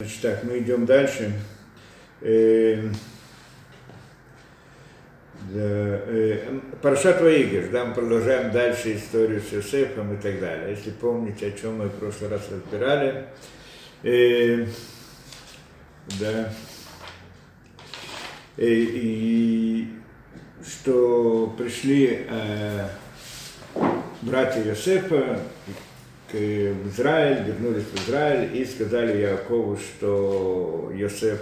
Значит, так, мы идем дальше. Э, да, э, Парашат Ваигаш, да, мы продолжаем дальше историю с Йосефом и так далее. Если помните, о чем мы в прошлый раз разбирали, э, да, э, и что пришли э, братья Йосефа, в Израиль, вернулись в Израиль и сказали Якову, что Йосеф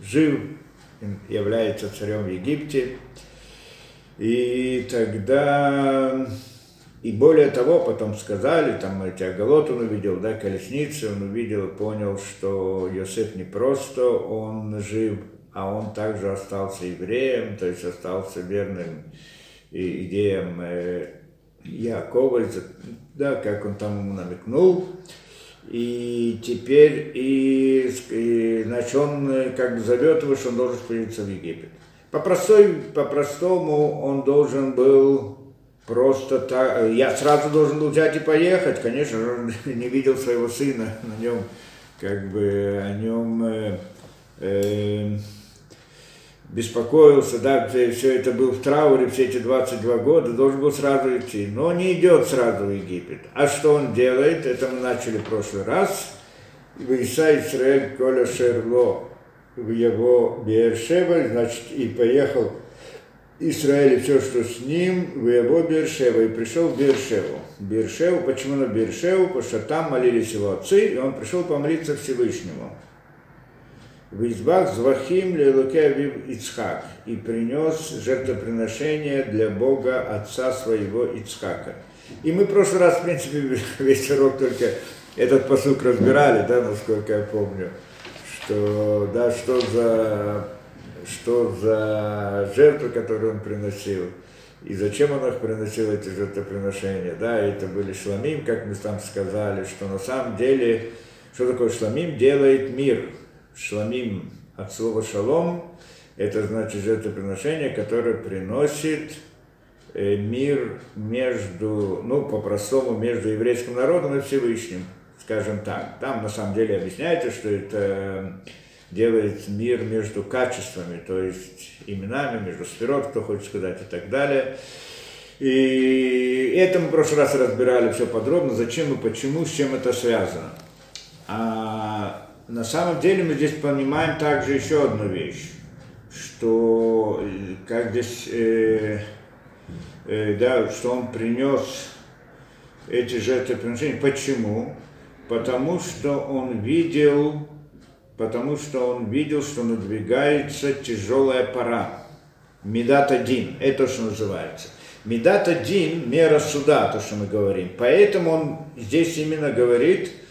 жив, является царем в Египте. И тогда, и более того, потом сказали, там эти оголот он увидел, да, колесницы, он увидел, понял, что Йосеф не просто он жив, а он также остался евреем, то есть остался верным идеям э, Якова, да, как он там ему намекнул. И теперь, и, и, значит, он э, как бы зовет его, что он должен спуститься в Египет. По, простой, по простому он должен был просто так, я сразу должен был взять и поехать, конечно, он не видел своего сына, на нем, как бы, о нем, э, э, беспокоился, да, все это был в трауре все эти 22 года, должен был сразу идти. Но не идет сразу в Египет. А что он делает? Это мы начали в прошлый раз. Иса Исраэль Коля Шерло в его Бершева, значит, и поехал Израиль и все, что с ним, в его Бершева, и пришел в Бершеву. Бершеву, почему на Бершеву? Потому что там молились его отцы, и он пришел помолиться Всевышнему в избах Звахим Лелуке Авив Ицхак и принес жертвоприношение для Бога отца своего Ицхака. И мы в прошлый раз, в принципе, весь урок только этот посук разбирали, да, насколько я помню, что, да, что за, что за жертву, которую он приносил, и зачем он их приносил, эти жертвоприношения, да, это были шламим, как мы там сказали, что на самом деле, что такое шламим, делает мир – шламим от слова шалом, это значит жертвоприношение, которое приносит э, мир между, ну, по-простому, между еврейским народом и Всевышним, скажем так. Там на самом деле объясняется, что это делает мир между качествами, то есть именами, между сферот, кто хочет сказать, и так далее. И это мы в прошлый раз разбирали все подробно, зачем и почему, с чем это связано. А на самом деле мы здесь понимаем также еще одну вещь, что э, как здесь, э, э, да, что он принес эти жертвоприношения. Почему? Потому что он видел, потому что он видел, что надвигается тяжелая пора. Медат один, это что называется. Медат один, мера суда, то, что мы говорим. Поэтому он здесь именно говорит –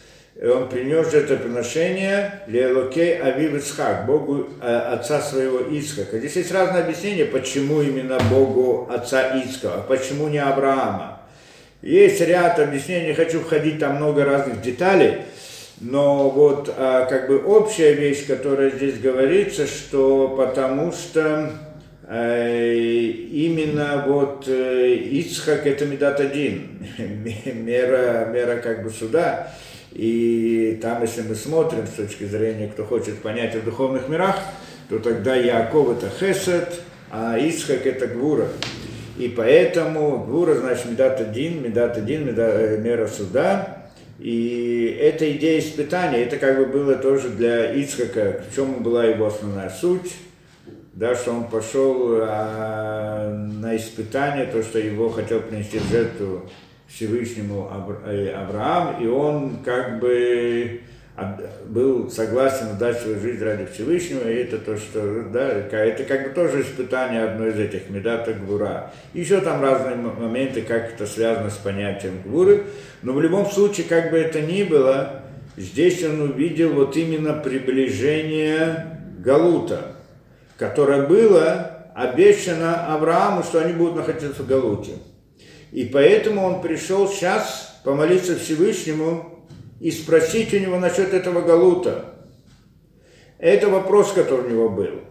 он принес жертвоприношение Лелокей Авив Ицхак, Богу э, отца своего Ицхака. Здесь есть разные объяснения, почему именно Богу отца Ицхака, почему не Авраама. Есть ряд объяснений, не хочу входить там много разных деталей, но вот а, как бы общая вещь, которая здесь говорится, что потому что э, именно вот э, Ицхак это Медат один, мера, мера как бы суда, и там, если мы смотрим с точки зрения, кто хочет понять о духовных мирах, то тогда Яков это Хесед, а Исхак это Гвура. И поэтому Гвура значит Медат один, Медат один, медат, э, мера суда. И эта идея испытания, это как бы было тоже для Ицхака, в чем была его основная суть, да, что он пошел а, на испытание, то, что его хотел принести в жертву Всевышнему э, Авраам, и он как бы был согласен отдать свою жизнь ради Всевышнего, и это то, что, да, это как бы тоже испытание одно из этих, медата гвура. Еще там разные моменты, как это связано с понятием гвуры, но в любом случае, как бы это ни было, здесь он увидел вот именно приближение Галута, которое было обещано Аврааму, что они будут находиться в Галуте. И поэтому он пришел сейчас помолиться Всевышнему и спросить у него насчет этого Галута. Это вопрос, который у него был.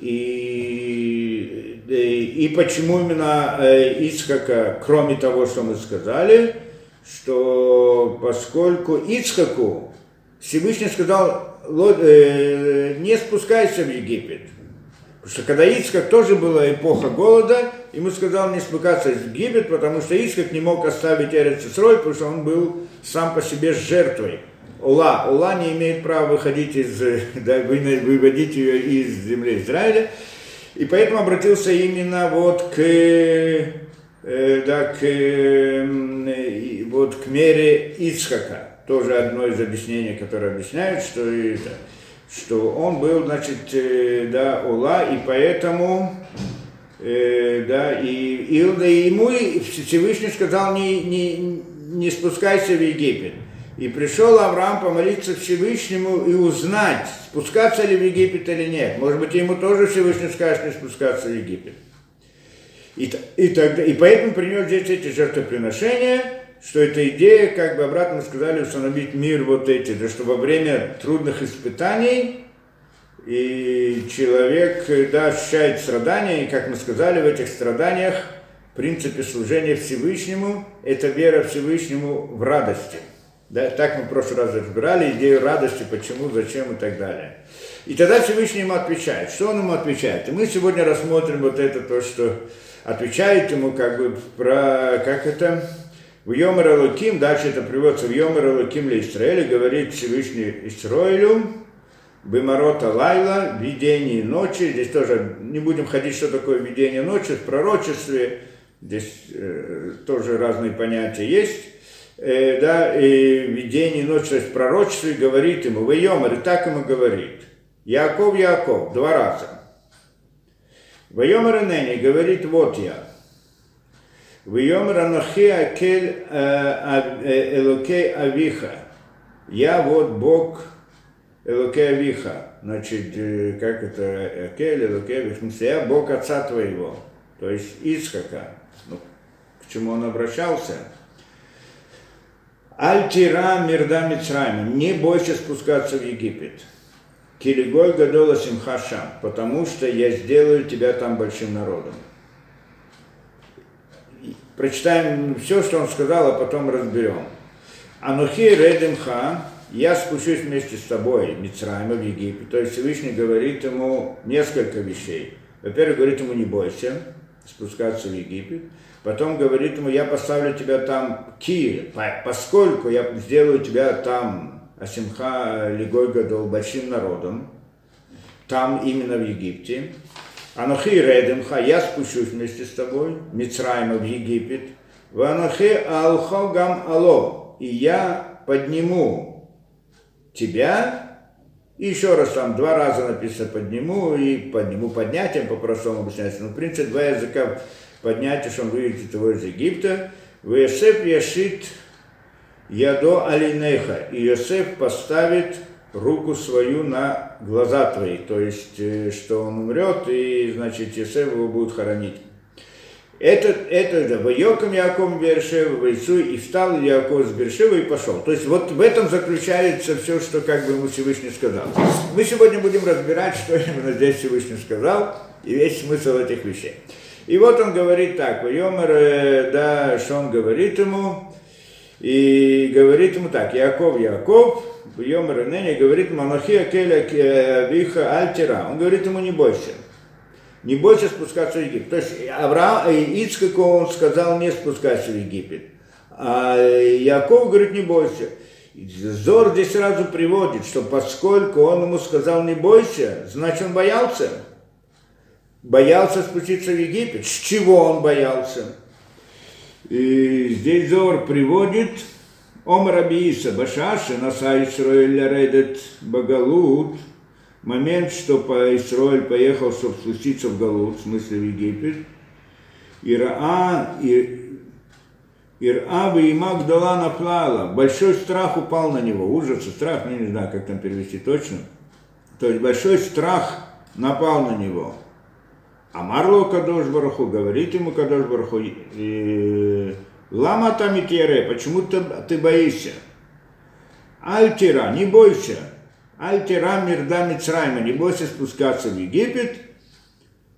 И, и, и почему именно э, Ицхака, кроме того, что мы сказали, что поскольку Ицхаку Всевышний сказал, э, не спускайся в Египет. Потому что когда Ицкак тоже была эпоха голода, ему сказал не спускаться в Египет, потому что Ицкак не мог оставить Эрицесроль, потому что он был сам по себе жертвой. Ула. Ула не имеет права выходить из, да, выводить ее из земли Израиля. И поэтому обратился именно вот к, э, да, к, э, вот к мере Ицхака. Тоже одно из объяснений, которое объясняет, что, это, что он был, значит, э, да, Ула, и поэтому э, да, и, и, и ему Всевышний сказал, не, не, не спускайся в Египет. И пришел Авраам помолиться Всевышнему и узнать, спускаться ли в Египет или нет. Может быть, ему тоже Всевышний скажет не спускаться в Египет. И, и, тогда, и поэтому принес здесь эти жертвоприношения, что эта идея, как бы обратно сказали, установить мир вот эти, да, что во время трудных испытаний и человек да, ощущает страдания, и как мы сказали, в этих страданиях в принципе служения Всевышнему – это вера Всевышнему в радости – да, так мы в прошлый раз разбирали идею радости, почему, зачем и так далее. И тогда Всевышний ему отвечает. Что он ему отвечает? И мы сегодня рассмотрим вот это то, что отвечает ему как бы про, как это, в Йомер Луким, дальше это приводится в Йомер Луким для Израиля, говорит Всевышний Исраилю, Бемарота Лайла, видение ночи. Здесь тоже не будем ходить, что такое видение ночи, в пророчестве. Здесь э, тоже разные понятия есть э, да, и видение ночи, то есть пророчество, и говорит ему, вы Йомар, и так ему говорит, Яков, Яков, два раза. Вайомар Нени говорит, вот я. Вайомар Анахи Акель э, э, Элокей Авиха. Я вот Бог Элокей Авиха. Значит, э, как это Акель Элокей Авиха? В смысле, я Бог Отца твоего. То есть Исхака. Ну, к чему он обращался? Альтира мирда Мицрайма, не бойся спускаться в Египет. Килигой гадола симхашам, потому что я сделаю тебя там большим народом. Прочитаем все, что он сказал, а потом разберем. Анухи редемха, я спущусь вместе с тобой, Мицрайма, в Египет. То есть Всевышний говорит ему несколько вещей. Во-первых, говорит ему, не бойся спускаться в Египет. Потом говорит ему, я поставлю тебя там ки, поскольку я сделаю тебя там Асимха Лигой Гадол большим народом, там именно в Египте. Анахи Редемха, я спущусь вместе с тобой, Мицрайма в Египет. Ванахи Алхогам Ало, и я подниму тебя, и еще раз там два раза написано подниму, и подниму поднятием по-простому объясняется. Но, в принципе, два языка поднятие, что он выведет его из Египта. Весеп яшит ядо алинеха. И Йосеф поставит руку свою на глаза твои. То есть, э, что он умрет, и, значит, Йосеф его будет хоронить. Это, это да, Вайоком Яком Бершева, Вайцу, и встал Яков с Бершева и пошел. То есть вот в этом заключается все, что как бы ему Всевышний сказал. Мы сегодня будем разбирать, что именно здесь Всевышний сказал, и весь смысл этих вещей. И вот он говорит так, Йомер, э, да, что он говорит ему, и говорит ему так, Яков, Яков, Йомер Нени говорит ему, Анахия Келя Виха Альтера. Он говорит ему, не бойся. Не бойся спускаться в Египет. То есть Авраам, э, Ицкаку он сказал, не спускайся в Египет. А Яков говорит, не бойся. Зор здесь сразу приводит, что поскольку он ему сказал, не бойся, значит он боялся боялся спуститься в Египет. С чего он боялся? И здесь Зор приводит Омар Абииса Башаши Наса Исраэль Редет Багалут, момент, что по Исраэль поехал, чтобы спуститься в Галут, в смысле в Египет, Ираа, Ираа и Магдала наплала. Большой страх упал на него, ужас и страх, ну не знаю, как там перевести точно. То есть большой страх напал на него. Амарло Кадош Бараху, говорит ему Кадош Бараху, Лама Тамитьере, почему ты, ты боишься? Альтира, не бойся. Альтира Мирда Мицрайма, не бойся спускаться в Египет.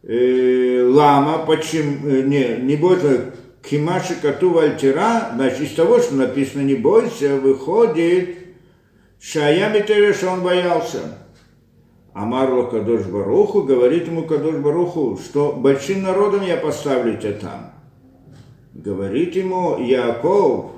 Лама, почему, не, не бойся, Кимаши Кату Альтира, значит, из того, что написано не бойся, выходит, Шаями что он боялся. Амарло Кадош Баруху говорит ему Кадош Баруху, что большим народом я поставлю тебя там. Говорит ему Яков,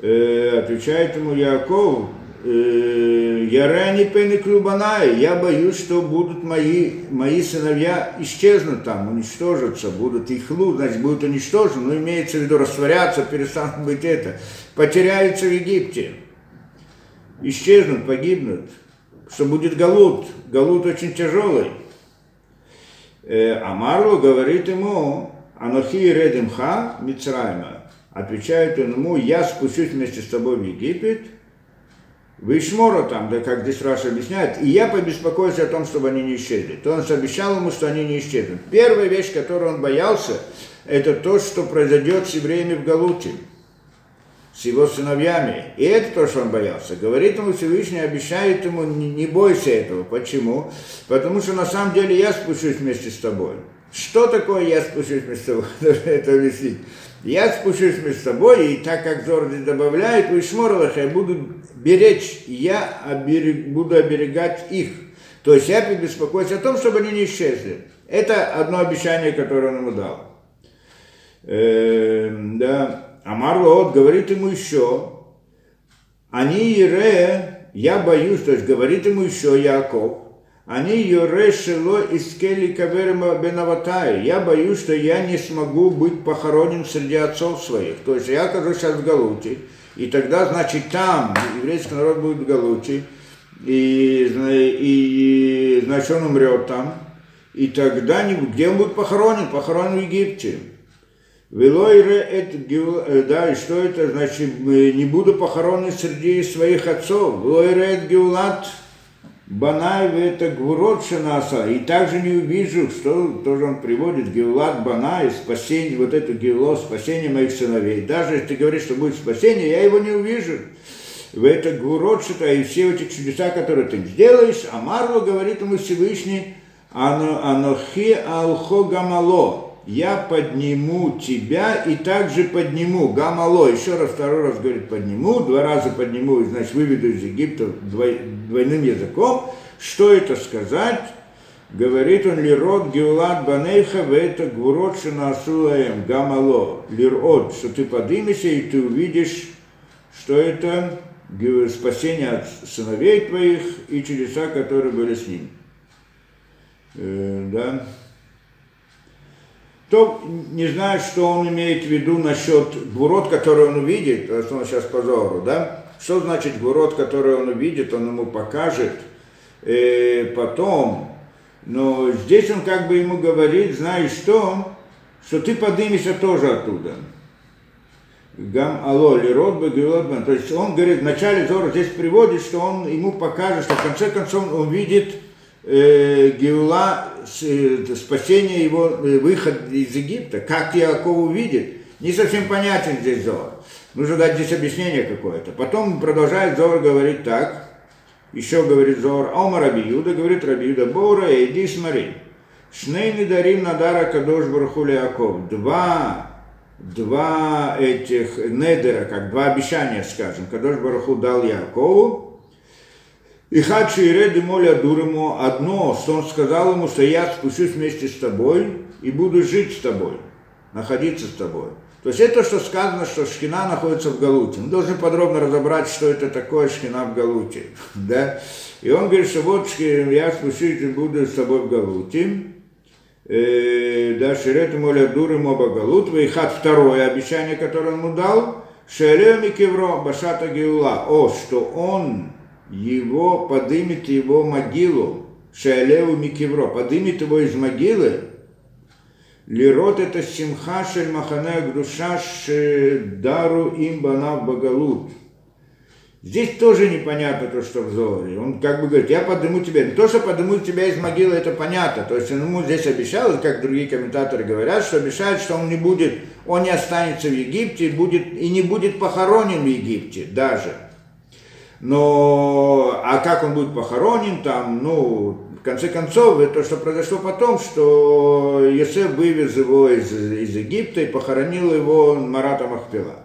э, отвечает ему Яков, э, Ярани пены клюбанай, я боюсь, что будут мои, мои сыновья исчезнут там, уничтожатся, будут их лу, значит, будут уничтожены, но имеется в виду растворяться, перестанут быть это, потеряются в Египте, исчезнут, погибнут что будет галут. Галут очень тяжелый. Э, Амарлу говорит ему, Анохи Редимха Мицрайма. Отвечает он ему, я спущусь вместе с тобой в Египет, Вишмора там, да как здесь Раша объясняет, и я побеспокоюсь о том, чтобы они не исчезли. То он обещал ему, что они не исчезнут. Первая вещь, которую он боялся, это то, что произойдет с евреями в Галуте с его сыновьями. И это то, что он боялся. Говорит ему Всевышний, обещает ему, не, не бойся этого. Почему? Потому что на самом деле я спущусь вместе с тобой. Что такое я спущусь вместе с тобой? это объяснить. Я спущусь с тобой, и так как Зорди добавляет, у Ишморовых я буду беречь, я оберег, буду оберегать их. То есть я беспокоюсь о том, чтобы они не исчезли. Это одно обещание, которое он ему дал. Э, да. Амар Лот говорит ему еще, они Ире, я боюсь, то есть говорит ему еще Яков, они Йоре Шело Искели Каверма Бенаватай, я боюсь, что я не смогу быть похоронен среди отцов своих. То есть я окажусь сейчас в Галуте, и тогда, значит, там еврейский народ будет в Галуте, и, и, и значит, он умрет там, и тогда где он будет похоронен? Похоронен в Египте. Велойре это э, да, и что это значит, не буду похоронен среди своих отцов. Велойре это Банаев это гвурот шанаса. И также не увижу, что тоже он приводит, геулат Банаев, спасение, вот это геуло, спасение моих сыновей. Даже если ты говоришь, что будет спасение, я его не увижу. В это гвурот что и все эти чудеса, которые ты сделаешь, а Марло говорит ему Всевышний, Анохи Алхо Гамало, я подниму тебя и также подниму. Гамало, еще раз, второй раз говорит подниму, два раза подниму, значит, выведу из Египта двой, двойным языком. Что это сказать? Говорит он, лирот геулат банейха это гурот шинасулаем гамало. Лирот, что ты поднимешься и ты увидишь, что это спасение от сыновей твоих и чудеса, которые были с ним. Э, да то не знаю, что он имеет в виду насчет гурот, который он увидит, то есть он сейчас по Зору, да? Что значит гурот, который он увидит, он ему покажет э, потом. Но здесь он как бы ему говорит, знаешь что, что ты поднимешься тоже оттуда. Гам алло, лирот бы То есть он говорит, в начале Зора здесь приводит, что он ему покажет, что в конце концов он увидит э, Геула, э, спасение его, э, выход из Египта, как Яков увидит, не совсем понятен здесь Зор. Нужно дать здесь объяснение какое-то. Потом продолжает Зор говорить так, еще говорит Зор, Ома Рабиюда, говорит Рабиюда, Бора, иди смотри. Шнейны дарим надара кадош бархули Яков. Два два этих недера, как два обещания, скажем, Кадош Бараху дал Якову, и Хадши и Реды моля Дурому одно, что он сказал ему, что я спущусь вместе с тобой и буду жить с тобой, находиться с тобой. То есть это, что сказано, что Шхина находится в Галуте. Мы должны подробно разобрать, что это такое Шхина в Галуте. Да? И он говорит, что вот я спущусь и буду с тобой в Галуте. Э, да, Ширет моля Дурему оба Галут. Вейхат второе обещание, которое он ему дал. Шере Микевро Башата Геула. О, что он его, подымет его могилу, Шаалеву Микевро, подымет его из могилы, Лирот это симха шель махане душа дару им банав багалут. Здесь тоже непонятно то, что в Зоре. Он как бы говорит, я подниму тебя. Не то, что подниму тебя из могилы, это понятно. То есть он ему здесь обещал, как другие комментаторы говорят, что обещает, что он не будет, он не останется в Египте будет, и не будет похоронен в Египте даже. Но, а как он будет похоронен там, ну, в конце концов, это то, что произошло потом, что Йосеф вывез его из, из Египта и похоронил его Марата Махпила.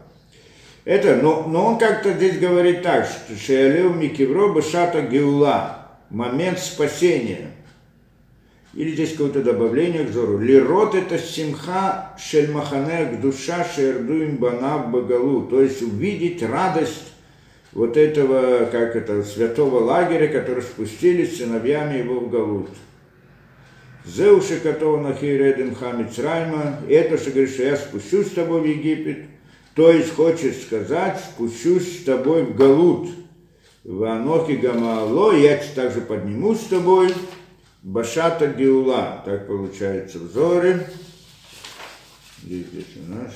Это, но, но он как-то здесь говорит так, что Шеалев Микевро Башата Геула, момент спасения. Или здесь какое-то добавление к Зору. Лирот это симха шельмахане душа шердуем банав багалу. То есть увидеть радость вот этого, как это, святого лагеря, который спустились сыновьями его в Галут. Зеуши Катова Нахиредем Хамицрайма, это что говорит, что я спущусь с тобой в Египет, то есть хочет сказать, спущусь с тобой в Галут, в Анохи Гамаало, я также поднимусь с тобой, Башата Геула, так получается в Зоре, здесь, здесь у нас,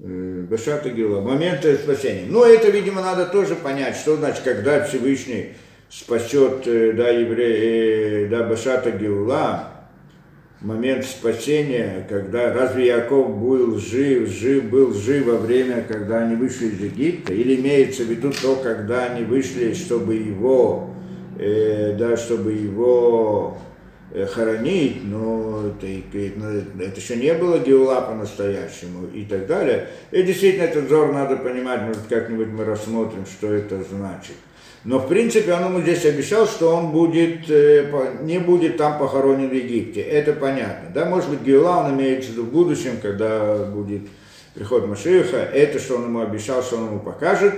э, Башата Геула, моменты спасения. Но это, видимо, надо тоже понять, что значит, когда Всевышний спасет, э, да, еврея, э, да, Башата Геула, момент спасения, когда разве Яков был жив, жив, был жив во время, когда они вышли из Египта, или имеется в виду то, когда они вышли, чтобы его, э, да, чтобы его хоронить, но это, это еще не было Геула по-настоящему и так далее. И действительно этот взор надо понимать, может как-нибудь мы рассмотрим, что это значит. Но в принципе он ему здесь обещал, что он будет, э, не будет там похоронен в Египте. Это понятно. Да, может быть, Геула он имеется в виду в будущем, когда будет приход Машиха. Это, что он ему обещал, что он ему покажет,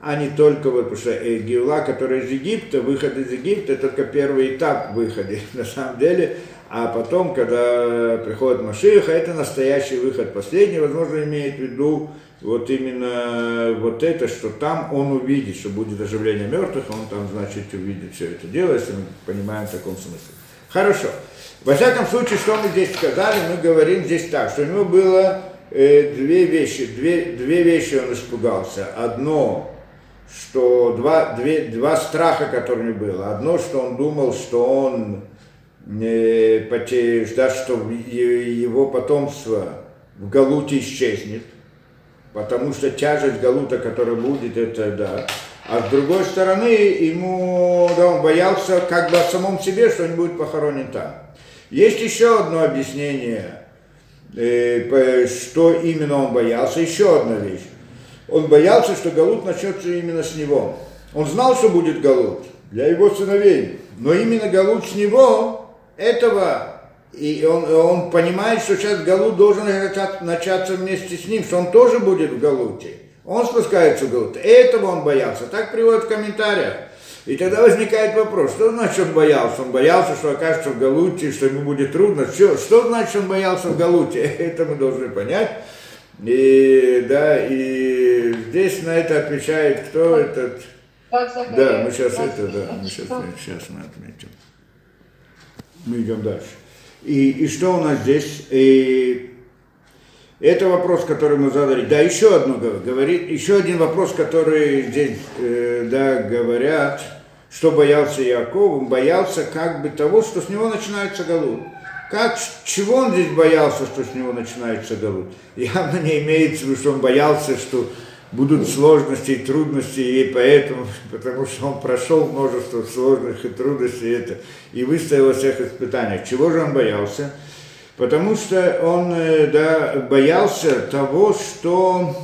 а не только вот, потому что э, Геула, который из Египта, выход из Египта, только первый этап выхода, на самом деле. А потом, когда приходит Машиха, это настоящий выход, последний, возможно, имеет в виду вот именно вот это, что там он увидит, что будет оживление мертвых, он там, значит, увидит все это дело, если мы понимаем в таком смысле. Хорошо. Во всяком случае, что мы здесь сказали, мы говорим здесь так, что у него было э, две вещи, две, две вещи он испугался. Одно, что два, две, два страха, него было. Одно, что он думал, что он э, потеешь, да, что его потомство в Галуте исчезнет – потому что тяжесть Галута, которая будет, это да. А с другой стороны, ему, да, он боялся как бы о самом себе, что он будет похоронен там. Есть еще одно объяснение, э, что именно он боялся, еще одна вещь. Он боялся, что Галут начнется именно с него. Он знал, что будет Галут для его сыновей, но именно Галут с него, этого и он, он понимает, что сейчас Галут должен начаться вместе с ним, что он тоже будет в Галуте. Он спускается в Галут. Этого он боялся. Так приводят в комментариях. И тогда возникает вопрос, что значит он боялся? Он боялся, что окажется в Галуте, что ему будет трудно. Что, что значит он боялся в Галуте? Это мы должны понять. И, да, и здесь на это отвечает кто этот... Да, мы сейчас это, да, мы сейчас, сейчас мы отметим. Мы идем дальше. И, и что у нас здесь? И это вопрос, который мы задали. Да, еще одно говорит, еще один вопрос, который здесь, э, да, говорят, что боялся Яков, он боялся как бы того, что с него начинается галут. Как, чего он здесь боялся, что с него начинается галут? Явно не имеется в виду, что он боялся, что будут сложности и трудности, и поэтому, потому что он прошел множество сложных и трудностей это, и во всех испытаниях. Чего же он боялся? Потому что он э, да, боялся того, что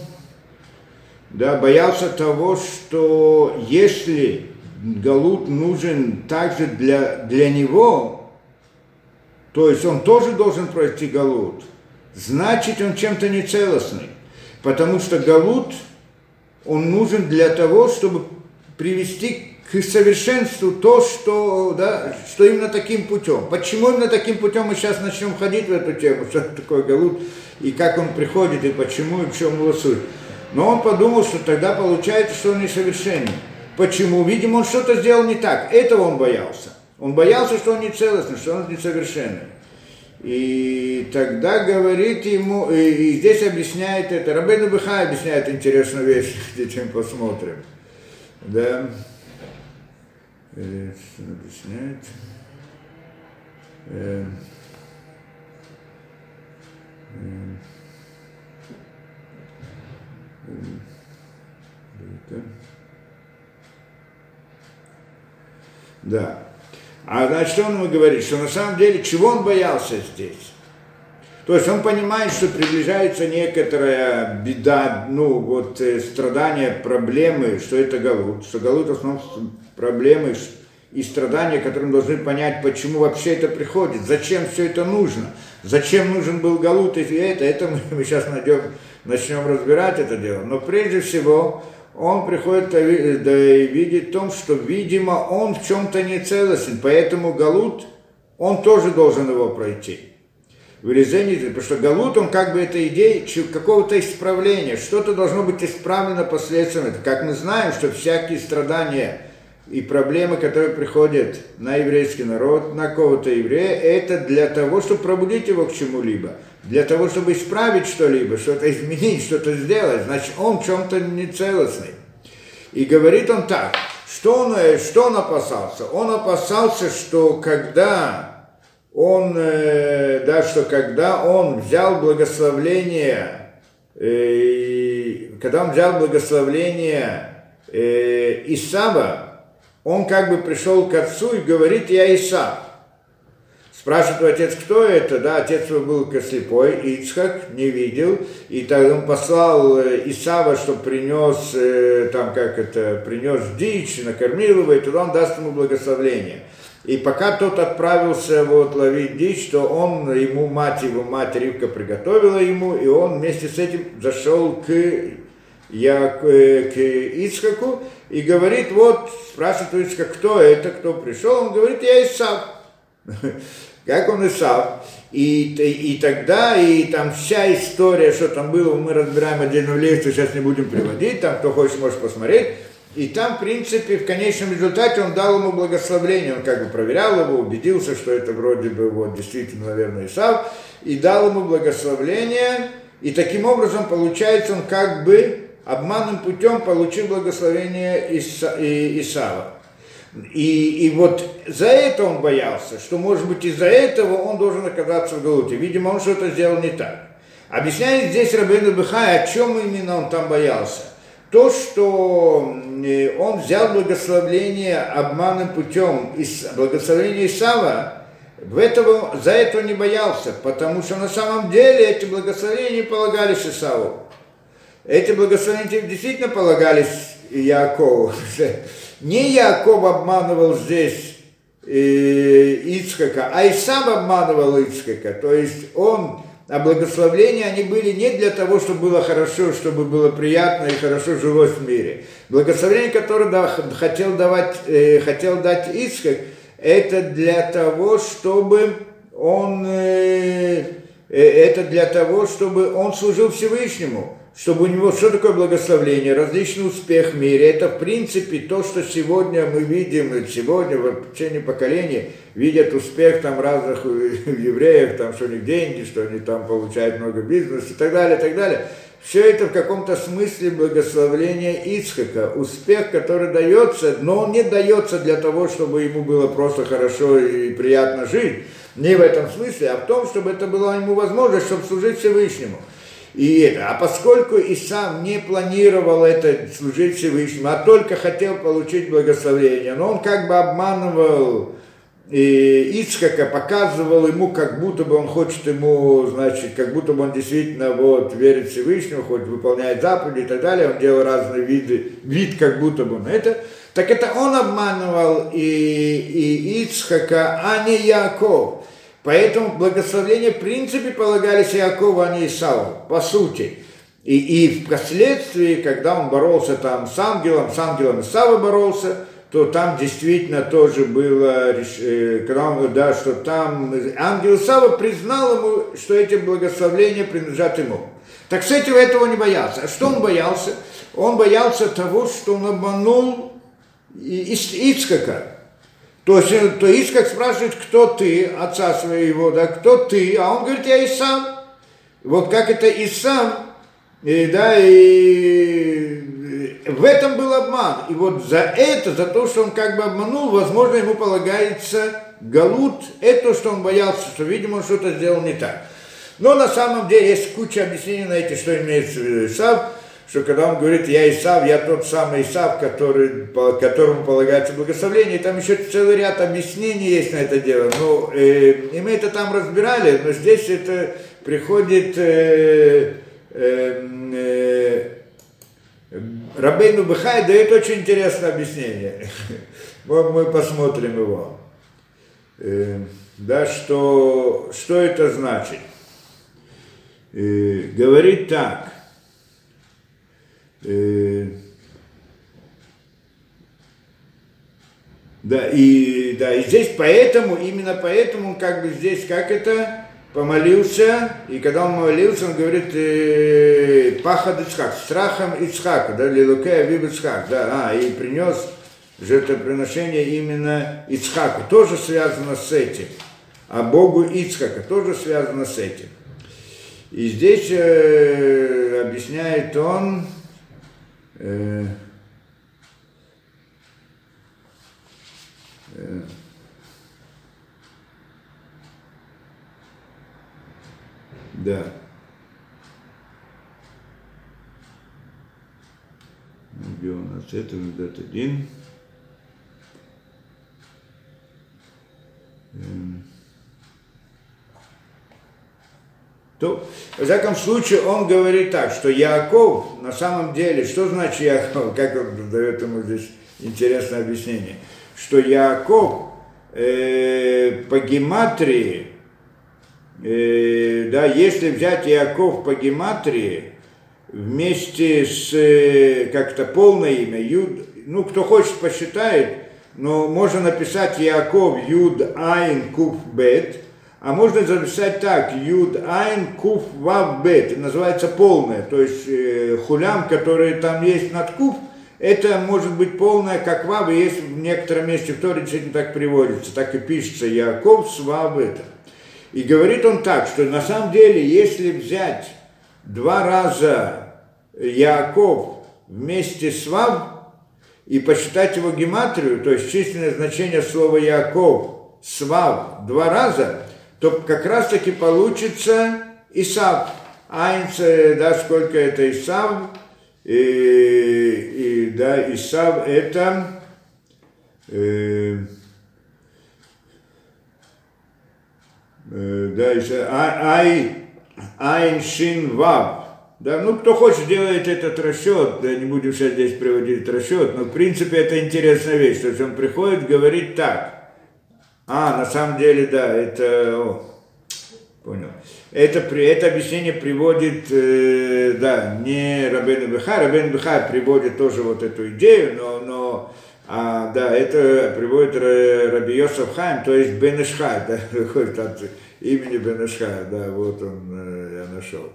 да, боялся того, что если Галут нужен также для, для него, то есть он тоже должен пройти Галут, значит он чем-то нецелостный. Потому что Галут – он нужен для того, чтобы привести к совершенству то, что, да, что именно таким путем. Почему именно таким путем мы сейчас начнем ходить в эту тему, что такое Галут, и как он приходит, и почему, и в чем его суть. Но он подумал, что тогда получается, что он несовершенен. Почему? Видимо, он что-то сделал не так. Этого он боялся. Он боялся, что он не целостный, что он несовершенный. И тогда говорит ему, и, и здесь объясняет это, Рабейну Быха объясняет интересную вещь, детям посмотрим. Да. объясняет. Э, э, да. А значит, он ему говорит? Что на самом деле, чего он боялся здесь? То есть он понимает, что приближается некоторая беда, ну вот э, страдания, проблемы, что это Галут, что Галут в основном проблемы и страдания, которые мы должны понять, почему вообще это приходит, зачем все это нужно, зачем нужен был Галут и это, это мы, мы сейчас найдем, начнем разбирать это дело. Но прежде всего он приходит да, видит в том, что, видимо, он в чем-то не целостен, поэтому Галут, он тоже должен его пройти. Вырезание, потому что Галут, он как бы это идея какого-то исправления, что-то должно быть исправлено последствием. Это как мы знаем, что всякие страдания и проблемы, которые приходят на еврейский народ, на кого-то еврея, это для того, чтобы пробудить его к чему-либо, для того, чтобы исправить что-либо, что-то изменить, что-то сделать, значит, он в чем-то нецелостный. И говорит он так, что он, что он опасался? Он опасался, что когда он, э, да, что когда он взял благословление, э, когда он взял благословление э, Исава, он как бы пришел к отцу и говорит, я Исав. Спрашивает отец, кто это? Да, отец его был слепой, Ицхак, не видел. И тогда он послал Исава, чтобы принес, там как это, принес дичь, накормил его, и тогда он даст ему благословление. И пока тот отправился вот ловить дичь, то он, ему мать его, мать Ривка приготовила ему, и он вместе с этим зашел к, я, к, к Ицхаку и говорит, вот, спрашивает Ицхак, кто это, кто пришел, он говорит, я Исав. Как он Исав. И, и, тогда, и там вся история, что там было, мы разбираем отдельно в лекцию, сейчас не будем приводить, там кто хочет, может посмотреть. И там, в принципе, в конечном результате он дал ему благословение, он как бы проверял его, убедился, что это вроде бы вот действительно, наверное, Исав, и дал ему благословение, и таким образом, получается, он как бы обманным путем получил благословение Иса, Исава. И, и вот за это он боялся, что, может быть, из-за этого он должен оказаться в Галуте. Видимо, он что-то сделал не так. Объясняет здесь Рабейну Бехай, о чем именно он там боялся то, что э, он взял благословление обманным путем, благословение Исава, в этого, за это не боялся, потому что на самом деле эти благословения полагались Исаву. Эти благословения действительно полагались Якову. Не Яков обманывал здесь э, Ицхака, а Исав обманывал Ицхака. То есть он а благословления, они были не для того, чтобы было хорошо, чтобы было приятно и хорошо жилось в мире. Благословение, которое да, хотел, давать, э, хотел дать Исхак, это для того, чтобы он, э, это для того, чтобы он служил Всевышнему чтобы у него, что такое благословление, различный успех в мире, это в принципе то, что сегодня мы видим, сегодня в течение поколения видят успех там разных евреев, там, что у них деньги, что они там получают много бизнеса и так далее, и так далее. Все это в каком-то смысле благословление Ицхака, успех, который дается, но он не дается для того, чтобы ему было просто хорошо и приятно жить, не в этом смысле, а в том, чтобы это была ему возможность, чтобы служить Всевышнему. И это. А поскольку и сам не планировал это служить Всевышнему, а только хотел получить благословение, но он как бы обманывал и Ицхака, показывал ему, как будто бы он хочет ему, значит, как будто бы он действительно вот верит Всевышнему, хоть выполняет заповеди и так далее, он делал разные виды, вид как будто бы на это, так это он обманывал и, и Ицхака, а не Яков. Поэтому благословления в принципе полагались Иакову, а не Исаву, по сути. И, и впоследствии, когда он боролся там с ангелом, с ангелом Исава боролся, то там действительно тоже было, э, когда он, да, что там ангел Исава признал ему, что эти благословления принадлежат ему. Так с этого этого не боялся. А что он боялся? Он боялся того, что он обманул Ицкака. То есть, э, то Ицхак спрашивает, кто ты, отца своего, да, кто ты, а он говорит, я и. Вот как это и и, да, и в этом был обман. И вот за это, за то, что он как бы обманул, возможно, ему полагается галут, это, что он боялся, что, видимо, он что-то сделал не так. Но на самом деле есть куча объяснений на эти, что имеется в виду Исав что когда он говорит, я Исав, я тот самый Исав, который, по которому полагается благословление, там еще целый ряд объяснений есть на это дело. Ну, э, и мы это там разбирали, но здесь это приходит э, э, э, Рабейну Бехай дает очень интересное объяснение. Вот мы посмотрим его. Э, да, что, что это значит? Э, говорит так. Э, да, и, да, и здесь поэтому, именно поэтому, как бы здесь, как это, помолился, и когда он молился, он говорит, э, пахад Ицхак, страхом Ицхака, да, лилуке авиб Ицхак, да, а, и принес жертвоприношение именно Ицхаку, тоже связано с этим, а Богу Ицхака тоже связано с этим. И здесь э, объясняет он, э, э, Да. Где у нас это? Дат один. Эм. То, в всяком случае, он говорит так, что Яков, на самом деле, что значит Яков, как он дает ему здесь интересное объяснение, что Яков э, по гематрии э, да, если взять Иаков по гематрии, вместе с э, как-то полное имя, Юд, ну, кто хочет, посчитает, но можно написать Яков Юд Айн Куф Бет, а можно записать так, Юд Айн Куф Вав Бет, называется полное, то есть э, хулям, который там есть над Куф, это может быть полное, как Вав, есть в некотором месте в Торе действительно так приводится, так и пишется. Яков с Вав это. И говорит он так, что на самом деле, если взять два раза Яков вместе с Вав и посчитать его гематрию, то есть численное значение слова Яков Свав два раза, то как раз таки получится Исав. Айнц, да, сколько это Исав, и, и да, Исав это э, Э, да, еще а, ай, айн шин вав. Да, ну, кто хочет, делает этот расчет, да, не будем сейчас здесь приводить расчет, но, в принципе, это интересная вещь, то есть он приходит, говорит так, а, на самом деле, да, это, о, понял, это, это объяснение приводит, э, да, не Рабен Бехай, Рабен Бехай приводит тоже вот эту идею, но, но а, да, это приводит Раби Йосеф Хайм, то есть Бенешхай, да, выходит от имени Бенешхая, да, вот он, э, я нашел.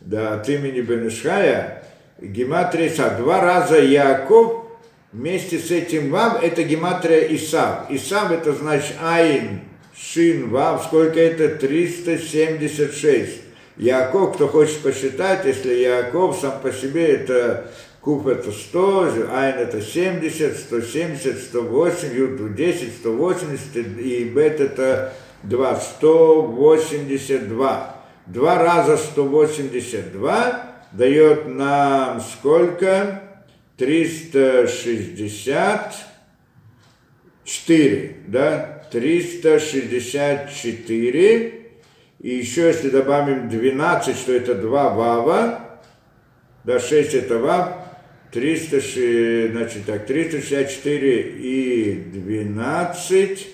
Да, от имени Бенешхая гематрия Исав. Два раза Яков вместе с этим Вав, это гематрия Исав. Исав это значит Айн, Шин, Вав, сколько это? 376. Яков, кто хочет посчитать, если Яков сам по себе это Куф это 100, Айн это 70, 170, 108, Юд 10, 180, и Бет это 2, 182. Два раза 182 дает нам сколько? 364, да? 364. И еще если добавим 12, что это 2 вава, да, 6 это вав, 300, значит так, 364 и 12,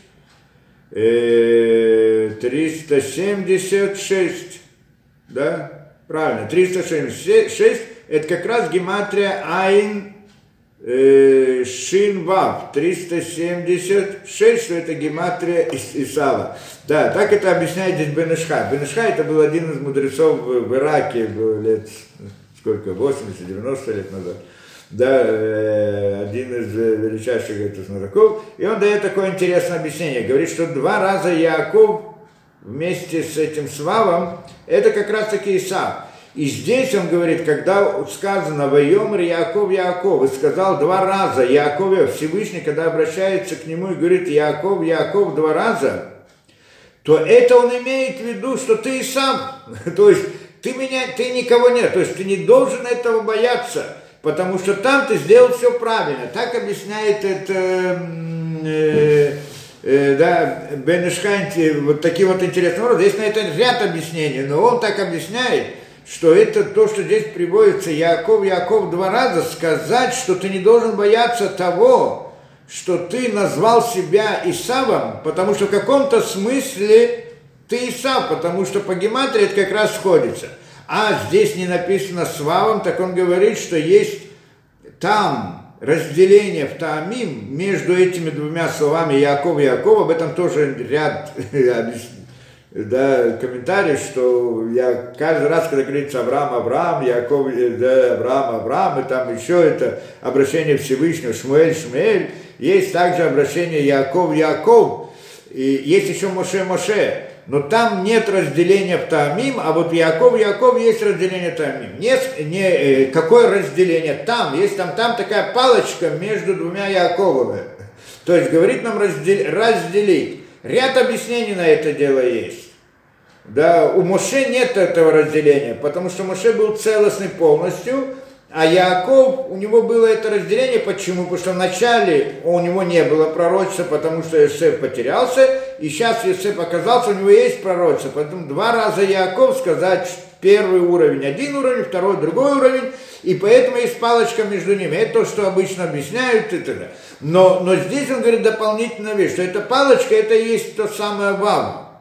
э, 376, да, правильно, 376, это как раз гематрия Айн э, Шин Вав, 376, что это гематрия Исава. Да, так это объясняет здесь Бенешхай. Бенешхай это был один из мудрецов в Ираке лет, сколько, 80-90 лет назад да, э, один из э, величайших это, знатоков, и он дает такое интересное объяснение. Говорит, что два раза Яков вместе с этим Свавом, это как раз таки Исав. И здесь он говорит, когда сказано «Вайомр Яков Яков», и сказал два раза Якове, Всевышний, когда обращается к нему и говорит «Яков, Яков» два раза, то это он имеет в виду, что ты и сам, то есть ты меня, ты никого нет, то есть ты не должен этого бояться – потому что там ты сделал все правильно. Так объясняет это э, э, да, Бен Ишханти, вот такие вот интересные образы. Есть на это ряд объяснений, но он так объясняет, что это то, что здесь приводится Яков, Яков два раза, сказать, что ты не должен бояться того, что ты назвал себя Исавом, потому что в каком-то смысле ты Исав, потому что по гематрии это как раз сходится. А здесь не написано с Вавом, так он говорит, что есть там разделение в Таамим между этими двумя словами Яков и Яков, об этом тоже ряд да, комментарий, что я каждый раз, когда говорится Авраам, Авраам, Яков, да, Авраам, Авраам, и там еще это обращение Всевышнего, Шмуэль, Шмуэль, есть также обращение Яков, Яков, и есть еще Моше, Моше, но там нет разделения в Таамим, а вот Яков, Яков есть разделение Таамим. Нет, не, э, какое разделение? Там, есть там, там такая палочка между двумя Яковами. То есть говорит нам раздел, разделить. Ряд объяснений на это дело есть. Да, у Моше нет этого разделения, потому что Моше был целостный полностью, а Яков, у него было это разделение, почему? Потому что вначале у него не было пророчества, потому что Иосиф потерялся, и сейчас Иосиф оказался, у него есть пророчество. Поэтому два раза Яков сказать первый уровень, один уровень, второй, другой уровень, и поэтому есть палочка между ними. Это то, что обычно объясняют и т.д. Но, но здесь он говорит дополнительную вещь, что эта палочка, это и есть то самое вав.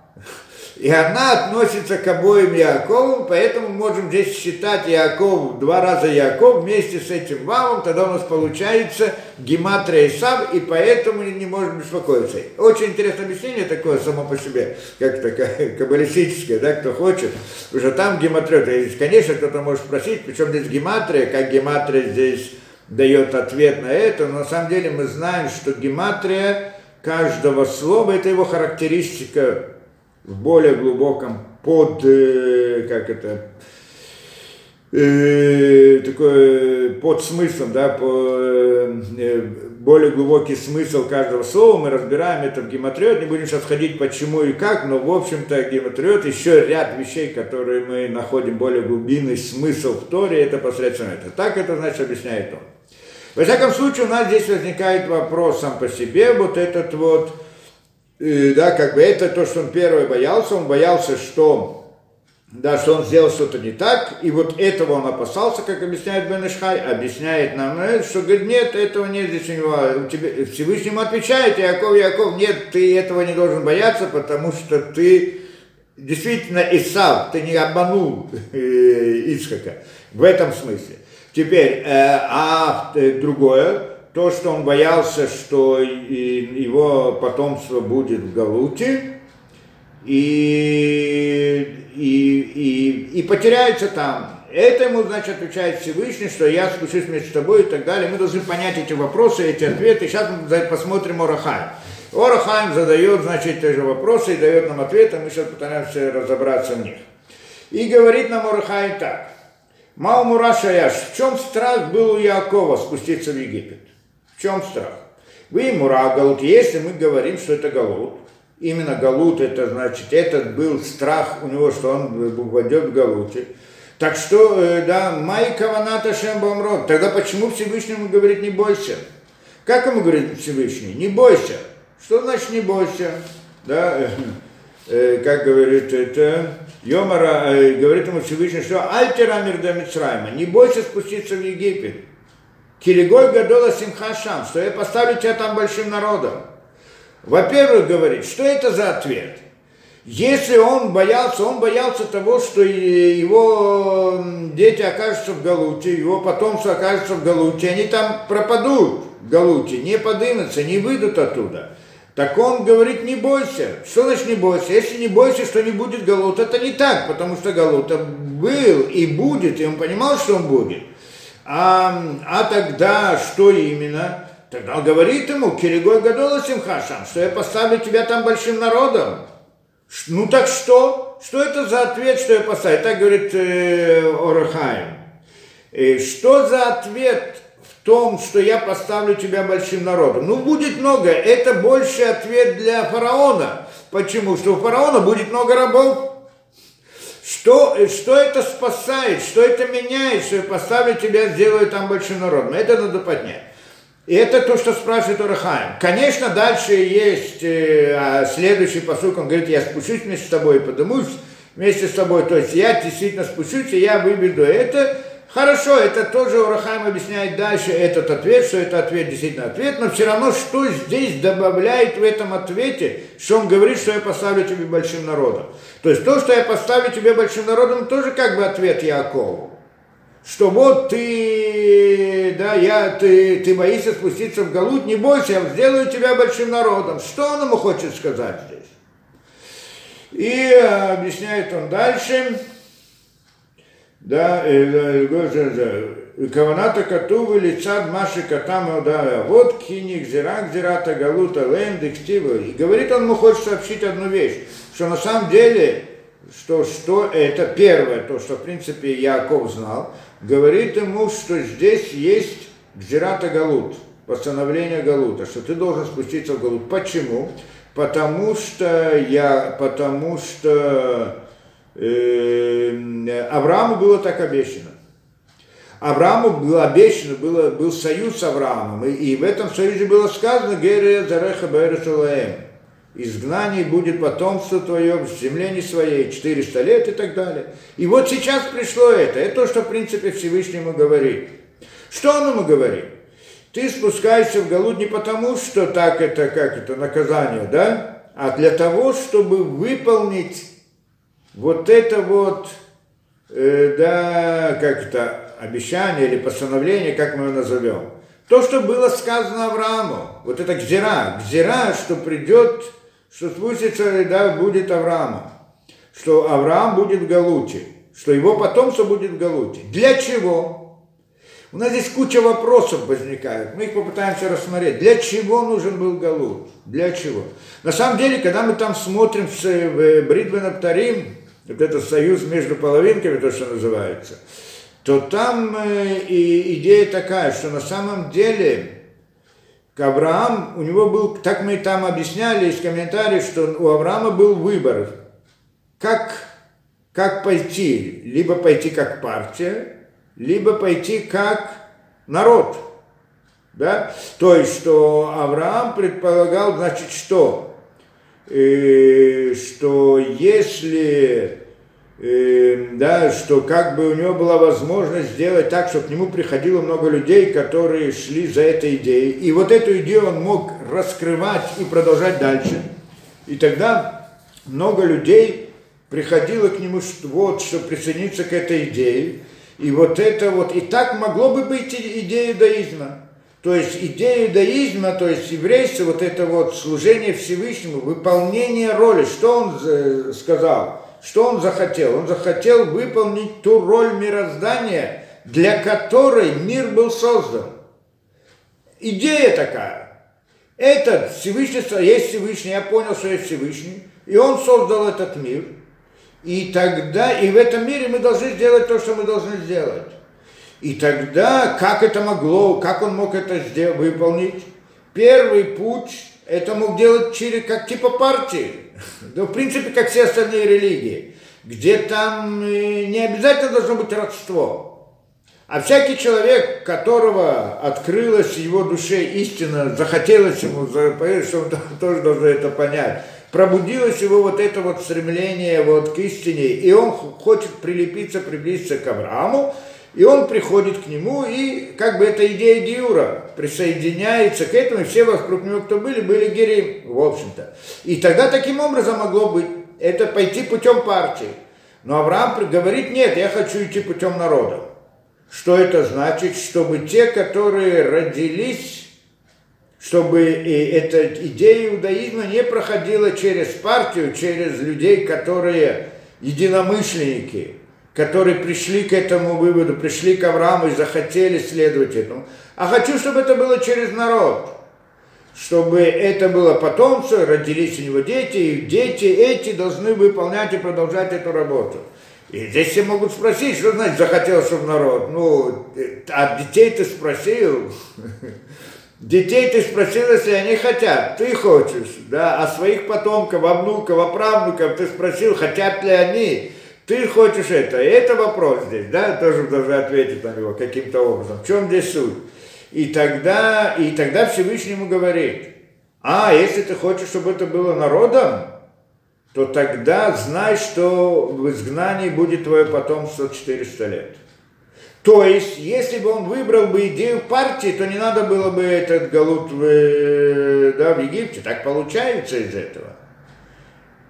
И она относится к обоим Якову, поэтому можем здесь считать Яков, два раза Яков вместе с этим вавом, тогда у нас получается гематрия Исав, и поэтому не можем беспокоиться. Очень интересное объяснение такое само по себе, как такая каббалистическое, да, кто хочет, уже там гематрия, то конечно, кто-то может спросить, причем здесь гематрия, как гематрия здесь дает ответ на это, но на самом деле мы знаем, что гематрия каждого слова, это его характеристика в более глубоком под, э, как это, э, такой под смыслом, да, по, э, более глубокий смысл каждого слова, мы разбираем это в гематриот, не будем сейчас ходить почему и как, но в общем-то гематриот еще ряд вещей, которые мы находим более глубинный смысл в Торе, это посредством этого. Так это значит объясняет он. Во всяком случае, у нас здесь возникает вопрос сам по себе, вот этот вот, да, как бы это то, что он первый боялся, он боялся, что, да, что он сделал что-то не так, и вот этого он опасался, как объясняет Бенешхай, объясняет нам, э, что говорит, нет, этого нет здесь у него, у тебя, Всевышнему отвечает, Яков, Яков, нет, ты этого не должен бояться, потому что ты действительно Исав, ты не обманул э, Ицхака, в этом смысле. Теперь, э, а э, другое, то, что он боялся, что его потомство будет в Галуте, и, и, и, и потеряется там. Это ему, значит, отвечает Всевышний, что я спущусь вместе с тобой и так далее. Мы должны понять эти вопросы, эти ответы. Сейчас мы посмотрим Орахайм. Орахайм задает, значит, те же вопросы и дает нам ответы. Мы сейчас пытаемся разобраться в них. И говорит нам Орахайм так. Мау Мурашаяш, в чем страх был у Якова спуститься в Египет? В чем страх? Вы Мура Галут, если мы говорим, что это Галут, именно Галут, это значит, этот был страх у него, что он войдет в Галуте, так что, э, да, Май Каваната Шембамрод, тогда почему Всевышнему говорит не бойся? Как ему говорит Всевышний? Не бойся. Что значит не бойся? Да, э, э, как говорит это, Йомара, э, говорит ему Всевышний, что Альтера Мирда Мицрайма, не бойся спуститься в Египет. Киригой Гадола Симхашам, что я поставлю тебя там большим народом. Во-первых, говорит, что это за ответ? Если он боялся, он боялся того, что его дети окажутся в Галуте, его потомство окажется в Галуте, они там пропадут в Галуте, не подымутся, не выйдут оттуда. Так он говорит, не бойся. Что значит не бойся? Если не бойся, что не будет Галут, это не так, потому что Галута был и будет, и он понимал, что он будет. А, а тогда что именно? Тогда он говорит ему, Киригой Гадола Симхашам, что я поставлю тебя там большим народом. Ну так что? Что это за ответ, что я поставлю? Так говорит э, Орахаем. И что за ответ в том, что я поставлю тебя большим народом? Ну, будет много. Это больше ответ для фараона. Почему? Что у фараона будет много рабов. Что, что это спасает, что это меняет, что я поставлю тебя, сделаю там большим народом. Это надо поднять. И это то, что спрашивает Урахаем. Конечно, дальше есть э, а следующий посыл, он говорит, я спущусь вместе с тобой и подымусь вместе с тобой. То есть я действительно спущусь, и я выведу это. Хорошо, это тоже Урахаем объясняет дальше этот ответ, что это ответ действительно ответ, но все равно, что здесь добавляет в этом ответе, что он говорит, что я поставлю тебе большим народом. То есть то, что я поставлю тебе большим народом, тоже как бы ответ Якову. Что вот ты, да, я, ты, ты боишься спуститься в Галут, не бойся, я сделаю тебя большим народом. Что он ему хочет сказать здесь? И объясняет он дальше, да, Каваната Катувы лицад Маши Катама да, вот киник зирак зирата галута ленд И говорит он ему хочет сообщить одну вещь, что на самом деле, что, что это первое, то, что в принципе Яков знал, говорит ему, что здесь есть Гзирата Галут, постановление Галута, что ты должен спуститься в Галут. Почему? Потому что я, потому что Аврааму было так обещано. Аврааму было обещано, было, был союз с Авраамом, и, и в этом союзе было сказано «Гере зареха бэрэ изгнание будет потомство твое в земле не своей, 400 лет и так далее. И вот сейчас пришло это, это то, что в принципе Всевышнему говорит. Что он ему говорит? Ты спускаешься в Галут не потому, что так это, как это, наказание, да? А для того, чтобы выполнить вот это вот, э, да, как это, обещание или постановление, как мы его назовем. То, что было сказано Аврааму, вот это гзира, гзира, что придет, что спустится, да, будет Авраама, что Авраам будет в Галуте, что его потомство будет в Галуте. Для чего? У нас здесь куча вопросов возникает. Мы их попытаемся рассмотреть. Для чего нужен был Галут? Для чего? На самом деле, когда мы там смотрим в Бритвен Аптарим, вот этот союз между половинками, то, что называется, то там э, и идея такая, что на самом деле Авраам, у него был, так мы там объясняли из комментариев, что у Авраама был выбор, как, как пойти, либо пойти как партия, либо пойти как народ. Да? То есть, что Авраам предполагал, значит, что? Э, что если э, да, что как бы у него была возможность сделать так, чтобы к нему приходило много людей, которые шли за этой идеей. И вот эту идею он мог раскрывать и продолжать дальше. И тогда много людей приходило к нему, что, вот, чтобы присоединиться к этой идее. И вот это вот, и так могло бы быть идея иудаизма. То есть идея иудаизма, то есть еврейство, вот это вот служение Всевышнему, выполнение роли, что он э, сказал, что он захотел? Он захотел выполнить ту роль мироздания, для которой мир был создан. Идея такая. Этот Всевышний, есть Всевышний, я понял, что есть Всевышний, и он создал этот мир – и тогда, и в этом мире мы должны сделать то, что мы должны сделать. И тогда, как это могло, как он мог это сделать, выполнить? Первый путь, это мог делать через, как типа партии. Ну, в принципе, как все остальные религии. Где там э, не обязательно должно быть родство. А всякий человек, которого открылась его душе истина, захотелось ему, что он тоже должен это понять, пробудилось его вот это вот стремление вот к истине, и он хочет прилепиться, приблизиться к Аврааму, и он приходит к нему, и как бы эта идея Диура присоединяется к этому, и все вокруг него, кто были, были герим, в общем-то. И тогда таким образом могло быть, это пойти путем партии. Но Авраам говорит, нет, я хочу идти путем народа. Что это значит? Чтобы те, которые родились чтобы эта идея иудаизма не проходила через партию, через людей, которые единомышленники, которые пришли к этому выводу, пришли к Аврааму и захотели следовать этому. А хочу, чтобы это было через народ, чтобы это было потомство, родились у него дети, и дети эти должны выполнять и продолжать эту работу. И здесь все могут спросить, что значит захотел, чтобы народ. Ну, от детей ты спросил, Детей ты спросил, если они хотят, ты хочешь, да, а своих потомков, а внуков, а правнуков ты спросил, хотят ли они, ты хочешь это. Это вопрос здесь, да, тоже должен ответить на него каким-то образом. В чем здесь суть? И тогда, и тогда Всевышний ему говорит, а если ты хочешь, чтобы это было народом, то тогда знай, что в изгнании будет твое потомство 400 лет. То есть, если бы он выбрал бы идею партии, то не надо было бы этот галут в, да, в Египте. Так получается из этого.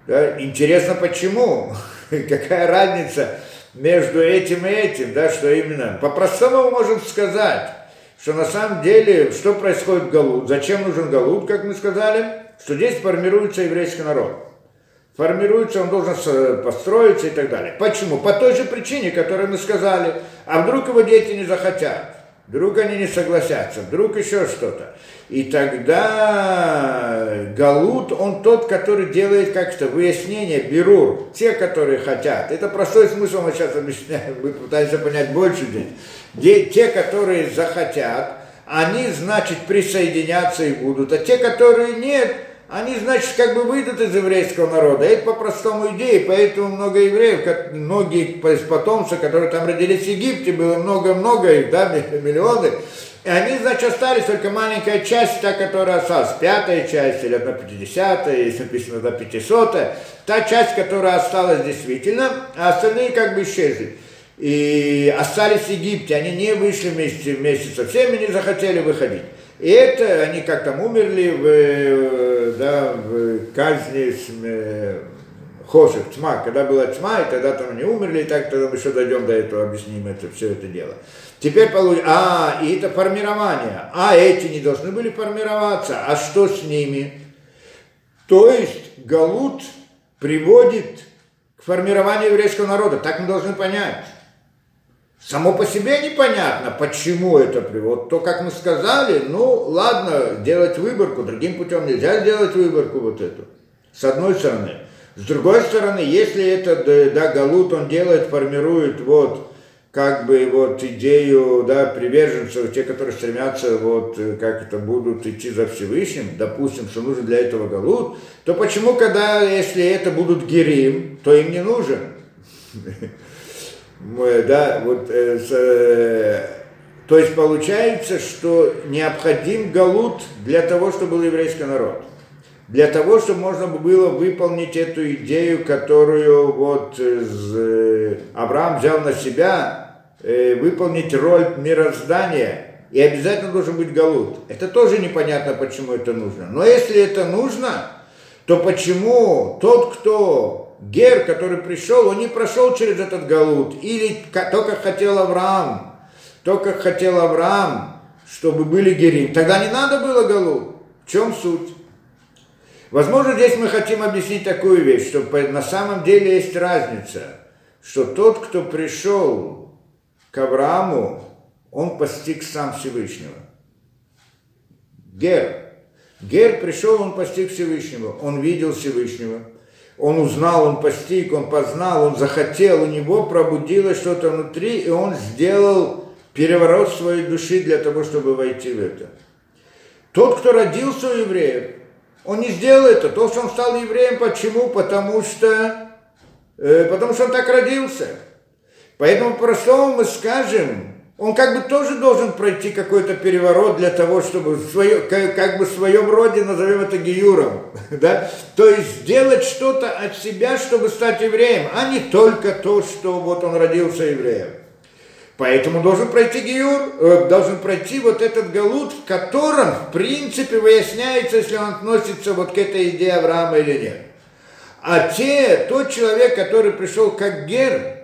Да? Интересно, почему? Какая разница между этим и этим, да, что именно? По-простому можем сказать, что на самом деле, что происходит в Галут, зачем нужен Галут, как мы сказали, что здесь формируется еврейский народ формируется, он должен построиться и так далее. Почему? По той же причине, которую мы сказали. А вдруг его дети не захотят? Вдруг они не согласятся, вдруг еще что-то. И тогда Галут, он тот, который делает как-то выяснение, берур, те, которые хотят. Это простой смысл мы сейчас объясняем, мы пытаемся понять больше здесь. Те, которые захотят, они, значит, присоединятся и будут, а те, которые нет, они, значит, как бы выйдут из еврейского народа. Это по простому идее, поэтому много евреев, как многие из потомцев, которые там родились в Египте, было много-много их, да, миллионы, и они, значит, остались только маленькая часть, та, которая осталась, пятая часть или одна пятидесятая, если написано одна пятисотая, та часть, которая осталась действительно, а остальные как бы исчезли. И остались в Египте, они не вышли вместе, вместе со всеми, не захотели выходить. И это они как там умерли в, э, да, в казни э, Хошек, тьма, когда была тьма, и тогда там они умерли, и так тогда мы еще дойдем до этого, объясним это, все это дело. Теперь получим, а, и это формирование, а эти не должны были формироваться, а что с ними? То есть Галут приводит к формированию еврейского народа, так мы должны понять. Само по себе непонятно, почему это приводит. То, как мы сказали, ну ладно, делать выборку, другим путем нельзя сделать выборку вот эту. С одной стороны. С другой стороны, если это, да, Галут он делает, формирует вот как бы вот идею, да, приверженцев, те, которые стремятся, вот, как это, будут идти за Всевышним, допустим, что нужен для этого Галут, то почему, когда, если это будут Герим, то им не нужен? да, вот, э, с, э, то есть получается, что необходим галут для того, чтобы был еврейский народ. Для того, чтобы можно было выполнить эту идею, которую вот э, Авраам взял на себя, э, выполнить роль мироздания, и обязательно должен быть галут. Это тоже непонятно, почему это нужно. Но если это нужно, то почему тот, кто Гер, который пришел, он не прошел через этот галут. Или то, как хотел Авраам. То, как хотел Авраам, чтобы были герим. Тогда не надо было галут. В чем суть? Возможно, здесь мы хотим объяснить такую вещь, что на самом деле есть разница, что тот, кто пришел к Аврааму, он постиг сам Всевышнего. Гер. Гер пришел, он постиг Всевышнего, он видел Всевышнего – он узнал, он постиг, он познал, он захотел, у него пробудилось что-то внутри, и он сделал переворот своей души для того, чтобы войти в это. Тот, кто родился у евреев, он не сделал это. То, что он стал евреем, почему? Потому что, э, потому что он так родился. Поэтому по-простому мы скажем, он как бы тоже должен пройти какой-то переворот для того, чтобы в свое, как, как бы в своем роде, назовем это гиюром, да? то есть сделать что-то от себя, чтобы стать евреем, а не только то, что вот он родился евреем. Поэтому должен пройти гиюр, э, должен пройти вот этот галут, в котором, в принципе, выясняется, если он относится вот к этой идее Авраама или нет. А те, тот человек, который пришел как гер,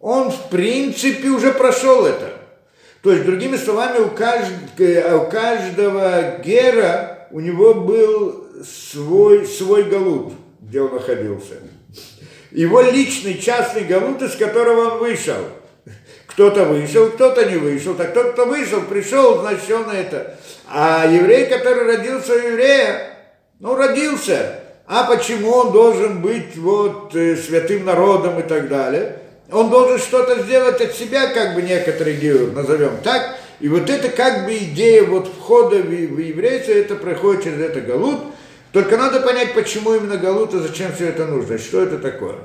он, в принципе, уже прошел это. То есть, другими словами, у, кажд... у каждого гера у него был свой, свой галут, где он находился. Его личный частный галут, из которого он вышел. Кто-то вышел, кто-то не вышел. Так тот, кто вышел, пришел, значит, он это. А еврей, который родился у еврея, ну, родился. А почему он должен быть вот э, святым народом и так далее? Он должен что-то сделать от себя, как бы некоторые геур, назовем так. И вот это как бы идея вот входа в, в еврейство, это проходит через это галут. Только надо понять, почему именно галут и зачем все это нужно, что это такое.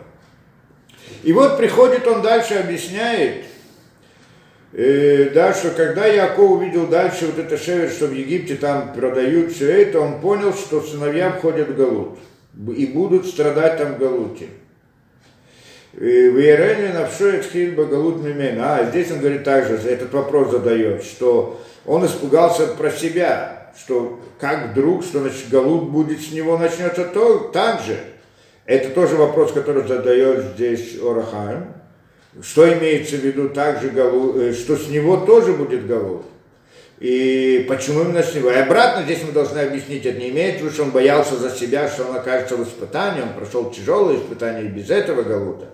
И вот приходит он дальше, объясняет, э, да, что когда Яков увидел дальше вот это шевер, что в Египте там продают все это, он понял, что сыновья входят в Галут и будут страдать там в Галуте. А здесь он говорит также, этот вопрос задает, что он испугался про себя, что как вдруг, что значит галут будет с него начнется то, так же. Это тоже вопрос, который задает здесь Орахаем. Что имеется в виду также галут, э, что с него тоже будет галут. И почему именно с него? И обратно здесь мы должны объяснить, это не имеет в виду, что он боялся за себя, что он окажется в испытании, он прошел тяжелое испытание без этого галута.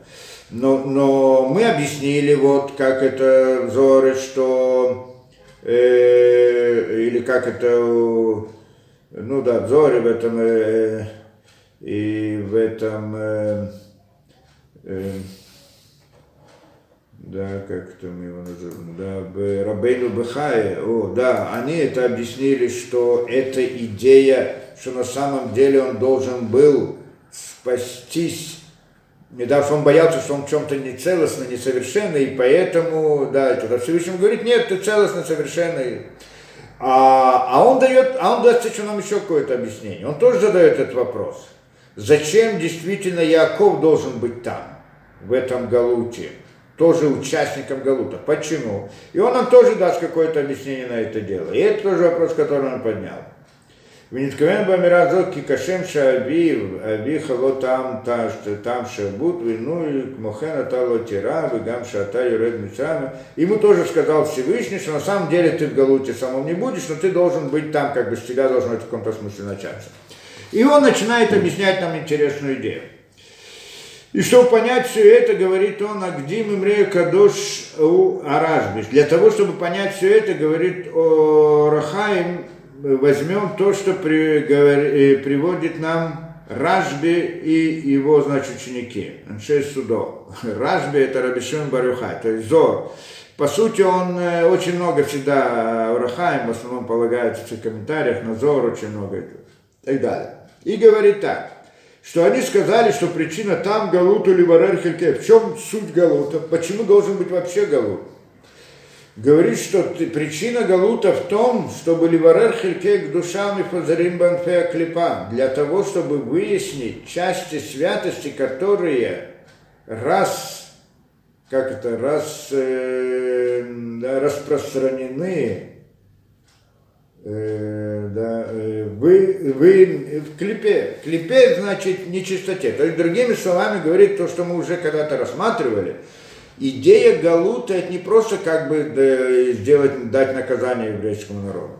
Но, но мы объяснили, вот как это Зоры, что э, или как это, ну да, Зоры в этом э, и в этом э, э, да, как мы его называем, да, Рабейну Бехае, о, да, они это объяснили, что эта идея, что на самом деле он должен был спастись, не дав он боялся, что он в чем-то нецелостный, несовершенный, и поэтому, да, тогда Всевышний говорит, нет, ты целостный, совершенный. А, а он дает, а он даст нам еще какое-то объяснение. Он тоже задает этот вопрос. Зачем действительно Яков должен быть там, в этом Галуте? тоже участником Галута. Почему? И он нам тоже даст какое-то объяснение на это дело. И это тоже вопрос, который он поднял. ונתכוון באמירה הזאת כי כשם שאביו, אביך לא טעם טעם שעבוד ועינוי, כמו כן אתה לא תירא, וגם שאתה יורד מצרים. Ему тоже сказал Всевышний, что на самом деле ты в Галуте самом не будешь, но ты должен быть там, как бы с тебя должно в каком-то смысле начаться. И он начинает объяснять нам интересную идею. И чтобы понять все это, говорит он, Агдим Имрею Кадош у Аражбиш. Для того, чтобы понять все это, говорит о Рахаим, возьмем то, что при, э, приводит нам Ражби и его, значит, ученики, Аншей Судо. Ражби это Рабишин Барюхай, то есть Зор. По сути, он э, очень много всегда Рахаим, в основном полагается в комментариях, на Зор очень много и так далее. И говорит так что они сказали, что причина там Галут или Варер Хельке. В чем суть Галута? Почему должен быть вообще Галут? Говорит, что причина Галута в том, чтобы Ливарер Хельке к душам и Фазарим Банфея Клипа, для того, чтобы выяснить части святости, которые раз, как это, раз э, да, распространены Э, да, э, вы, вы в клипе. Клипе значит нечистоте. То есть, другими словами, говорит то, что мы уже когда-то рассматривали. Идея Галута это не просто как бы сделать, дать наказание еврейскому народу.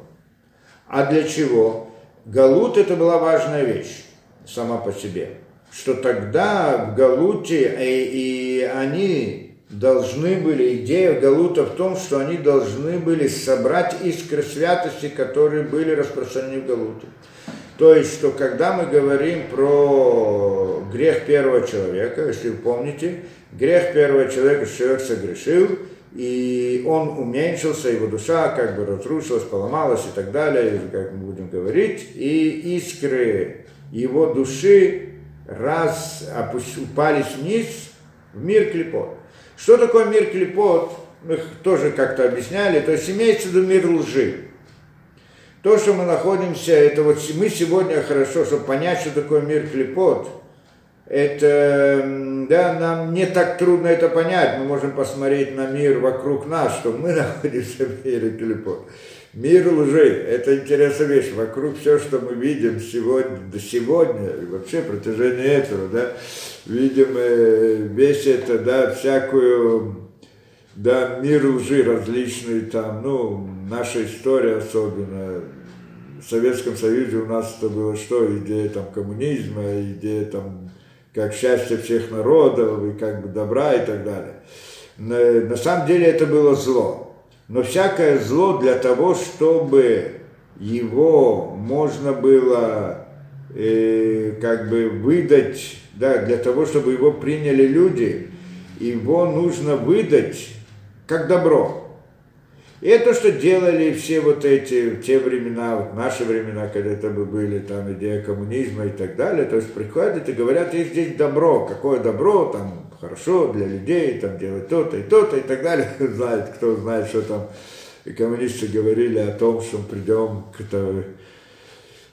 А для чего? Галут это была важная вещь сама по себе. Что тогда в Галуте и, э, и они должны были, идея Галута в том, что они должны были собрать искры святости, которые были распространены в Галуте. То есть, что когда мы говорим про грех первого человека, если вы помните, грех первого человека, человек согрешил, и он уменьшился, его душа как бы разрушилась, поломалась и так далее, как мы будем говорить, и искры его души раз упали вниз в мир клепот. Что такое мир клепот? Мы тоже как-то объясняли. То есть имеется в виду мир лжи. То, что мы находимся, это вот мы сегодня хорошо, чтобы понять, что такое мир клепот, это, да, нам не так трудно это понять. Мы можем посмотреть на мир вокруг нас, что мы находимся в мире клепот. Мир лжи – это интересная вещь. Вокруг все, что мы видим сегодня, до сегодня, и вообще протяжении этого, да, видим э, весь это, да, всякую, да, мир лжи различный там, ну, наша история особенно, в Советском Союзе у нас это было что, идея там коммунизма, идея там как счастье всех народов, и как бы добра и так далее. На, самом деле это было зло. Но всякое зло для того, чтобы его можно было э, как бы выдать да, для того, чтобы его приняли люди, его нужно выдать как добро. И это, что делали все вот эти, те времена, вот наши времена, когда это бы были там идея коммунизма и так далее, то есть приходят и говорят, есть здесь добро, какое добро, там хорошо для людей, там делать то-то и то-то и так далее, знает, кто знает, что там и коммунисты говорили о том, что мы придем к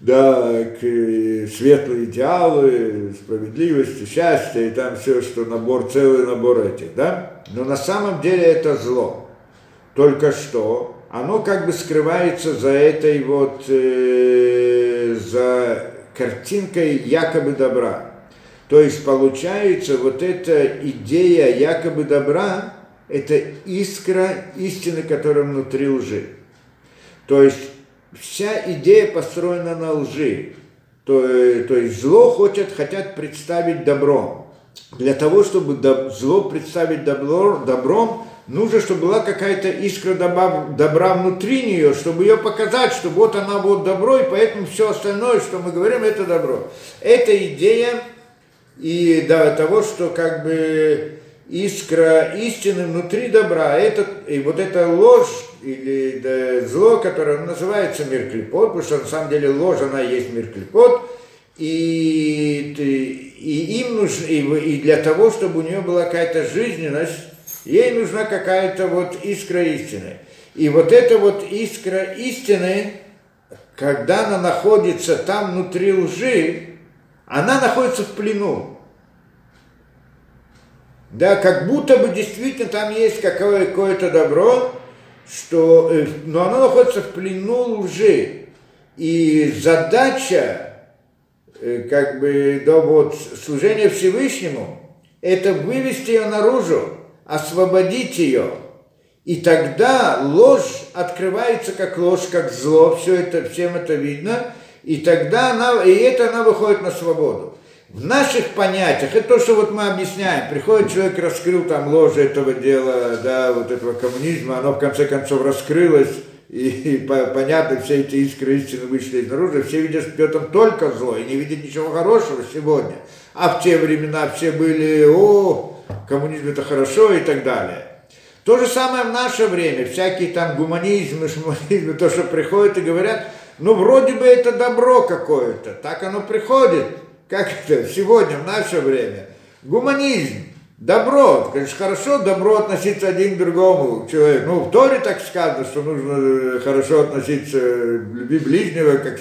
да, к светлые идеалы, справедливости, счастья, и там все, что набор, целый набор этих, да? Но на самом деле это зло. Только что оно как бы скрывается за этой вот, э, за картинкой якобы добра. То есть получается вот эта идея якобы добра, это искра истины, которая внутри лжи. То есть вся идея построена на лжи. То, то есть зло хочет, хотят представить добром. Для того, чтобы зло представить добро, добром, нужно, чтобы была какая-то искра добра, добра внутри нее, чтобы ее показать, что вот она вот добро, и поэтому все остальное, что мы говорим, это добро. Это идея и да, того, что как бы искра истины внутри добра, это, и вот эта ложь или да, зло, которое называется мир потому что на самом деле ложь, она есть мир клепот, и, и им нужно, и, и для того, чтобы у нее была какая-то жизненность, ей нужна какая-то вот искра истины. И вот эта вот искра истины, когда она находится там внутри лжи, она находится в плену. Да, как будто бы действительно там есть какое-то добро, что, э, но оно находится в плену лжи. И задача, э, как бы, да, вот, служения Всевышнему, это вывести ее наружу, освободить ее. И тогда ложь открывается как ложь, как зло, все это, всем это видно, и тогда она, и это она выходит на свободу. В наших понятиях, это то, что вот мы объясняем, приходит человек, раскрыл там ложь этого дела, да, вот этого коммунизма, оно в конце концов раскрылось, и, и понятно, все эти искры истины вышли наружу, все видят, что там только зло, и не видят ничего хорошего сегодня. А в те времена все были, о, коммунизм это хорошо и так далее. То же самое в наше время, всякие там гуманизмы, шуманизмы, то, что приходят и говорят, ну, вроде бы это добро какое-то, так оно приходит, как это сегодня, в наше время, гуманизм, добро, конечно, хорошо добро относиться один к другому человеку. Ну, в Торе так сказано, что нужно э, хорошо относиться, люби ближнего, как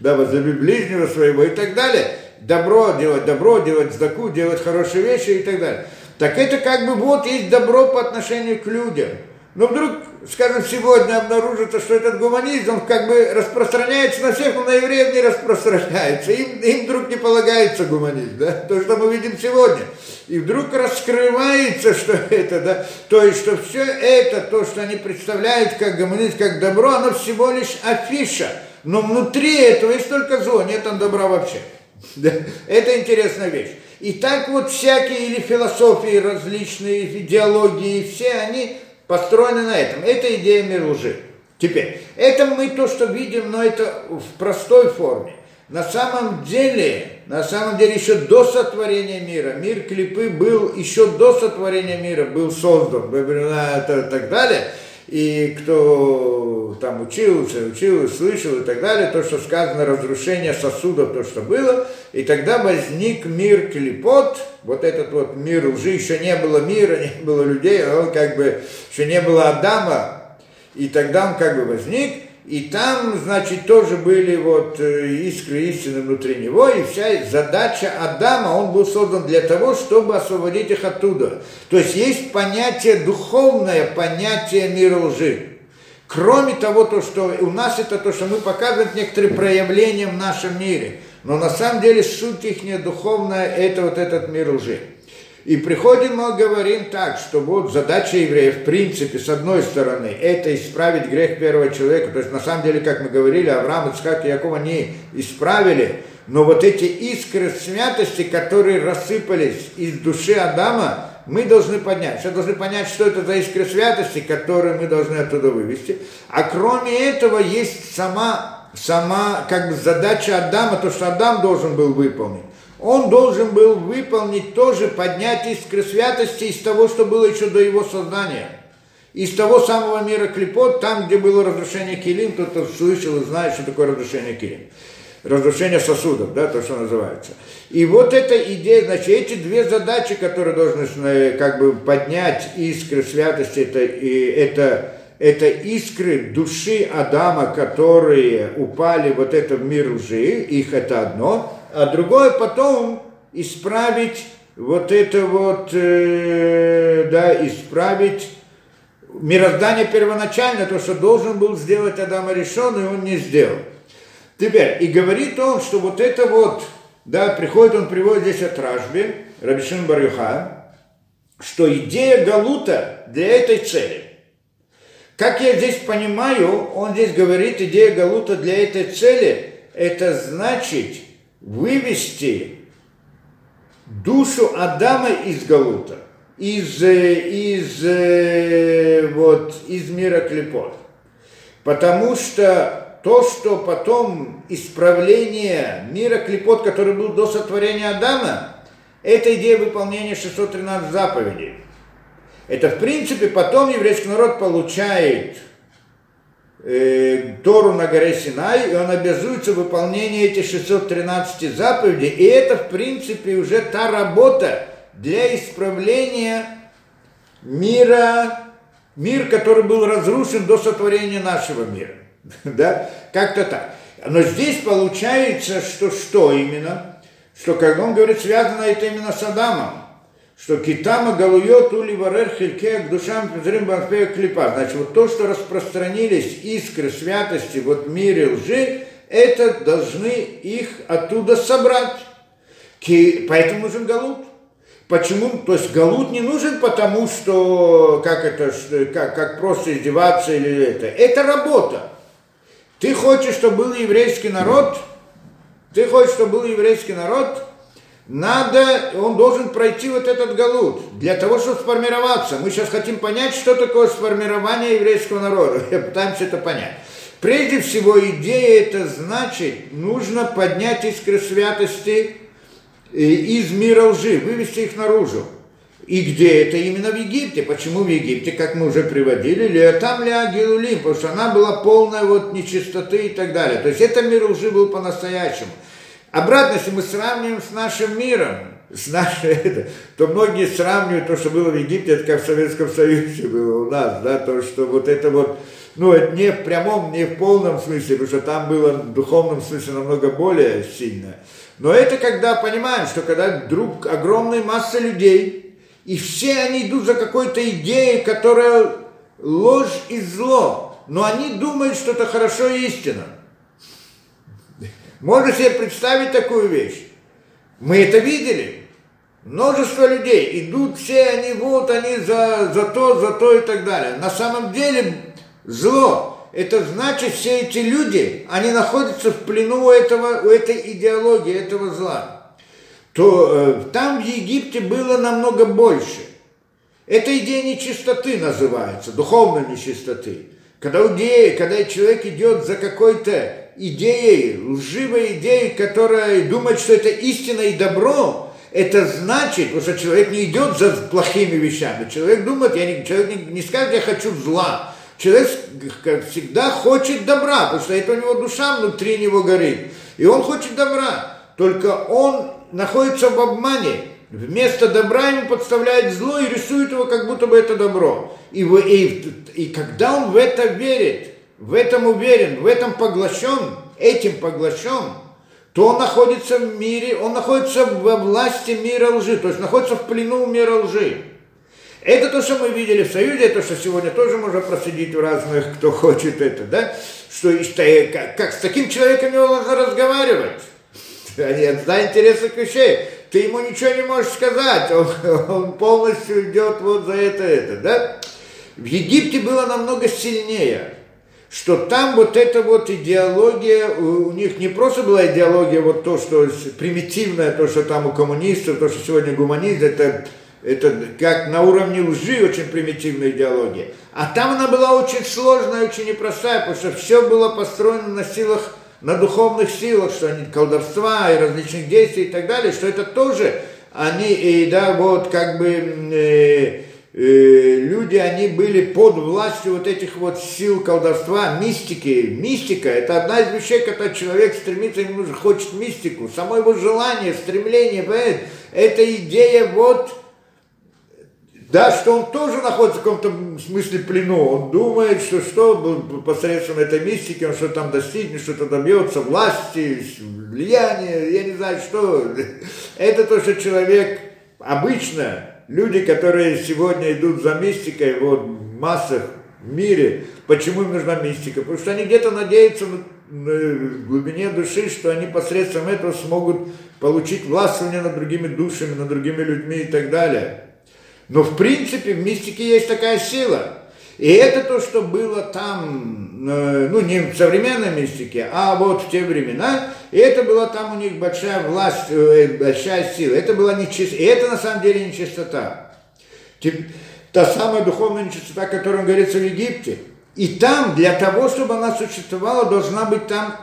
да, возлюби ближнего своего и так далее. Добро делать добро, делать сдаку, делать хорошие вещи и так далее. Так это как бы вот есть добро по отношению к людям. Но вдруг, скажем, сегодня обнаружится, что этот гуманизм, он как бы распространяется на всех, но на евреев не распространяется. Им, им вдруг не полагается гуманизм, да, то, что мы видим сегодня. И вдруг раскрывается, что это, да, то есть, что все это, то, что они представляют как гуманизм, как добро, оно всего лишь афиша. Но внутри этого есть только зло, нет там добра вообще. Да? Это интересная вещь. И так вот всякие или философии различные, идеологии, все они построены на этом. Это идея мира лжи. Теперь, это мы то, что видим, но это в простой форме. На самом деле, на самом деле еще до сотворения мира, мир клипы был, еще до сотворения мира был создан, и так далее – и кто там учился, учил, слышал и так далее, то, что сказано, разрушение сосудов, то, что было, и тогда возник мир клепот, вот этот вот мир лжи, еще не было мира, не было людей, он как бы, еще не было Адама, и тогда он как бы возник, и там, значит, тоже были вот э, искры истины внутри него, и вся задача Адама, он был создан для того, чтобы освободить их оттуда. То есть есть понятие, духовное понятие мира лжи. Кроме того, то, что у нас это то, что мы показываем некоторые проявления в нашем мире. Но на самом деле суть их не духовная, это вот этот мир лжи. И приходим мы говорим так, что вот задача евреев, в принципе, с одной стороны, это исправить грех первого человека. То есть, на самом деле, как мы говорили, Авраам, Ицхак и Яков, они исправили, но вот эти искры святости, которые рассыпались из души Адама, мы должны поднять. Все должны понять, что это за искры святости, которые мы должны оттуда вывести. А кроме этого есть сама, сама как бы задача Адама, то, что Адам должен был выполнить он должен был выполнить тоже, поднять искры святости из того, что было еще до его создания. из того самого мира клепот, там, где было разрушение килим, кто-то слышал и знает, что такое разрушение килим. Разрушение сосудов, да, то, что называется. И вот эта идея, значит, эти две задачи, которые должны э, как бы поднять искры святости, это, и, это, это искры души Адама, которые упали вот это в мир лжи, их это одно, а другое потом исправить вот это вот, э, да, исправить мироздание первоначально, то, что должен был сделать Адам решен, и он не сделал. Теперь, и говорит он, что вот это вот, да, приходит, он приводит здесь от Ражби, Рабишин Барюха, что идея Галута для этой цели. Как я здесь понимаю, он здесь говорит, идея Галута для этой цели, это значит вывести душу Адама из Галута из, э, из, э, вот, из мира клепот. Потому что то, что потом исправление мира клепот, который был до сотворения Адама, это идея выполнения 613 заповедей. Это, в принципе, потом еврейский народ получает Тору на горе Синай, и он обязуется выполнение этих 613 заповедей. И это, в принципе, уже та работа, для исправления мира, мир, который был разрушен до сотворения нашего мира. да? Как-то так. Но здесь получается, что что именно? Что, как он говорит, связано это именно с Адамом. Что китама галует ули варер хильке к душам пизрим банфея клипа. Значит, вот то, что распространились искры святости вот в мире лжи, это должны их оттуда собрать. Поэтому нужен галут. Почему? То есть Галут не нужен потому, что как это, как, как просто издеваться или это. Это работа. Ты хочешь, чтобы был еврейский народ, ты хочешь, чтобы был еврейский народ, надо, он должен пройти вот этот галут для того, чтобы сформироваться. Мы сейчас хотим понять, что такое сформирование еврейского народа. Пытаемся это понять. Прежде всего, идея это значит, нужно поднять искры святости из мира лжи, вывести их наружу. И где это? Именно в Египте. Почему в Египте, как мы уже приводили, ли там ли Агилулим, потому что она была полная вот нечистоты и так далее. То есть это мир лжи был по-настоящему. Обратно, если мы сравниваем с нашим миром, с нашей, это, то многие сравнивают то, что было в Египте, это как в Советском Союзе было у нас, да, то, что вот это вот, ну, это не в прямом, не в полном смысле, потому что там было в духовном смысле намного более сильное. Но это когда понимаем, что когда вдруг огромная масса людей, и все они идут за какой-то идеей, которая ложь и зло, но они думают, что это хорошо и истина. Можно себе представить такую вещь? Мы это видели. Множество людей идут, все они вот, они за, за то, за то и так далее. На самом деле зло это значит, все эти люди, они находятся в плену у, этого, у этой идеологии, этого зла. То э, там в Египте было намного больше. Эта идея нечистоты называется, духовной нечистоты. Когда, идея, когда человек идет за какой-то идеей, лживой идеей, которая думает, что это истина и добро, это значит, потому что человек не идет за плохими вещами. Человек думает, я не, человек не, не скажет, я хочу зла. Человек, как всегда, хочет добра, потому что это у него душа внутри него горит. И он хочет добра. Только он находится в обмане. Вместо добра ему подставляет зло и рисует его, как будто бы это добро. И, и, и когда он в это верит, в этом уверен, в этом поглощен, этим поглощен, то он находится в мире, он находится во власти мира лжи, то есть находится в плену мира лжи. Это то, что мы видели в Союзе, это, что сегодня тоже можно проследить у разных, кто хочет это, да? Что как, как с таким человеком можно разговаривать. Одна интересных вещей. Ты ему ничего не можешь сказать, он, он полностью идет вот за это, это, да? В Египте было намного сильнее, что там вот эта вот идеология, у, них не просто была идеология вот то, что примитивное, то, что там у коммунистов, то, что сегодня гуманизм, это это как на уровне лжи очень примитивная идеология. А там она была очень сложная, очень непростая, потому что все было построено на силах, на духовных силах, что они колдовства и различных действий и так далее, что это тоже они, и, да, вот как бы э, люди, они были под властью вот этих вот сил колдовства, мистики. Мистика – это одна из вещей, когда человек стремится, ему хочет мистику. Само его желание, стремление, понимаете? это идея вот, да, что он тоже находится в каком-то смысле плену. Он думает, что что посредством этой мистики он что-то там достигнет, что-то добьется, власти, влияния, я не знаю что. Это то, что человек обычно люди, которые сегодня идут за мистикой вот, в массах в мире, почему им нужна мистика? Потому что они где-то надеются в глубине души, что они посредством этого смогут получить властвование над другими душами, над другими людьми и так далее. Но в принципе в мистике есть такая сила. И это то, что было там, э, ну не в современной мистике, а вот в те времена, и это была там у них большая власть, э, большая сила. Это была нечистота, и это на самом деле нечистота. Та самая духовная нечистота, о которой говорится в Египте. И там, для того, чтобы она существовала, должна быть там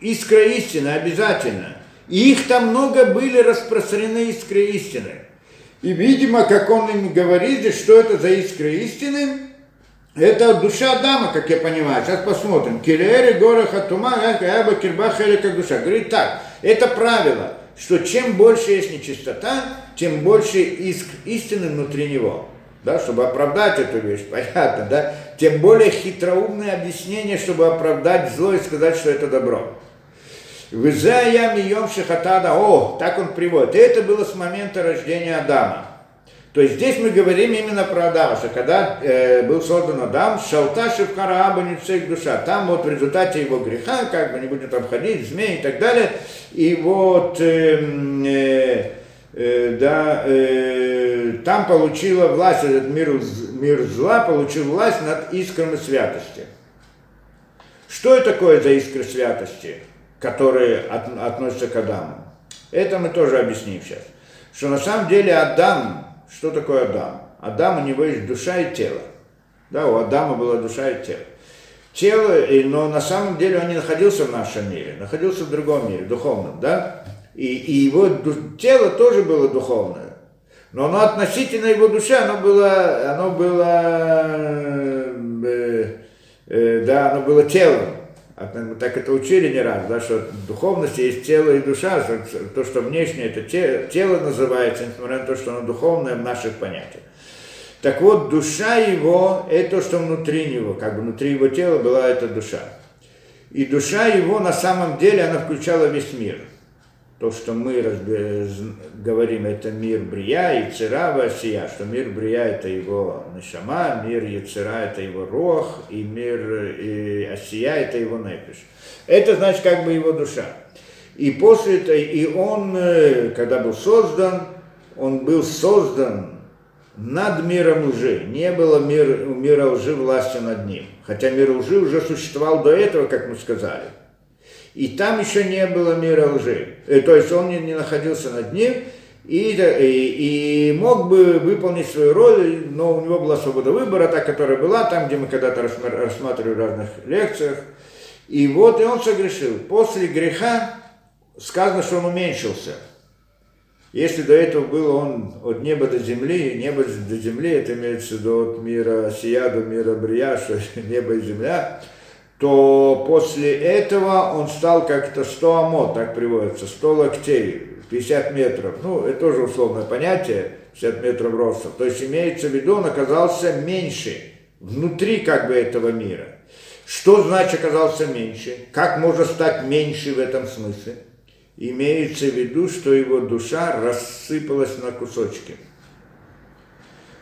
искра истины обязательно. И их там много были распространены искры истины. И, видимо, как он им говорит, что это за искры истины, это душа Адама, как я понимаю. Сейчас посмотрим. Килери, гора, хатума, аба, кирба, как душа. Говорит так, это правило, что чем больше есть нечистота, тем больше иск истины внутри него. Да, чтобы оправдать эту вещь, понятно, да? Тем более хитроумное объяснение, чтобы оправдать зло и сказать, что это добро. Вызая мием шихатада, о, так он приводит. И это было с момента рождения Адама. То есть здесь мы говорим именно про Адама, что когда э, был создан Адам, шалта шевкара аба не всех душа. Там вот в результате его греха, как бы не будем там ходить, змеи и так далее, и вот э, э, э, да, э, там получила власть, этот мир, мир зла получил власть над искрами святости. Что это такое за искры святости, которые от, относятся к Адаму? Это мы тоже объясним сейчас. Что на самом деле Адам, что такое Адам? Адам, у него есть душа и тело. Да, у Адама была душа и тело. Тело, но на самом деле он не находился в нашем мире, находился в другом мире, духовном, да? И, и его тело тоже было духовное. Но оно относительно его души, оно было, оно было, э, э, да, оно было телом. А мы так это учили не раз, да, что в духовности есть тело и душа, то, что внешнее, это тело называется, несмотря на то, что оно духовное в наших понятиях. Так вот, душа его, это то, что внутри него, как бы внутри его тела была эта душа. И душа его на самом деле, она включала весь мир – то, что мы разбер... говорим, это мир Брия и Цира Васия, что мир Брия это его Нишама, мир Яцера это его Рох, и мир и Асия это его Непиш. Это значит как бы его душа. И после этого, и он, э, когда был создан, он был создан над миром лжи. Не было мир, мира лжи власти над ним. Хотя мир лжи уже существовал до этого, как мы сказали. И там еще не было мира лжи. Э, то есть он не, находился над ним и, и, и мог бы выполнить свою роль, но у него была свобода выбора, та, которая была там, где мы когда-то рассматривали в разных лекциях. И вот и он согрешил. После греха сказано, что он уменьшился. Если до этого был он от неба до земли, небо до земли, это имеется в виду от мира сия до мира брия, что небо и земля, то после этого он стал как-то 100 амот, так приводится, 100 локтей, 50 метров. Ну, это тоже условное понятие, 50 метров роста. То есть имеется в виду, он оказался меньше, внутри как бы этого мира. Что значит оказался меньше? Как можно стать меньше в этом смысле? Имеется в виду, что его душа рассыпалась на кусочки,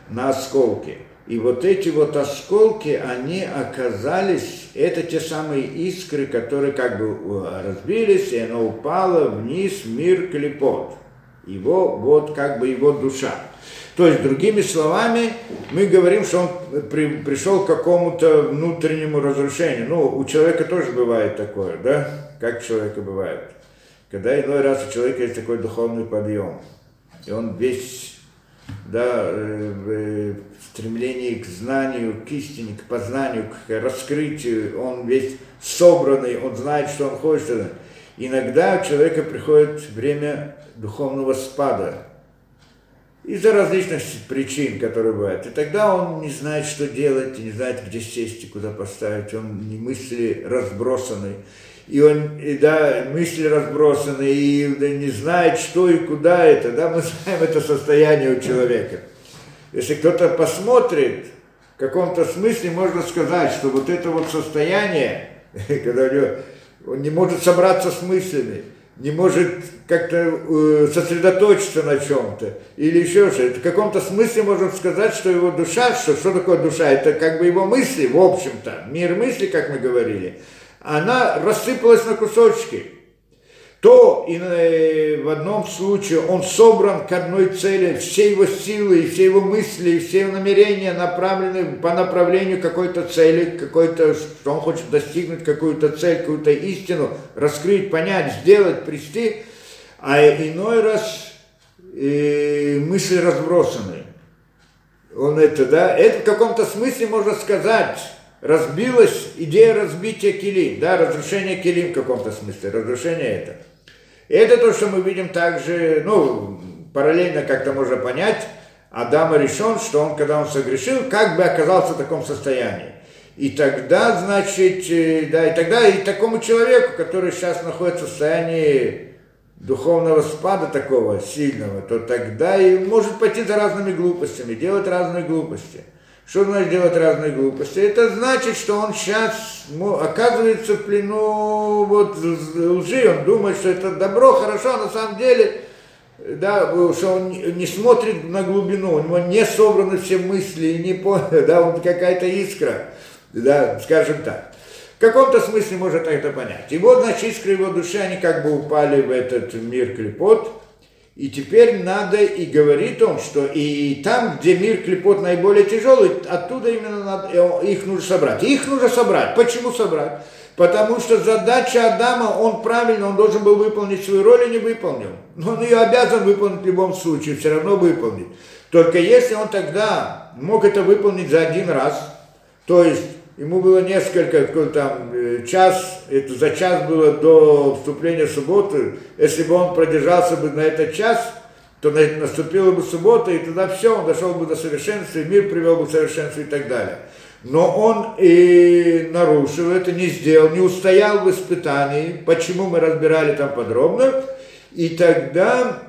на осколки. И вот эти вот осколки, они оказались, это те самые искры, которые как бы э, разбились, и оно упало вниз мир клепот. Его, вот как бы его душа. То есть, другими словами, мы говорим, что он при, пришел к какому-то внутреннему разрушению. Ну, у человека тоже бывает такое, да? Как у человека бывает. Когда иной раз у человека есть такой духовный подъем, и он весь да, стремление к знанию, к истине, к познанию, к раскрытию, он весь собранный, он знает, что он хочет. Иногда у человека приходит время духовного спада. из-за различных причин, которые бывают. И тогда он не знает, что делать, не знает, где сесть и куда поставить. Он не мысли разбросаны. И он, и, да, мысли разбросаны, и да, не знает, что и куда это. Да, мы знаем это состояние у человека. Если кто-то посмотрит, в каком-то смысле можно сказать, что вот это вот состояние, когда он не может собраться с мыслями, не может как-то э, сосредоточиться на чем-то или еще что-то. В каком-то смысле можно сказать, что его душа, что, что такое душа, это как бы его мысли, в общем-то, мир мысли, как мы говорили, она рассыпалась на кусочки то и э, в одном случае он собран к одной цели, все его силы, все его мысли, все его намерения направлены по направлению какой-то цели, какой-то, что он хочет достигнуть какую-то цель, какую-то истину, раскрыть, понять, сделать, привести, а иной раз и э, мысли разбросаны. Он это, да, это в каком-то смысле можно сказать, разбилась идея разбития килим, да, разрушение килим в каком-то смысле, разрушение это. Это то, что мы видим также, ну, параллельно как-то можно понять, Адама решен, что он, когда он согрешил, как бы оказался в таком состоянии. И тогда, значит, э, да, и тогда и такому человеку, который сейчас находится в состоянии духовного спада такого сильного, то тогда и может пойти за разными глупостями, делать разные глупости – что значит делать разные глупости? Это значит, что он сейчас оказывается в плену вот, лжи, он думает, что это добро, хорошо, а на самом деле, да, что он не смотрит на глубину, у него не собраны все мысли, не понял, да, он какая-то искра, да, скажем так. В каком-то смысле можно это понять. И вот, значит, искры его души, они как бы упали в этот мир клепот, и теперь надо, и говорит он, что и там, где мир клепот наиболее тяжелый, оттуда именно надо, э, их нужно собрать. их нужно собрать. Почему собрать? Потому что задача Адама, он правильно, он должен был выполнить свою роль и не выполнил. Но он ее обязан выполнить в любом случае, все равно выполнить. Только если он тогда мог это выполнить за один раз, то есть ему было несколько, там, э, час, это за час было до вступления субботы, если бы он продержался бы на этот час, то наступила бы суббота, и тогда все, он дошел бы до совершенства, и мир привел бы к совершенству и так далее. Но он и нарушил это, не сделал, не устоял в испытании, почему мы разбирали там подробно, и тогда,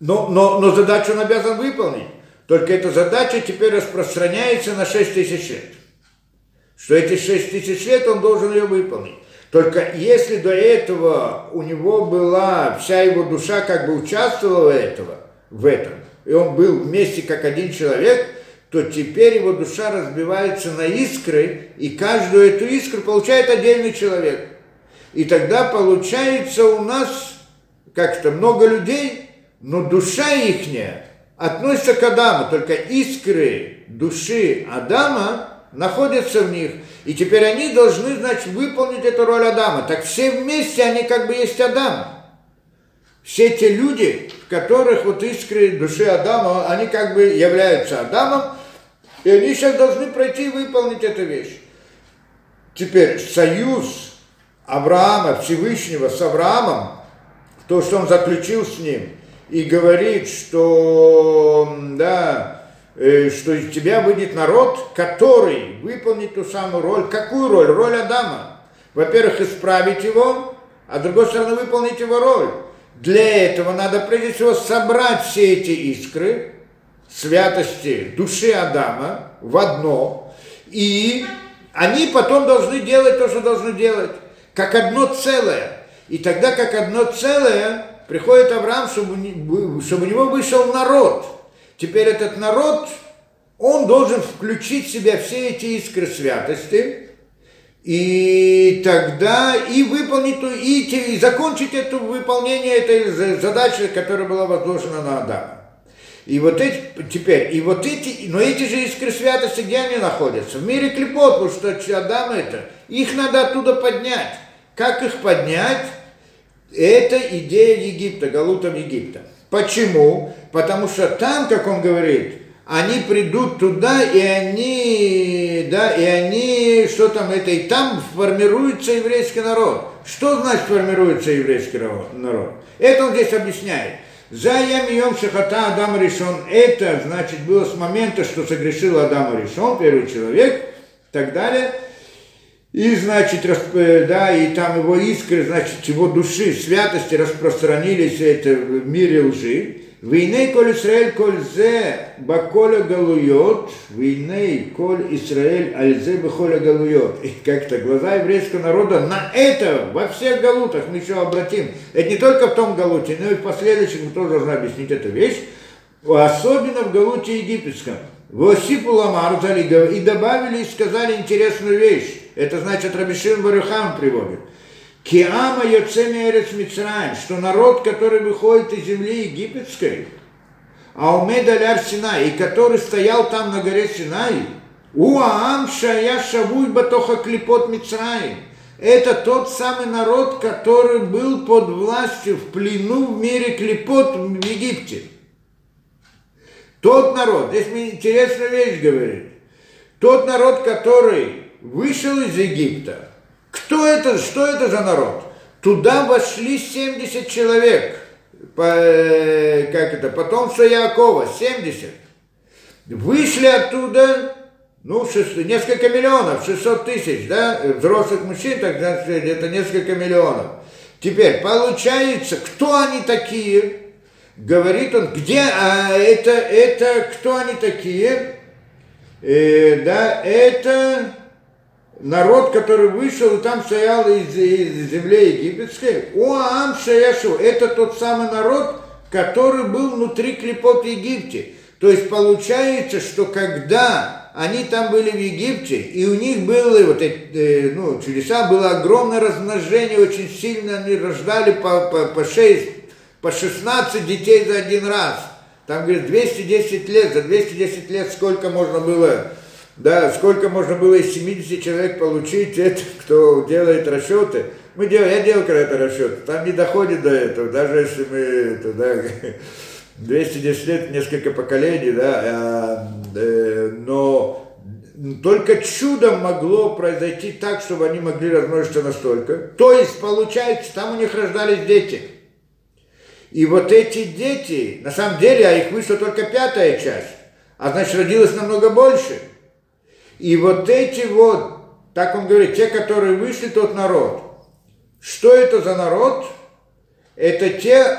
но, но, но задачу он обязан выполнить. Только эта задача теперь распространяется на 6 тысяч лет что эти шесть тысяч лет он должен ее выполнить. Только если до этого у него была, вся его душа как бы участвовала этого, в этом, и он был вместе как один человек, то теперь его душа разбивается на искры, и каждую эту искру получает отдельный человек. И тогда получается у нас как-то много людей, но душа ихняя относится к Адаму, только искры души Адама находятся в них, и теперь они должны, значит, выполнить эту роль Адама. Так все вместе они как бы есть Адам. Все те люди, в которых вот искры души Адама, они как бы являются Адамом, и они сейчас должны пройти и выполнить эту вещь. Теперь союз Авраама, Всевышнего с Авраамом, то, что он заключил с ним, и говорит, что, да, что из тебя выйдет народ, который выполнит ту самую роль. Какую роль? Роль Адама. Во-первых, исправить его, а с другой стороны, выполнить его роль. Для этого надо прежде всего собрать все эти искры святости души Адама в одно, и они потом должны делать то, что должны делать, как одно целое. И тогда, как одно целое, приходит Авраам, чтобы, чтобы у него вышел народ – Теперь этот народ, он должен включить в себя все эти искры святости, и тогда и выполнить, и, и закончить это выполнение этой задачи, которая была возложена на Адама. И вот эти, теперь, и вот эти, но эти же искры святости, где они находятся? В мире клепот, потому что Адам это, их надо оттуда поднять. Как их поднять? Это идея Египта, Галутом Египта. Почему? Потому что там, как он говорит, они придут туда, и они, да, и они, что там это, и там формируется еврейский народ. Что значит формируется еврейский народ? Это он здесь объясняет. За Ямием Шахата Адам решен. Это, значит, было с момента, что согрешил Адам решен, первый человек, и так далее. И, значит, расп... да, и там его искры, значит, его души, святости распространились это в мире лжи. Войны коль Израиль коль зе баколя галуйот, войны коль Израиль альзе бахоля галуйот. И как-то глаза еврейского народа на это, во всех галутах мы еще обратим. Это не только в том галуте, но и в последующем мы тоже должны объяснить эту вещь. Особенно в галуте египетском. Восипу ламар и добавили и сказали интересную вещь. Это значит Рабишин Барюхан приводит. Киама Йоцеми Эрец Мицраем, что народ, который выходит из земли египетской, а умед аляр Синай, и который стоял там на горе Синай, Уаам Шая Шавуй Батоха Клипот Мицраем, это тот самый народ, который был под властью в плену в мире Клипот в Египте. Тот народ, здесь мне интересная вещь говорит, тот народ, который вышел из Египта, кто это, что это за народ? Туда вошли 70 человек, по, э, как это, потомство Якова, 70. Вышли оттуда, ну, 6, несколько миллионов, 600 тысяч, да, взрослых мужчин, так значит, это несколько миллионов. Теперь, получается, кто они такие? Говорит он, где, а это, это, кто они такие? Э, да, это народ, который вышел и там стоял из, из земли египетской, Уаам Шаяшу, это тот самый народ, который был внутри клепот Египте. То есть получается, что когда они там были в Египте, и у них было вот эти, э, ну, чудеса, было огромное размножение, очень сильно они рождали по, по, по 6, по 16 детей за один раз. Там, говорит, 210 лет, за 210 лет сколько можно было да, сколько можно было из 70 человек получить, это кто делает расчеты. Мы делаем, я делал когда-то расчет, там не доходит до этого, даже если мы это, да, 210 лет, несколько поколений, да, а, э, но только чудом могло произойти так, чтобы они могли размножиться настолько. То есть, получается, там у них рождались дети. И вот эти дети, на самом деле, а их вышла только пятая часть, а значит, родилось намного больше – и вот эти вот, так он говорит, те, которые вышли, тот народ. Что это за народ? Это те,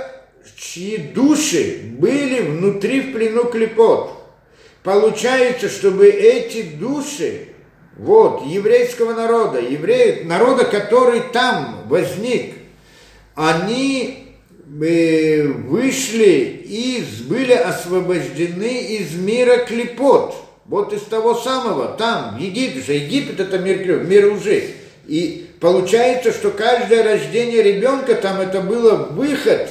чьи души были внутри в плену клепот. Получается, чтобы эти души, вот, еврейского народа, евреев, народа, который там возник, они э, вышли и были освобождены из мира клепот – вот из того самого, там, в Египте, Египет это мир, мир лжи. И получается, что каждое рождение ребенка там это было выход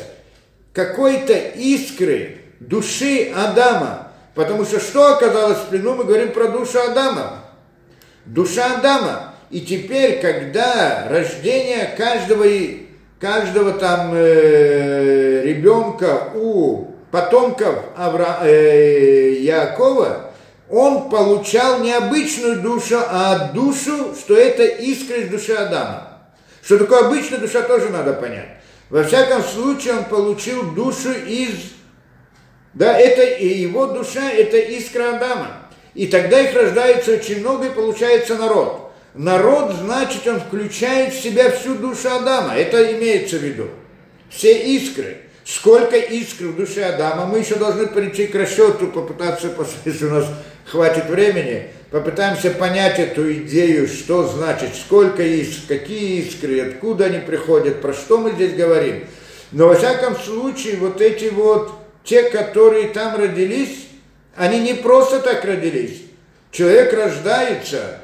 какой-то искры души Адама. Потому что что оказалось в плену, мы говорим про душу Адама. Душа Адама. И теперь, когда рождение каждого, каждого там э, ребенка у потомков Авра, э, Якова, он получал не обычную душу, а душу, что это искра из души Адама. Что такое обычная душа, тоже надо понять. Во всяком случае, он получил душу из... Да, это его душа, это искра Адама. И тогда их рождается очень много, и получается народ. Народ, значит, он включает в себя всю душу Адама. Это имеется в виду. Все искры сколько искр в душе Адама. Мы еще должны прийти к расчету, попытаться, если у нас хватит времени, попытаемся понять эту идею, что значит, сколько искр, какие искры, откуда они приходят, про что мы здесь говорим. Но во всяком случае, вот эти вот, те, которые там родились, они не просто так родились. Человек рождается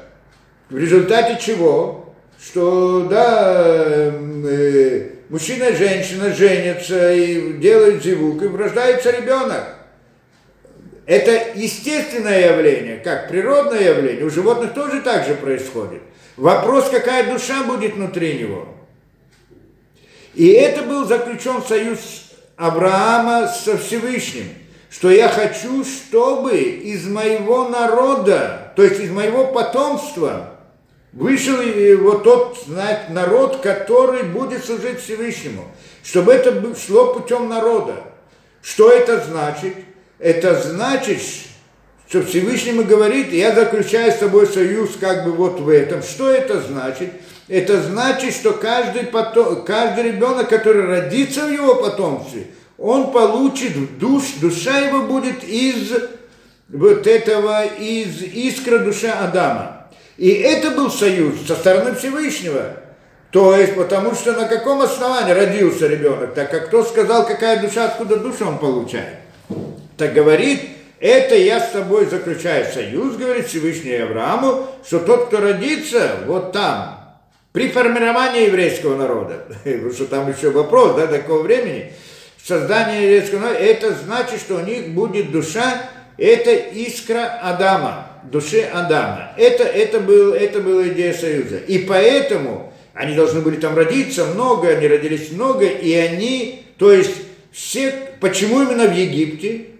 в результате чего? Что, да, э, мужчина и женщина женятся и делают зивук, и рождается ребенок. Это естественное явление, как природное явление. У животных тоже так же происходит. Вопрос, какая душа будет внутри него. И это был заключен союз Авраама со Всевышним, что я хочу, чтобы из моего народа, то есть из моего потомства, вышел вот тот знать, народ, который будет служить Всевышнему, чтобы это шло путем народа. Что это значит? Это значит, что Всевышнему говорит, я заключаю с тобой союз как бы вот в этом. Что это значит? Это значит, что каждый, потом, каждый ребенок, который родится в его потомстве, он получит душ, душа его будет из вот этого, из искра души Адама. И это был союз со стороны Всевышнего. То есть, потому что на каком основании родился ребенок, так как кто сказал, какая душа, откуда душа он получает. Так говорит, это я с тобой заключаю союз, говорит Всевышний Аврааму, что тот, кто родится вот там, при формировании еврейского народа, потому что там еще вопрос, да, такого времени, создание еврейского народа, это значит, что у них будет душа, это искра Адама, души Адама. Это, это, был, это была идея союза. И поэтому они должны были там родиться много, они родились много, и они, то есть все, почему именно в Египте?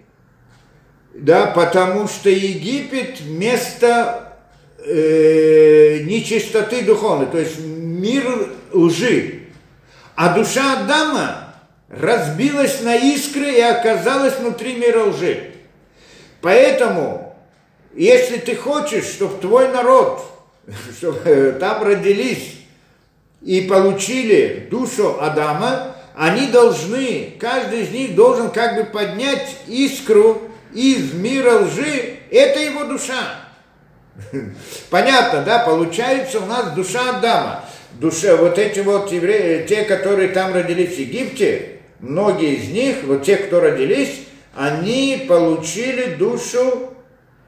Да, потому что Египет место э, нечистоты духовной, то есть мир лжи. А душа Адама разбилась на искры и оказалась внутри мира лжи. Поэтому, если ты хочешь, чтобы твой народ, чтобы там родились и получили душу Адама, они должны, каждый из них должен как бы поднять искру из мира лжи, это его душа. Понятно, да? Получается у нас душа Адама. Душа, вот эти вот евреи, те, которые там родились в Египте, многие из них, вот те, кто родились, они получили душу,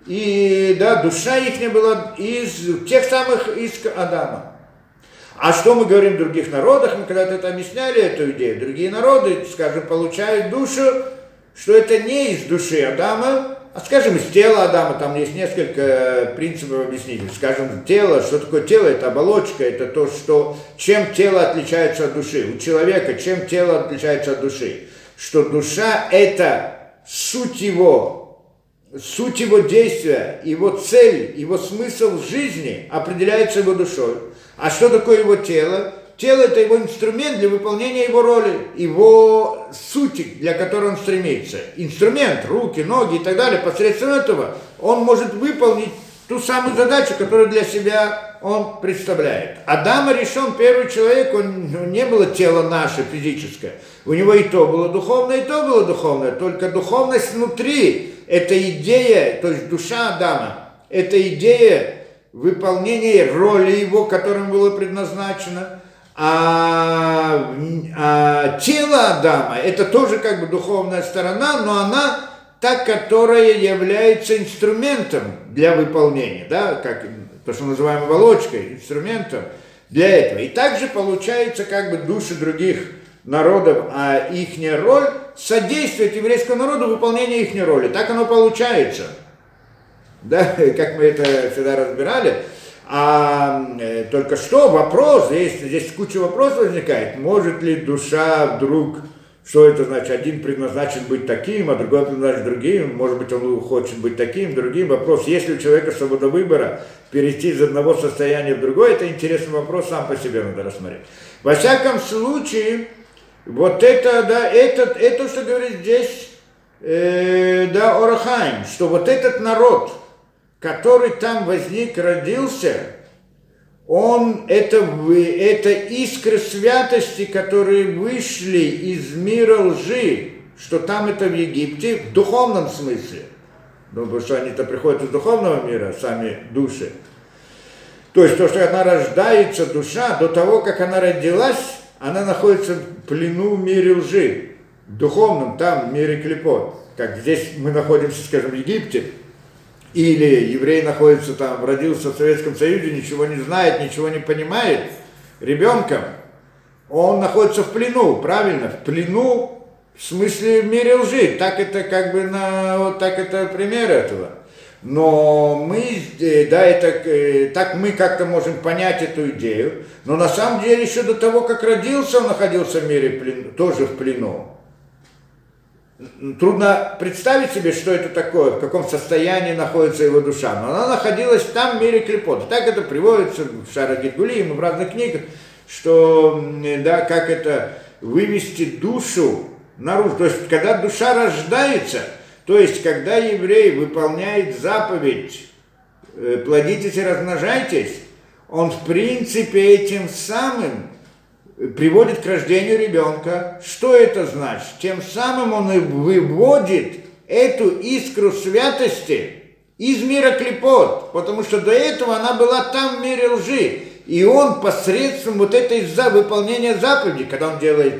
и да, душа их не была из тех самых из Адама. А что мы говорим в других народах, мы когда-то это объясняли, эту идею, другие народы, скажем, получают душу, что это не из души Адама, а скажем, из тела Адама, там есть несколько принципов объяснить. Скажем, тело, что такое тело, это оболочка, это то, что, чем тело отличается от души. У человека чем тело отличается от души? Что душа это суть его, суть его действия, его цель, его смысл в жизни определяется его душой. А что такое его тело? Тело – это его инструмент для выполнения его роли, его сути, для которой он стремится. Инструмент, руки, ноги и так далее. Посредством этого он может выполнить ту самую задачу, которую для себя он представляет. Адам решен первый человек, он, не было тело наше физическое. У него и то было духовное, и то было духовное. Только духовность внутри – это идея, то есть душа Адама, это идея выполнения роли его, которым было предназначено. А, а тело Адама – это тоже как бы духовная сторона, но она та, которая является инструментом для выполнения, да, как то, что называем оболочкой, инструментом для этого. И также получается как бы души других народов, а их роль содействует еврейскому народу в выполнении их роли. Так оно получается. Да, как мы это всегда разбирали. А э, только что вопрос, здесь, здесь куча вопросов возникает. Может ли душа вдруг что это значит? Один предназначен быть таким, а другой предназначен другим. Может быть, он хочет быть таким, другим. Вопрос, есть ли у человека свобода выбора перейти из одного состояния в другое, это интересный вопрос, сам по себе надо рассмотреть. Во всяком случае, вот это, да, этот, это, что говорит здесь, э, да, Орахайм, что вот этот народ, который там возник, родился, он, это, это искры святости, которые вышли из мира лжи, что там это в Египте, в духовном смысле. Ну, потому что они-то приходят из духовного мира, сами души. То есть то, что она рождается, душа, до того, как она родилась, она находится в плену в мире лжи, в духовном, там, в мире клепот. Как здесь мы находимся, скажем, в Египте, или еврей находится там, родился в Советском Союзе, ничего не знает, ничего не понимает, ребенком, он находится в плену, правильно, в плену, в смысле в мире лжи, так это как бы на, вот так это пример этого. Но мы, э, да, это, э, так мы как-то можем понять эту идею, но на самом деле еще до того, как родился, он находился в мире плену, тоже в плену. Трудно представить себе, что это такое, в каком состоянии находится его душа. Но она находилась там, в мире клепот. Так это приводится в Шарагит Гулиим, в разных книгах, что, да, как это вывести душу наружу. То есть, когда душа рождается, то есть, когда еврей выполняет заповедь э, «плодитесь и размножайтесь», он, в принципе, этим самым приводит к рождению ребенка. Что это значит? Тем самым он и выводит эту искру святости из мира клепот, потому что до этого она была там в мире лжи. И он посредством вот этой за выполнения заповеди, когда он делает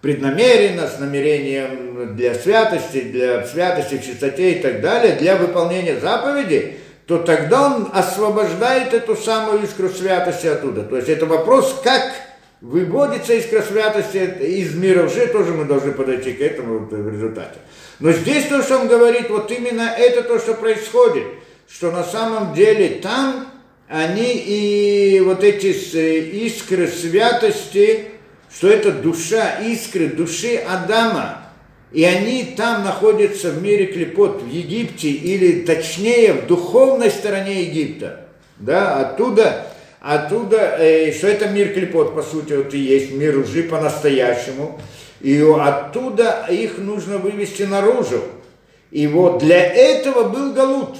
преднамеренно, с намерением для святости, для святости чистоте и так далее, для выполнения заповеди, то тогда он освобождает эту самую искру святости оттуда. То есть это вопрос, как выводится искра святости из мира лжи, тоже мы должны подойти к этому в результате. Но здесь то, что он говорит, вот именно это то, что происходит, что на самом деле там они и вот эти э, искры святости, что это душа, искры души Адама, и они там находятся в мире клепот, в Египте, или точнее в духовной стороне Египта. Да, оттуда, оттуда, э, что это мир клепот, по сути, вот и есть мир лжи по-настоящему. И оттуда их нужно вывести наружу. И вот для этого был Галут.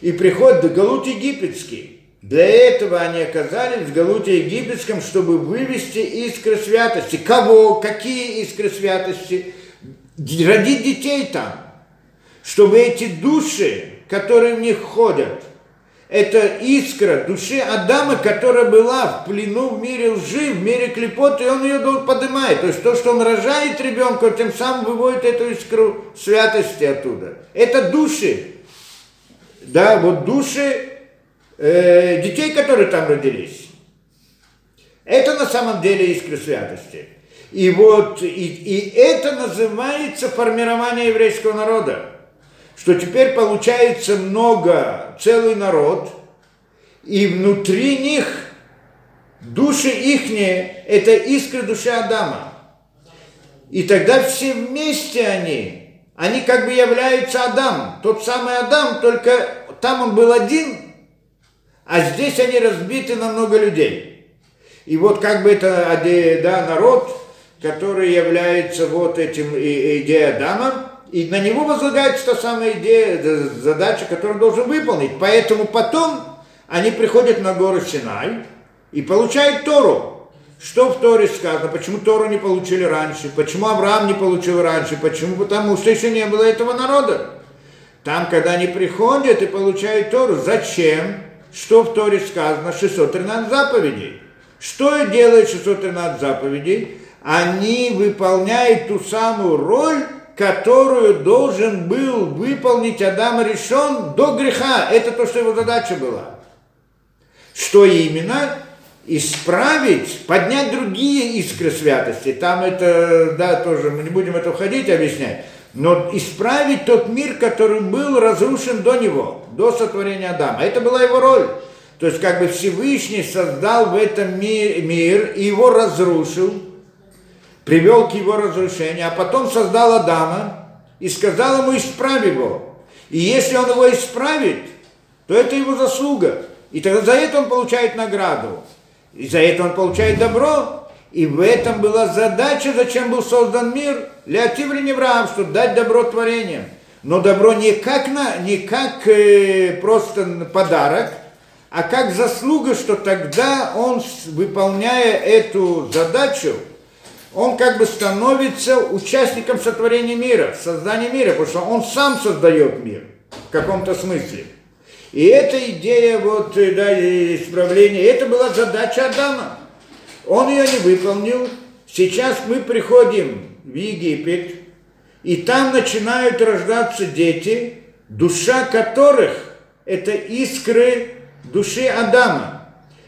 И приходит Галут египетский. Для этого они оказались в Галуте египетском, чтобы вывести искры святости. Кого? Какие искры святости? Родить детей там. Чтобы эти души, которые в них ходят – это искра души Адама, которая была в плену в мире лжи, в мире клепоты, и он ее поднимает. То есть то, что он рожает ребенка, тем самым выводит эту искру святости оттуда. Это души. Да, вот души э, детей, которые там родились. Это на самом деле искра святости. И вот, и, и это называется формирование еврейского народа что теперь получается много, целый народ, и внутри них души ихние, это искры души Адама. И тогда все вместе они, они как бы являются Адам, тот самый Адам, только там он был один, а здесь они разбиты на много людей. И вот как бы это да, народ, который является вот этим идеей Адама, и на него возлагается та самая идея, задача, которую он должен выполнить. Поэтому потом они приходят на гору Синай и получают Тору. Что в Торе сказано? Почему Тору не получили раньше? Почему Авраам не получил раньше? Почему? Потому что еще не было этого народа. Там, когда они приходят и получают Тору, зачем? Что в Торе сказано? 613 заповедей. Что делает 613 заповедей? Они выполняют ту самую роль, которую должен был выполнить Адам решен до греха. Это то, что его задача была. Что именно? Исправить, поднять другие искры святости. Там это, да, тоже, мы не будем это входить, объяснять. Но исправить тот мир, который был разрушен до него, до сотворения Адама. Это была его роль. То есть как бы Всевышний создал в этом мир, мир и его разрушил, привел к его разрушению, а потом создал Адама и сказал ему исправь его. И если он его исправит, то это его заслуга. И тогда за это он получает награду. И за это он получает добро. И в этом была задача, зачем был создан мир. Леотивли Невраам, чтобы дать добро творениям. Но добро не как, на, не как э, просто подарок, а как заслуга, что тогда он, выполняя эту задачу, он как бы становится участником сотворения мира, создания мира, потому что он сам создает мир в каком-то смысле. И эта идея вот, э, да, исправления, это была задача Адама. Он ее не выполнил. Сейчас мы приходим в Египет, и там начинают рождаться дети, душа которых это искры души Адама.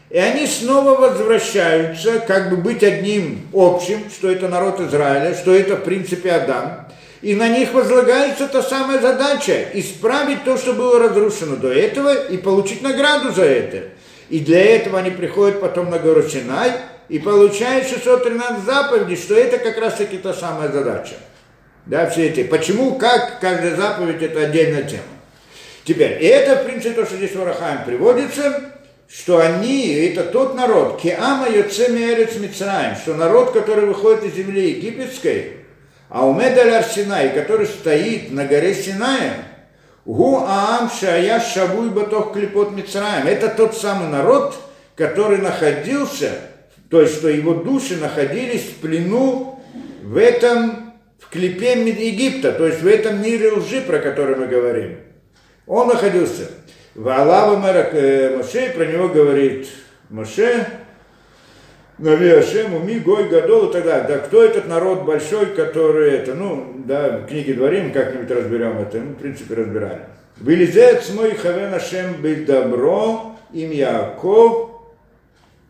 И они снова возвращаются, как бы быть одним общим, что это народ Израиля, что это в принципе Адам. И на них возлагается та самая задача – исправить то, что было разрушено до этого, и получить награду за это. И для этого они приходят потом на гору Синай и получают 613 заповедей, что это как раз-таки та самая задача. Да, все эти. Почему, как, каждая заповедь – это отдельная тема. Теперь, и это, в принципе, то, что здесь в Арахаем приводится – что они, это тот народ, Киама Йоцеми Эрец Мицраем, что народ, который выходит из земли египетской, А у Медаль Синай, который стоит на горе Синая, Гу Аам Шая Шабуй Батох Клепот Мицраем. Это тот самый народ, который находился, то есть, что его души находились в плену в этом, в клепе Египта, то есть в этом мире лжи, про который мы говорим. Он находился. В Аллава Моше, про него говорит Моше, Нави Ашему, Ми, Гой, Гадол и так далее. Да кто этот народ большой, который это, ну, да, в книге Дворим как-нибудь разберем это, ну, в принципе, разбирали. Вылезет мой Хавен Ашем быть добро, им Яков,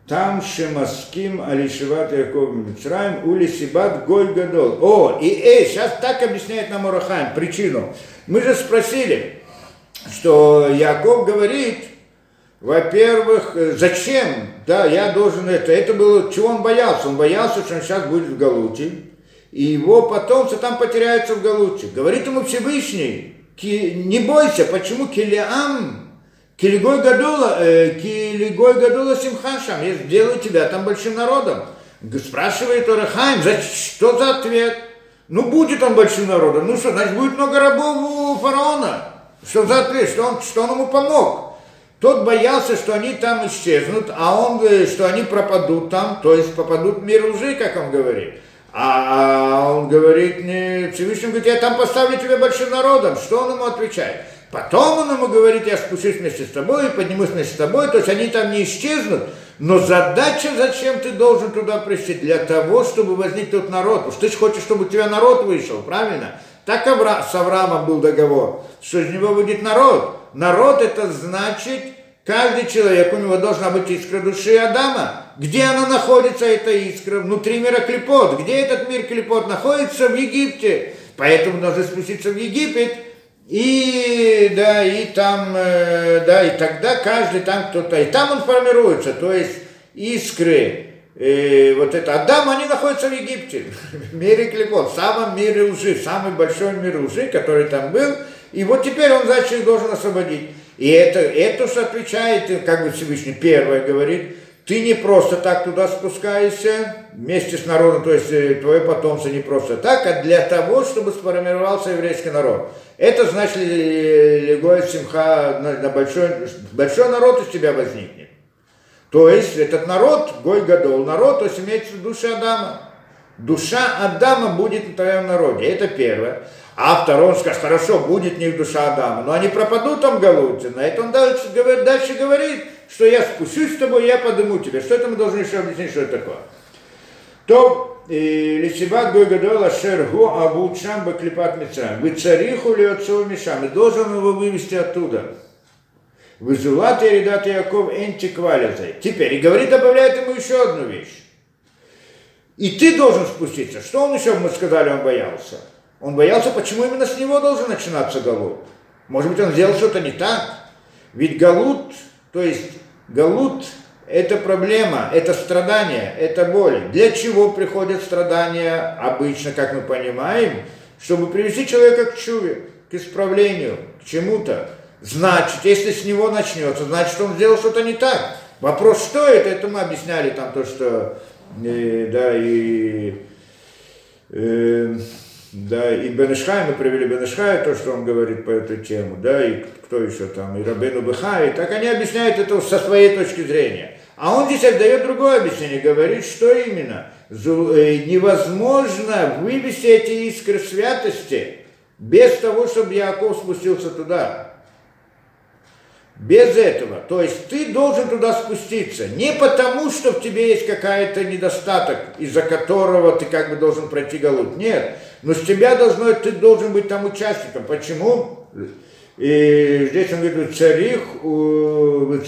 там Шемаским Алишеват Яков Мицраем, Ули Сибат Гой Гадол. О, и эй, сейчас так объясняет нам Урахаем причину. Мы же спросили, что Яков говорит, во-первых, э, зачем? Да, я должен это. Это было, чего он боялся? Он боялся, что он сейчас будет в Галуте, и его потомцы там потеряются в Галуте. Говорит ему Всевышний, не бойся, почему Килиам, Килигой Гадула, э, Килигой Гадула Симхашам, я сделаю тебя там большим народом. Спрашивает Орахайм, что за ответ? Ну, будет он большим народом. Ну что, значит, будет много рабов у фараона. Что за ответ? Что он, что он ему помог? Тот боялся, что они там исчезнут, а он говорит, что они пропадут там, то есть попадут в мир лжи, как он говорит. А он говорит, не, Всевышний говорит, я там поставлю тебя большим народом. Что он ему отвечает? Потом он ему говорит, я спущусь вместе с тобой, поднимусь вместе с тобой, то есть они там не исчезнут. Но задача, зачем ты должен туда прийти? Для того, чтобы возник тот народ. Что ты же хочешь, чтобы у тебя народ вышел, правильно? Так Авра... с Авраамом был договор, что из него будет народ. Народ это значит, каждый человек, у него должна быть искра души Адама. Где она находится, эта искра? Внутри мира Клепот. Где этот мир Клепот находится? В Египте. Поэтому нужно спуститься в Египет, и да, и там, э, да, и тогда каждый там кто-то, и там он формируется, то есть искры, э, вот это Адам, они находятся в Египте, в мире Клепот, в самом мире лжи, самый большой мир лжи, который там был, и вот теперь он, значит, должен освободить. И это, это что отвечает, как бы Всевышний первое говорит, ты не просто так туда спускаешься вместе с народом, то есть э, твое потомство не просто так, а для того, чтобы сформировался еврейский народ. Это значит, Легой Симха, на большой, большой народ из тебя возникнет. То есть этот народ, Гой Гадол, народ, то есть имеется в виду душа Адама. Душа Адама будет на твоем народе, это первое. А второй он скажет, хорошо, будет них душа Адама, но они пропадут там Галуте. На это он дальше, говорит, дальше говорит, что я спущусь с тобой, я подыму тебя. Что это мы должны еще объяснить, что это такое? То Лисибат Гойгадола Шергу Абу Чамба Клипат Мицраем. Вы цариху ли отцу Мишам. И должен его вывести оттуда. Вызыват и редат Яков энти квалязай. Теперь, и говорит, добавляет ему еще одну вещь. И ты должен спуститься. Что он еще, мы сказали, он боялся? Он боялся, почему именно с него должен начинаться Галут. Может быть, он сделал что-то не так. Ведь Галут, то есть Галут – это проблема, это страдание, это боль. Для чего приходят страдания обычно, как мы понимаем? Чтобы привести человека к чуве, к исправлению, к чему-то. Значит, если с него начнется, значит, он сделал что-то не так. Вопрос, что это, это мы объясняли там то, что, э, да, и... Э, да, и Бенешхай, мы привели Бенешхая, то, что он говорит по этой теме, да, и кто еще там, и Рабену Бехай, так они объясняют это со своей точки зрения. А он здесь дает другое объяснение, говорит, что именно, э, невозможно вывести эти искры святости без того, чтобы Яков спустился туда. Без этого. То есть ты должен туда спуститься. Не потому, что в тебе есть какая-то недостаток, из-за которого ты как бы должен пройти голод. Нет. Но с тебя должно, ты должен быть там участником. Почему? И здесь он говорит, царих,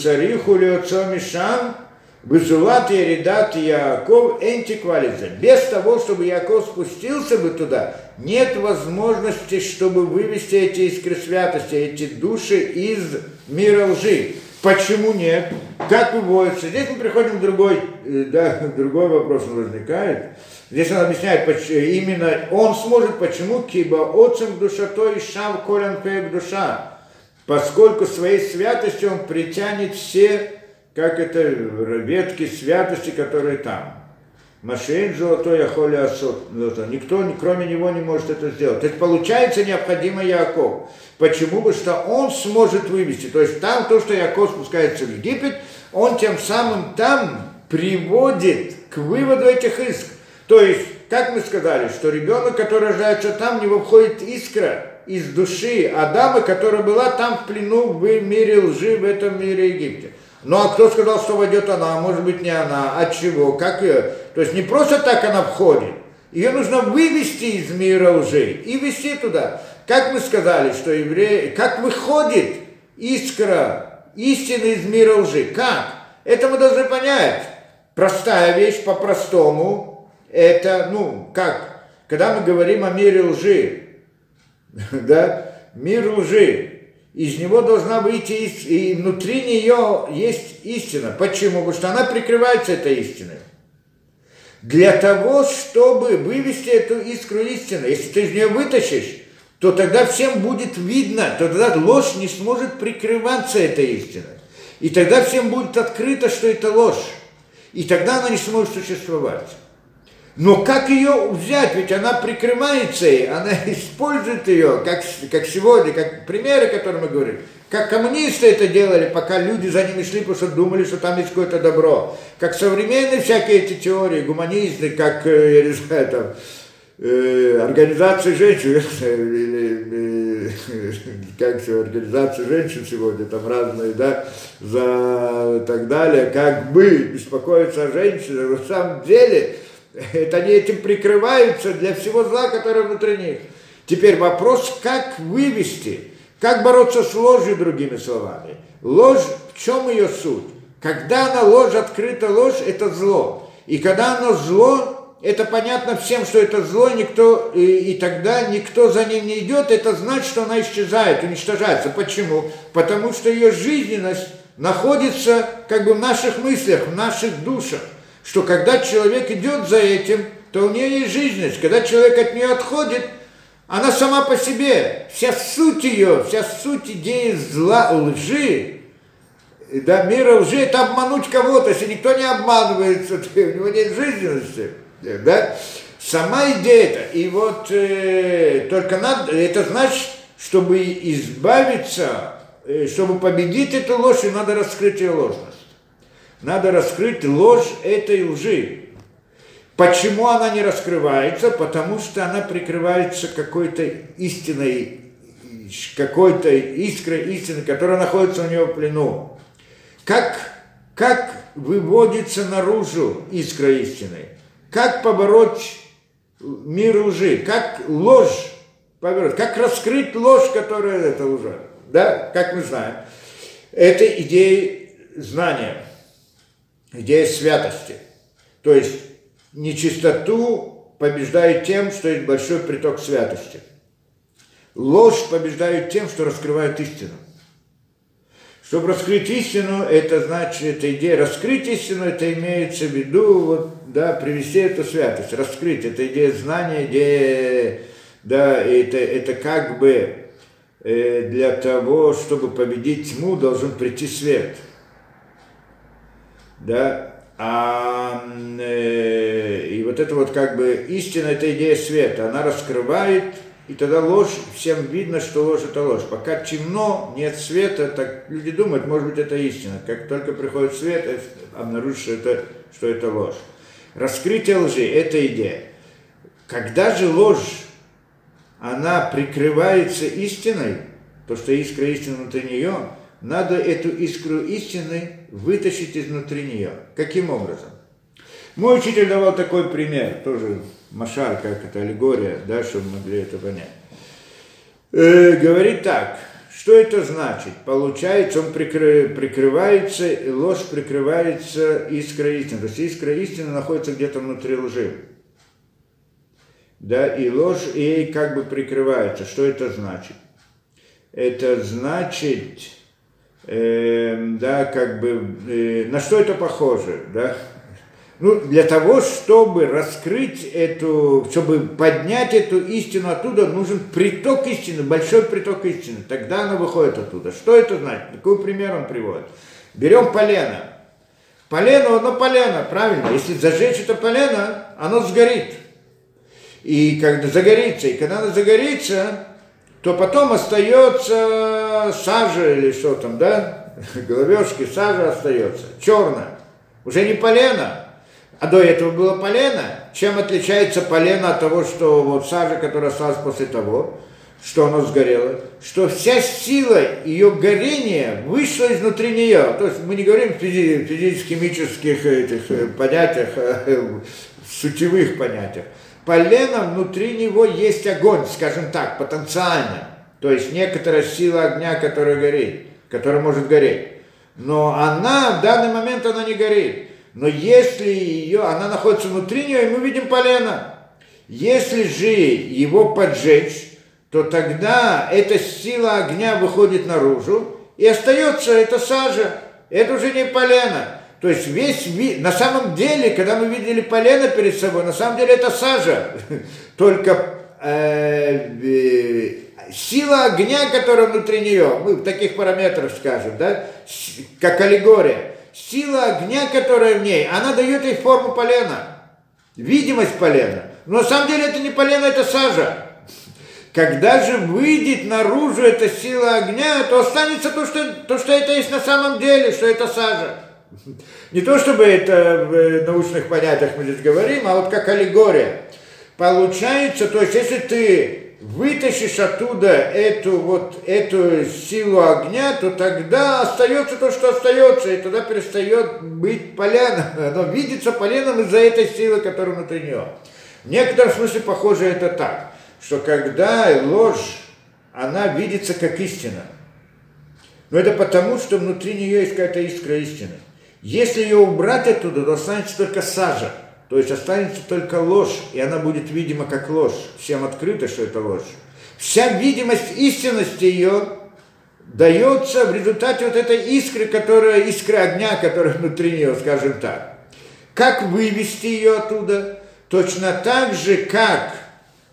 цариху ли отцом Мишам, Вызыват и Редат Яков энтиквалица. Без того, чтобы Яков спустился бы туда, нет возможности, чтобы вывести эти искры святости, эти души из мира лжи. Почему нет? Как выводится? Здесь мы приходим к другой, э, да, другой вопрос возникает. Здесь он объясняет, именно он сможет, почему киба отцем душа то и шав колен душа, поскольку своей святостью он притянет все как это ветки святости, которые там. Машин золотой Ахоли Асот. Никто, кроме него, не может это сделать. То есть получается необходимо Яков. Почему? Потому что он сможет вывести. То есть там то, что Яков спускается в Египет, он тем самым там приводит к выводу этих иск. То есть, как мы сказали, что ребенок, который рождается там, в него входит искра из души Адама, которая была там в плену в мире лжи, в этом мире Египте. Ну а кто сказал, что войдет она? Может быть не она. От чего? Как ее? То есть не просто так она входит. Ее нужно вывести из мира лжи и вести туда. Как мы сказали, что евреи, как выходит искра истины из мира лжи? Как? Это мы должны понять. Простая вещь по-простому. Это, ну, как? Когда мы говорим о мире лжи, да, мир лжи, из него должна выйти, и внутри нее есть истина. Почему? Потому что она прикрывается этой истиной. Для того, чтобы вывести эту искру истины, если ты из нее вытащишь, то тогда всем будет видно, то тогда ложь не сможет прикрываться этой истиной. И тогда всем будет открыто, что это ложь. И тогда она не сможет существовать. Но как ее взять? Ведь она прикрывается, и она использует ее, как, как сегодня, как примеры, которые мы говорим. Как коммунисты это делали, пока люди за ними шли, потому что думали, что там есть какое-то добро. Как современные всякие эти теории, гуманисты, как, э, я не знаю, там, э, организации женщин, или, э, как все, организации женщин сегодня, там разные, да, за так далее, как бы беспокоиться о женщинах, на самом деле – это они этим прикрываются для всего зла, которое внутри них. Теперь вопрос, как вывести, как бороться с ложью, другими словами. Ложь, в чем ее суть? Когда она ложь, открыта ложь, это зло. И когда оно зло, это понятно всем, что это зло, никто, и, и тогда никто за ним не идет, это значит, что она исчезает, уничтожается. Почему? Потому что ее жизненность находится как бы в наших мыслях, в наших душах что когда человек идет за этим, то у нее есть жизненность. Когда человек от нее отходит, она сама по себе, вся суть ее, вся суть идеи зла, лжи, да, мира лжи, это обмануть кого-то. Если никто не обманывается, то у него нет жизненности. Да? Сама идея это. И вот э, только надо, это значит, чтобы избавиться, э, чтобы победить эту ложь, надо раскрыть ее ложность. Надо раскрыть ложь этой лжи. Почему она не раскрывается? Потому что она прикрывается какой-то истиной, какой-то искрой истины, которая находится у него в плену. Как, как выводится наружу искра истины? Как побороть мир лжи? Как ложь побороть? Как раскрыть ложь, которая это лжа? Да, как мы знаем. Это идея знания идея святости. То есть нечистоту побеждает тем, что есть большой приток святости. Ложь побеждает тем, что раскрывает истину. Чтобы раскрыть истину, это значит, это идея раскрыть истину, это имеется в виду, вот, да, привести эту святость, раскрыть, это идея знания, идея, да, это, это как бы э, для того, чтобы победить тьму, должен прийти свет – да, а, э, и вот это вот как бы истина, это идея света, она раскрывает, и тогда ложь, всем видно, что ложь это ложь. Пока темно, нет света, так люди думают, может быть, это истина. Как только приходит свет, обнаружишь, что это, что это ложь. Раскрытие лжи – это идея. Когда же ложь, она прикрывается истиной, то, что искра истины внутри нее – надо эту искру истины вытащить изнутри нее. Каким образом? Мой учитель давал такой пример, тоже машар, как это аллегория, да, чтобы могли это понять. Э, говорит так, что это значит? Получается, он прикры, прикрывается, ложь прикрывается искрой истины. То есть искра истины находится где-то внутри лжи. Да, и ложь ей как бы прикрывается. Что это значит? Это значит, э, да, как бы, э, на что это похоже, да? Ну, для того, чтобы раскрыть эту, чтобы поднять эту истину оттуда, нужен приток истины, большой приток истины. Тогда она выходит оттуда. Что это значит? Какой пример он приводит? Берем полено. Полено, оно полено, правильно. Если зажечь это полено, оно сгорит. И когда загорится, и когда оно загорится, то потом остается сажа или что там, да? Головешки, сажа остается, черная. Уже не полено, а до этого было полено. Чем отличается полено от того, что вот сажа, которая осталась после того, что оно сгорело? Что вся сила ее горения вышла изнутри нее. То есть мы не говорим в физических-химических этих э, понятиях, э, сутевых понятиях. Полено внутри него есть огонь, скажем так, потенциально. То есть некоторая сила огня, которая горит, которая может гореть. Но она в данный момент она не горит. Но если ее, она находится внутри нее, и мы видим полено. Если же его поджечь, то тогда эта сила огня выходит наружу, и остается эта сажа. Это уже не полено. То есть весь вид, на самом деле, когда мы видели полено перед собой, на самом деле это сажа. Только э, э, сила огня, которая внутри нее, мы в таких параметрах скажем, да, как аллегория, сила огня, которая в ней, она дает ей форму полена, видимость полена. Но на самом деле это не полено, это сажа. Когда же выйдет наружу эта сила огня, то останется то, что, то, что это есть на самом деле, что это сажа. Не то, чтобы это в научных понятиях мы здесь говорим, а вот как аллегория. Получается, то есть если ты вытащишь оттуда эту вот эту силу огня, то тогда остается то, что остается, и тогда перестает быть поляном. Оно видится поленом из-за этой силы, которая внутри него. В некотором смысле похоже это так, что когда ложь, она видится как истина. Но это потому, что внутри нее есть какая-то искра истины. Если ее убрать оттуда, то останется только сажа – то есть останется только ложь, и она будет видима как ложь. Всем открыто, что это ложь. Вся видимость истинности ее дается в результате вот этой искры, которая, искры огня, которая внутри нее, скажем так. Как вывести ее оттуда? Точно так же, как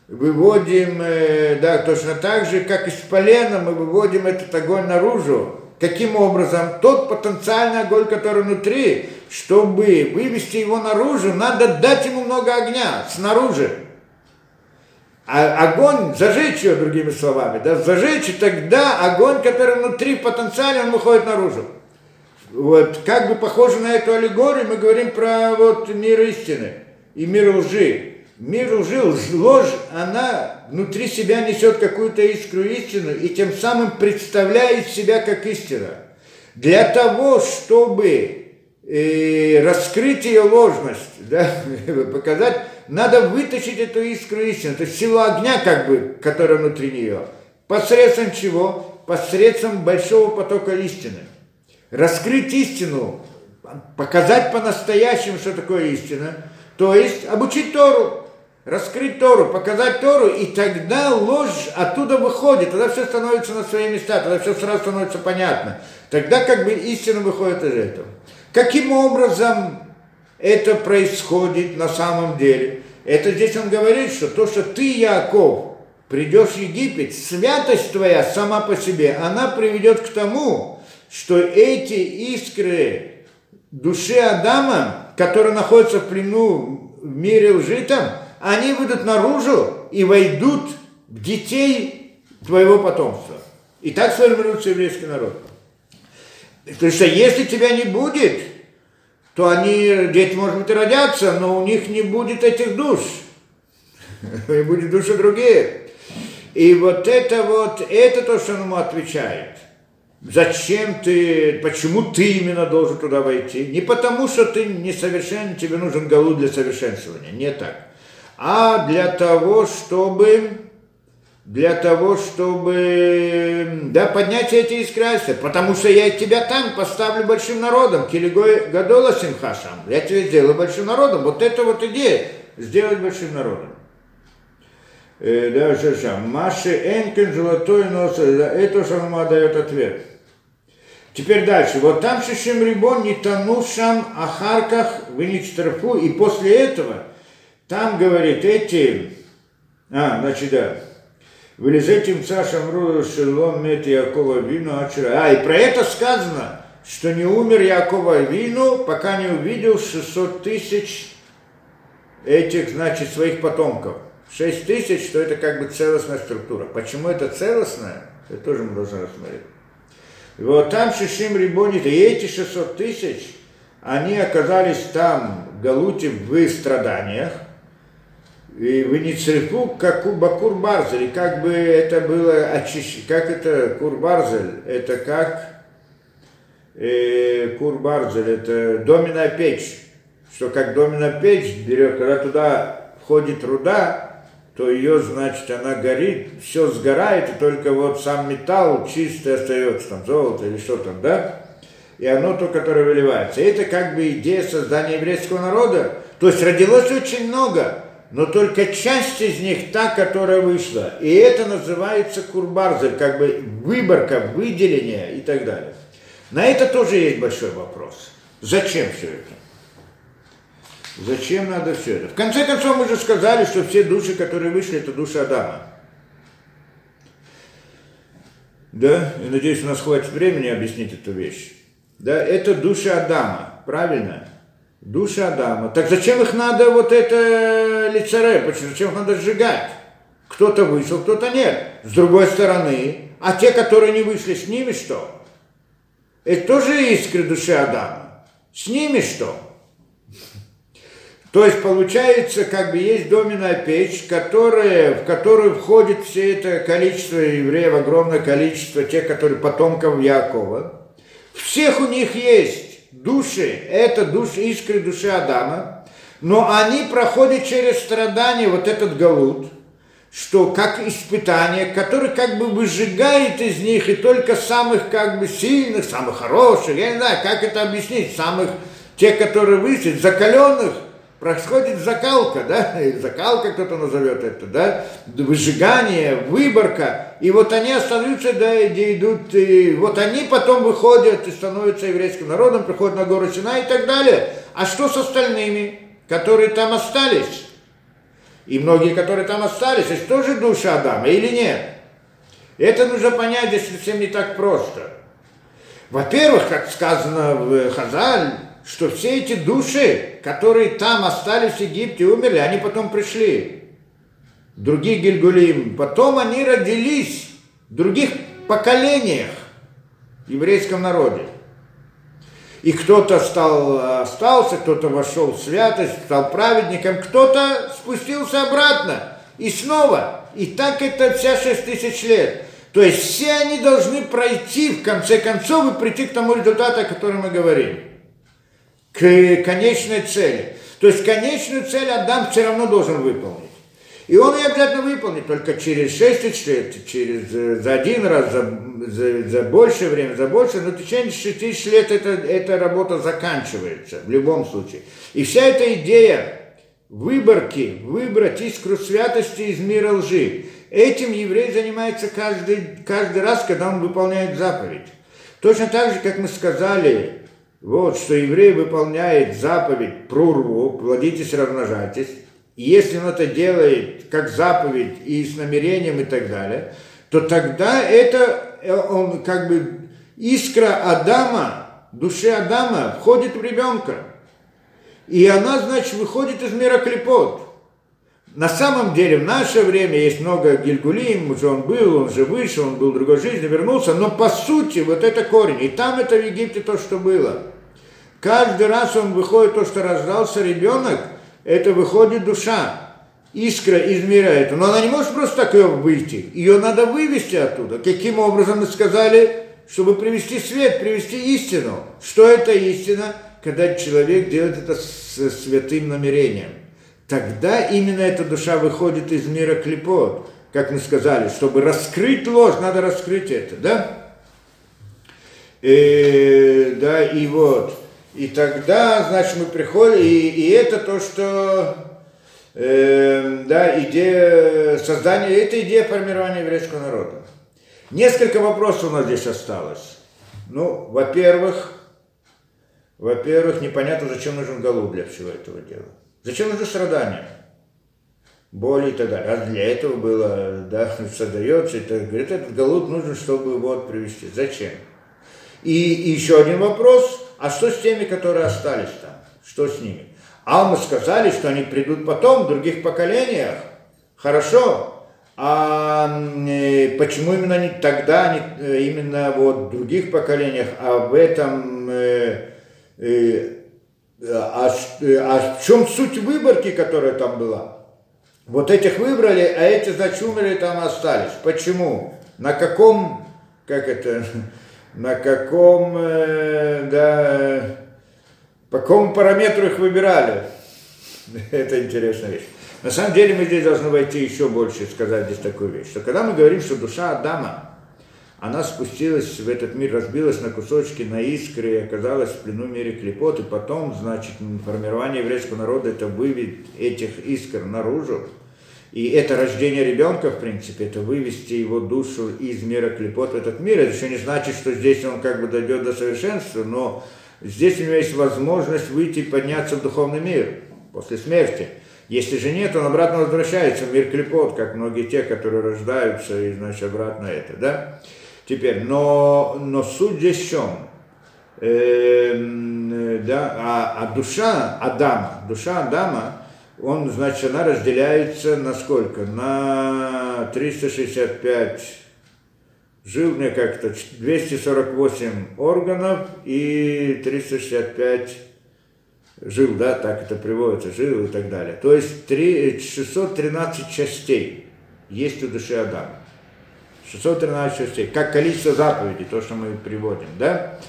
выводим, э, да, точно так же, как из полена мы выводим этот огонь наружу, Каким образом? Тот потенциальный огонь, который внутри, чтобы вывести его наружу, надо дать ему много огня снаружи. А огонь, зажечь ее, другими словами, да, зажечь, и тогда огонь, который внутри потенциально, он выходит наружу. Вот, как бы похоже на эту аллегорию, мы говорим про вот мир истины и мир лжи мир лжи, ложь, она внутри себя несет какую-то искру истину и тем самым представляет себя как истина. Для того, чтобы э, раскрыть ее ложность, да, показать, надо вытащить эту искру истины, то есть силу огня, как бы, которая внутри нее. Посредством чего? Посредством большого потока истины. Раскрыть истину, показать по-настоящему, что такое истина, то есть обучить Тору раскрыть Тору, показать Тору, и тогда ложь оттуда выходит, тогда все становится на свои места, тогда все сразу становится понятно. Тогда как бы истина выходит из этого. Каким образом это происходит на самом деле? Это здесь он говорит, что то, что ты, Яков, придешь в Египет, святость твоя сама по себе, она приведет к тому, что эти искры души Адама, которые находятся в плену в мире лжи там, они выйдут наружу и войдут в детей твоего потомства. И так сформируется еврейский народ. Потому что если тебя не будет, то они, дети, может быть, и родятся, но у них не будет этих душ. И будет души другие. И вот это вот, это то, что он ему отвечает. Зачем ты, почему ты именно должен туда войти? Не потому, что ты несовершенен, тебе нужен галу для совершенствования. Не так а для того, чтобы для того, чтобы да, поднять эти искрайся, потому что я тебя там поставлю большим народом, килигой гадола симхашам, я тебя сделаю большим народом, вот это вот идея, сделать большим народом. Э, да, Шашам, Маши Энкен, золотой нос, это Шалма дает ответ. Теперь дальше. Вот там Шишим Рибон не танушам Ахарках Виничтарфу, и после этого – там, говорит, эти, а, значит, да, Вылезеть им Сашамру Шелом Мет Якова Вину Ачра. А, и про это сказано, что не умер Якова Вину, пока не увидел 600 тысяч этих, значит, своих потомков. 6 тысяч, что это как бы целостная структура. Почему это целостная, это тоже мы должны рассмотреть. Вот там Шишим Рибонит, и эти 600 тысяч, они оказались там, в Галуте, в страданиях, и в Ницрифу, как у Бакур Барзель, как бы это было очищено, как это Курбарзель, это как э, Курбарзель, это доменная печь, что как доменная печь берет, когда туда входит руда, то ее, значит, она горит, все сгорает, и только вот сам металл чистый остается, там золото или что там, да? И оно то, которое выливается. И это как бы идея создания еврейского народа. То есть родилось очень много, но только часть из них та, которая вышла. И это называется курбарзель, как бы выборка, выделение и так далее. На это тоже есть большой вопрос. Зачем все это? Зачем надо все это? В конце концов, мы же сказали, что все души, которые вышли, это души Адама. Да, и надеюсь, у нас хватит времени объяснить эту вещь. Да, это души Адама, правильно? Души Адама. Так зачем их надо вот это лицаре? Почему? Зачем их надо сжигать? Кто-то вышел, кто-то нет. С другой стороны, а те, которые не вышли, с ними что? Это тоже искры души Адама. С ними что? То есть получается, как бы есть доменная печь, которая, в которую входит все это количество евреев, огромное количество тех, которые потомков Якова. Всех у них есть души, это души, искры души Адама, но они проходят через страдания, вот этот галут, что как испытание, которое как бы выжигает из них и только самых как бы сильных, самых хороших, я не знаю, как это объяснить, самых, те, которые вышли, закаленных, происходит закалка, да, закалка кто-то назовет это, да, выжигание, выборка, и вот они остаются, да, где идут, и вот они потом выходят и становятся еврейским народом, приходят на гору Сина и так далее. А что с остальными, которые там остались? И многие, которые там остались, это тоже душа Адама или нет? Это нужно понять, здесь совсем не так просто. Во-первых, как сказано в Хазаль, что все эти души, которые там остались в Египте, умерли, они потом пришли. Других Гильгулим. Потом они родились в других поколениях в еврейском народе. И кто-то стал, остался, кто-то вошел в святость, стал праведником, кто-то спустился обратно. И снова. И так это вся шесть тысяч лет. То есть все они должны пройти в конце концов и прийти к тому результату, о котором мы говорим к конечной цели. То есть конечную цель Адам все равно должен выполнить. И он ее обязательно выполнит только через 6 тысяч лет, через, э, за один раз, за, за, за большее время, за больше, но в течение 6 тысяч лет это, эта работа заканчивается в любом случае. И вся эта идея выборки, выбрать искру святости из мира лжи, этим еврей занимается каждый, каждый раз, когда он выполняет заповедь. Точно так же, как мы сказали, вот, что еврей выполняет заповедь прурву, плодитесь, размножайтесь, и если он это делает как заповедь и с намерением и так далее, то тогда это э, он как бы искра Адама, души Адама входит в ребенка. И она, значит, выходит из мира клепот. На самом деле, в наше время есть много Гильгулим, уже он был, он же вышел, он был в другой жизни, вернулся, но по сути вот это корень. И там это в Египте то, что было. Каждый раз он выходит, то, что рождался ребенок, это выходит душа, искра из. Но она не может просто так ее выйти. Ее надо вывести оттуда. Каким образом мы сказали, чтобы привести свет, привести истину. Что это истина? Когда человек делает это с святым намерением тогда именно эта душа выходит из мира клепот, как мы сказали, чтобы раскрыть ложь, надо раскрыть это, да? И, да, и вот, и тогда, значит, мы приходим, и, и это то, что, э, да, идея создания, это идея формирования еврейского народа. Несколько вопросов у нас здесь осталось. Ну, во-первых, во-первых, непонятно, зачем нужен голубь для всего этого дела. Зачем нужно страдания? Боли и так далее. А для этого было, да, создается, это, говорит, этот голод нужен, чтобы вот привести. Зачем? И, и еще один вопрос, а что с теми, которые остались там? Что с ними? А мы сказали, что они придут потом, в других поколениях. Хорошо. А э, почему именно не тогда, не, э, именно вот в других поколениях, а в этом... Э, а, а в чем суть выборки, которая там была? Вот этих выбрали, а эти, значит, умерли там остались. Почему? На каком, как это, на каком, э, да, по какому параметру их выбирали? Это интересная вещь. На самом деле мы здесь должны войти еще больше и сказать здесь такую вещь, что когда мы говорим, что душа Адама, она спустилась в этот мир, разбилась на кусочки, на искры и оказалась в плену мире клепот, и потом, значит, формирование еврейского народа это выведет этих искр наружу, и это рождение ребенка, в принципе, это вывести его душу из мира клепот в этот мир. Это еще не значит, что здесь он как бы дойдет до совершенства, но здесь у него есть возможность выйти и подняться в духовный мир после смерти. Если же нет, он обратно возвращается в мир клепот, как многие те, которые рождаются, и значит обратно это, да? Теперь, но, но суть здесь в чем? Э, да, а, а душа Адама, душа Адама, он, значит, она разделяется на сколько? На 365 жил, мне как-то 248 органов и 365 жил, да, так это приводится, жил и так далее. То есть 3, 613 частей есть у души Адама. 613 частей, как количество заповедей, то, что мы приводим, да?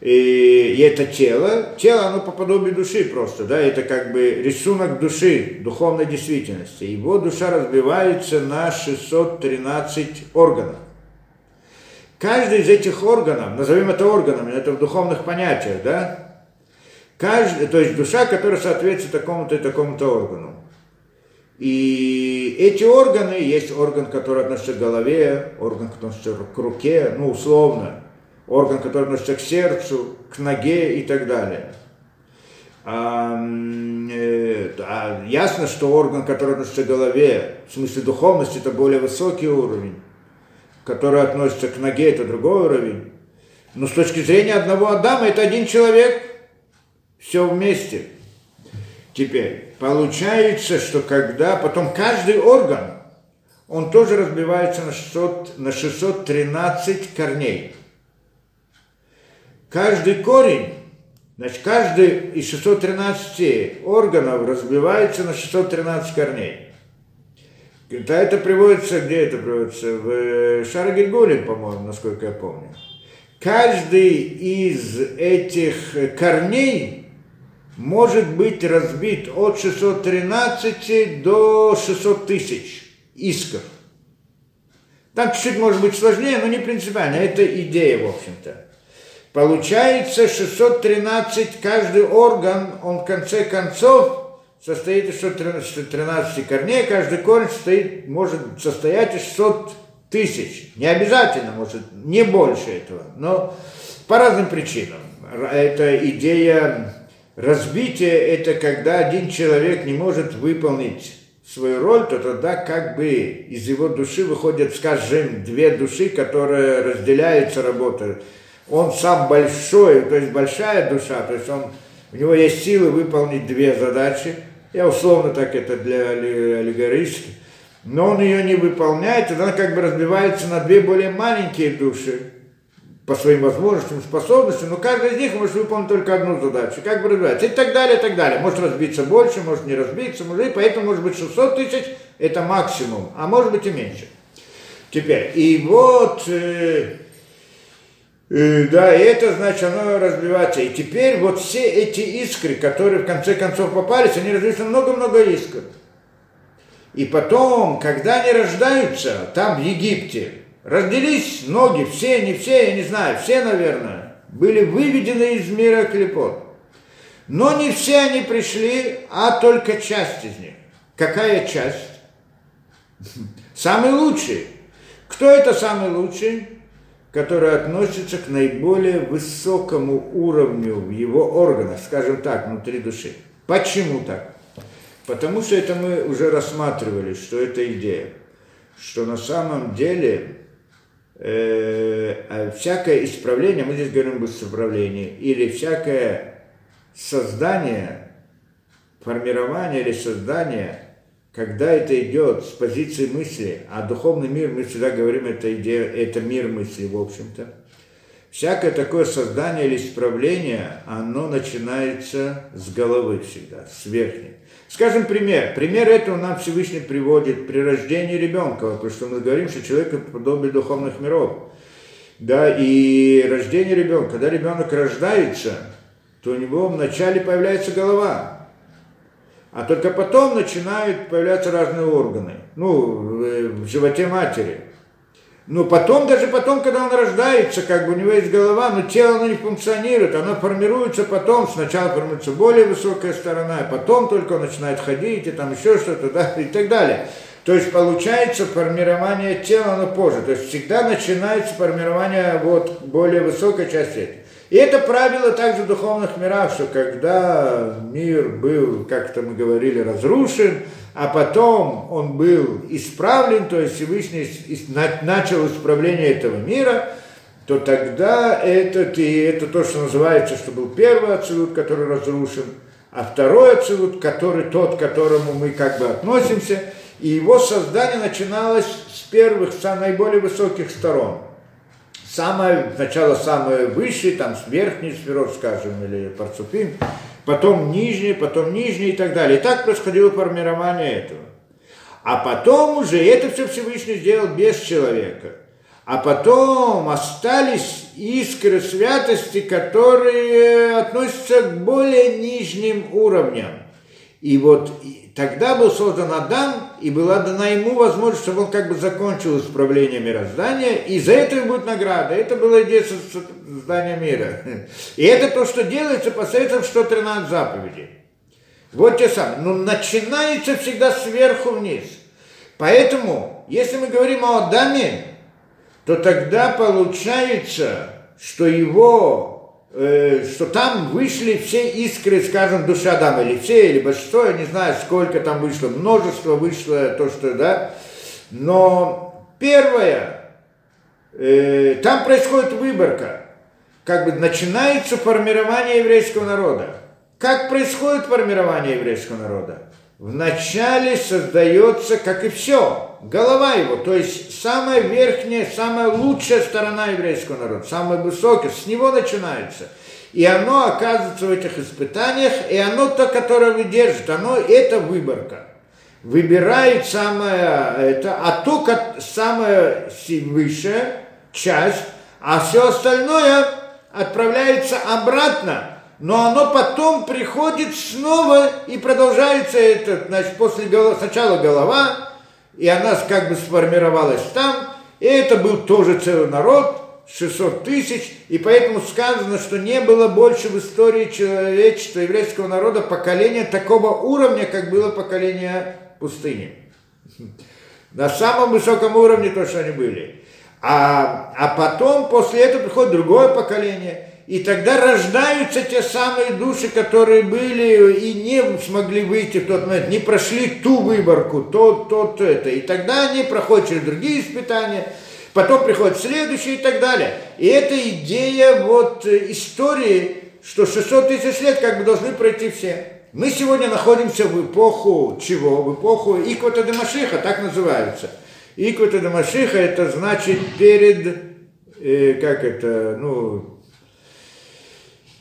И, и это тело, тело, оно по подобию души просто, да, это как бы рисунок души, духовной действительности. Его душа разбивается на 613 органов. Каждый из этих органов, назовем это органами, это в духовных понятиях, да, каждый, то есть душа, которая соответствует такому-то и такому-то органу. И эти органы, есть орган, который относится к голове, орган, который относится к руке, ну, условно, орган, который относится к сердцу, к ноге и так далее. А, э, а ясно, что орган, который относится к голове, в смысле духовности, это более высокий уровень, который относится к ноге, это другой уровень. Но с точки зрения одного Адама, это один человек, все вместе. Теперь, получается, что когда потом каждый орган, он тоже разбивается на, 600, на 613 корней. Каждый корень, значит, каждый из 613 органов разбивается на 613 корней. Да, это приводится, где это приводится? В э, Шарагильгулин, по-моему, насколько я помню. Каждый из этих корней может быть разбит от 613 до 600 тысяч искр. Там чуть-чуть может быть сложнее, но не принципиально. Это идея, в общем-то. Получается 613, каждый орган, он в конце концов состоит из 613 корней, каждый корень состоит, может состоять из 600 тысяч. Не обязательно, может, не больше этого, но по разным причинам. Это идея разбития, это когда один человек не может выполнить свою роль, то тогда как бы из его души выходят, скажем, две души, которые разделяются работой. Он сам большой, то есть большая душа, то есть он, у него есть силы выполнить две задачи, я условно так это для аллегорически, но он ее не выполняет, она как бы разбивается на две более маленькие души, по своим возможностям, способностям, но каждый из них может выполнить только одну задачу, как бы разбивается, и так далее, и так далее. Может разбиться больше, может не разбиться, может, и поэтому может быть 600 тысяч, это максимум, а может быть и меньше. Теперь, и вот э, и, да, это значит, оно разбивается. И теперь вот все эти искры, которые в конце концов попались, они на много-много искр. И потом, когда они рождаются, там в Египте, разделись ноги, все, не все, я не знаю, все, наверное, были выведены из мира клепот. Но не все они пришли, а только часть из них. Какая часть? Самый лучший. Кто это самый лучший? который относится к наиболее высокому уровню в его органах, скажем так, внутри души. Почему так? Потому что это мы уже рассматривали, что это идея, что на самом деле э, а всякое исправление, мы здесь говорим об исправлении, или всякое создание, формирование или создание, когда это идет с позиции мысли, а духовный мир, мы всегда говорим, это, идея, это мир мысли, в общем-то, всякое такое создание или исправление, оно начинается с головы всегда, с верхней. Скажем пример. Пример этого нам Всевышний приводит при рождении ребенка, потому что мы говорим, что человек подобие духовных миров. Да, и рождение ребенка, когда ребенок рождается, то у него вначале появляется голова, а только потом начинают появляться разные органы, ну, в животе матери. Но потом, даже потом, когда он рождается, как бы у него есть голова, но тело оно не функционирует, оно формируется потом, сначала формируется более высокая сторона, а потом только он начинает ходить, и там еще что-то, да, и так далее. То есть получается формирование тела, оно позже. То есть всегда начинается формирование вот более высокой части. И это правило также в духовных мирах, что когда мир был, как-то мы говорили, разрушен, а потом он был исправлен, то есть Всевышний начал исправление этого мира, то тогда этот, и это то, что называется, что был первый отсылут, который разрушен, а второй отсылут, который тот, к которому мы как бы относимся, и его создание начиналось с первых, с наиболее высоких сторон. Самое, сначала самое высшее, там с верхней сферот, скажем, или парцупин, потом нижний, потом нижний и так далее. И так происходило формирование этого. А потом уже это все Всевышний сделал без человека. А потом остались искры святости, которые относятся к более нижним уровням. И вот тогда был создан Адам, и была дана ему возможность, чтобы он как бы закончил исправление мироздания, и за это будет награда. Это была идея создания мира. И это то, что делается посредством 113 заповедей. Вот те самые. Но начинается всегда сверху вниз. Поэтому, если мы говорим о Адаме, то тогда получается, что его что там вышли все искры, скажем, души Адама, или все, или большинство, я не знаю, сколько там вышло, множество вышло, то, что, да. Но первое, э, там происходит выборка, как бы начинается формирование еврейского народа. Как происходит формирование еврейского народа? Вначале создается, как и все, голова его, то есть самая верхняя, самая лучшая сторона еврейского народа, самая высокая, с него начинается. И оно оказывается в этих испытаниях, и оно то, которое выдержит, оно это выборка. Выбирает самое это, а то, как самая высшая часть, а все остальное отправляется обратно но оно потом приходит снова и продолжается это, значит, после голова, сначала голова, и она как бы сформировалась там, и это был тоже целый народ, 600 тысяч, и поэтому сказано, что не было больше в истории человечества, еврейского народа поколения такого уровня, как было поколение пустыни. На самом высоком уровне то, что они были. А, а потом, после этого приходит другое поколение, и тогда рождаются те самые души, которые были и не смогли выйти в тот момент, не прошли ту выборку, то, то, то это. И тогда они проходят через другие испытания, потом приходят следующие и так далее. И это идея вот истории, что 600 тысяч лет как бы должны пройти все. Мы сегодня находимся в эпоху чего? В эпоху Иквата Демашиха, так называется. Иквата Демашиха это значит перед, э, как это, ну,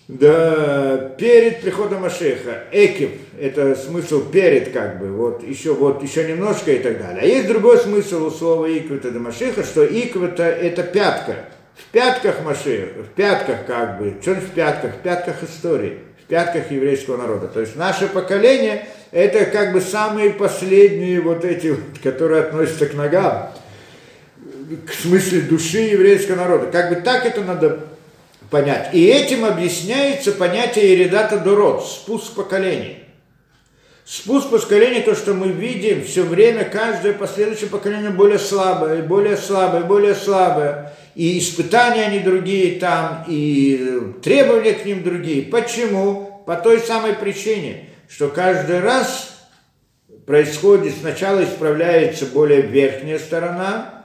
да, перед приходом Машеха. Экив – это смысл перед, как бы, вот еще, вот еще немножко и так далее. А есть другой смысл у слова иквата до Машеха, что иквата – это пятка. В пятках Машеха, в пятках как бы, что в пятках? В пятках истории, в пятках еврейского народа. То есть наше поколение – это как бы самые последние вот эти, которые относятся к ногам, к смысле души еврейского народа. Как бы так это надо понять. И этим объясняется понятие Еридата Дурот, спуск поколений. Спуск поколений, то, что мы видим все время, каждое последующее поколение более слабое, более слабое, более слабое. И испытания они другие там, и требования к ним другие. Почему? По той самой причине, что каждый раз происходит, сначала исправляется более верхняя сторона,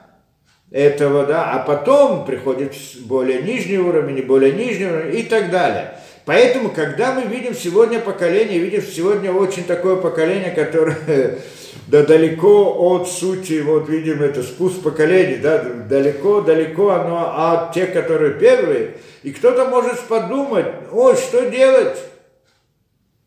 этого, да, а потом приходит более нижний уровень, и более нижний уровень и так далее. Поэтому, когда мы видим сегодня поколение, видим сегодня очень такое поколение, которое да далеко от сути, вот видим это спуск поколений, да, далеко-далеко оно от тех, которые первые. И кто-то может подумать, ой, что делать?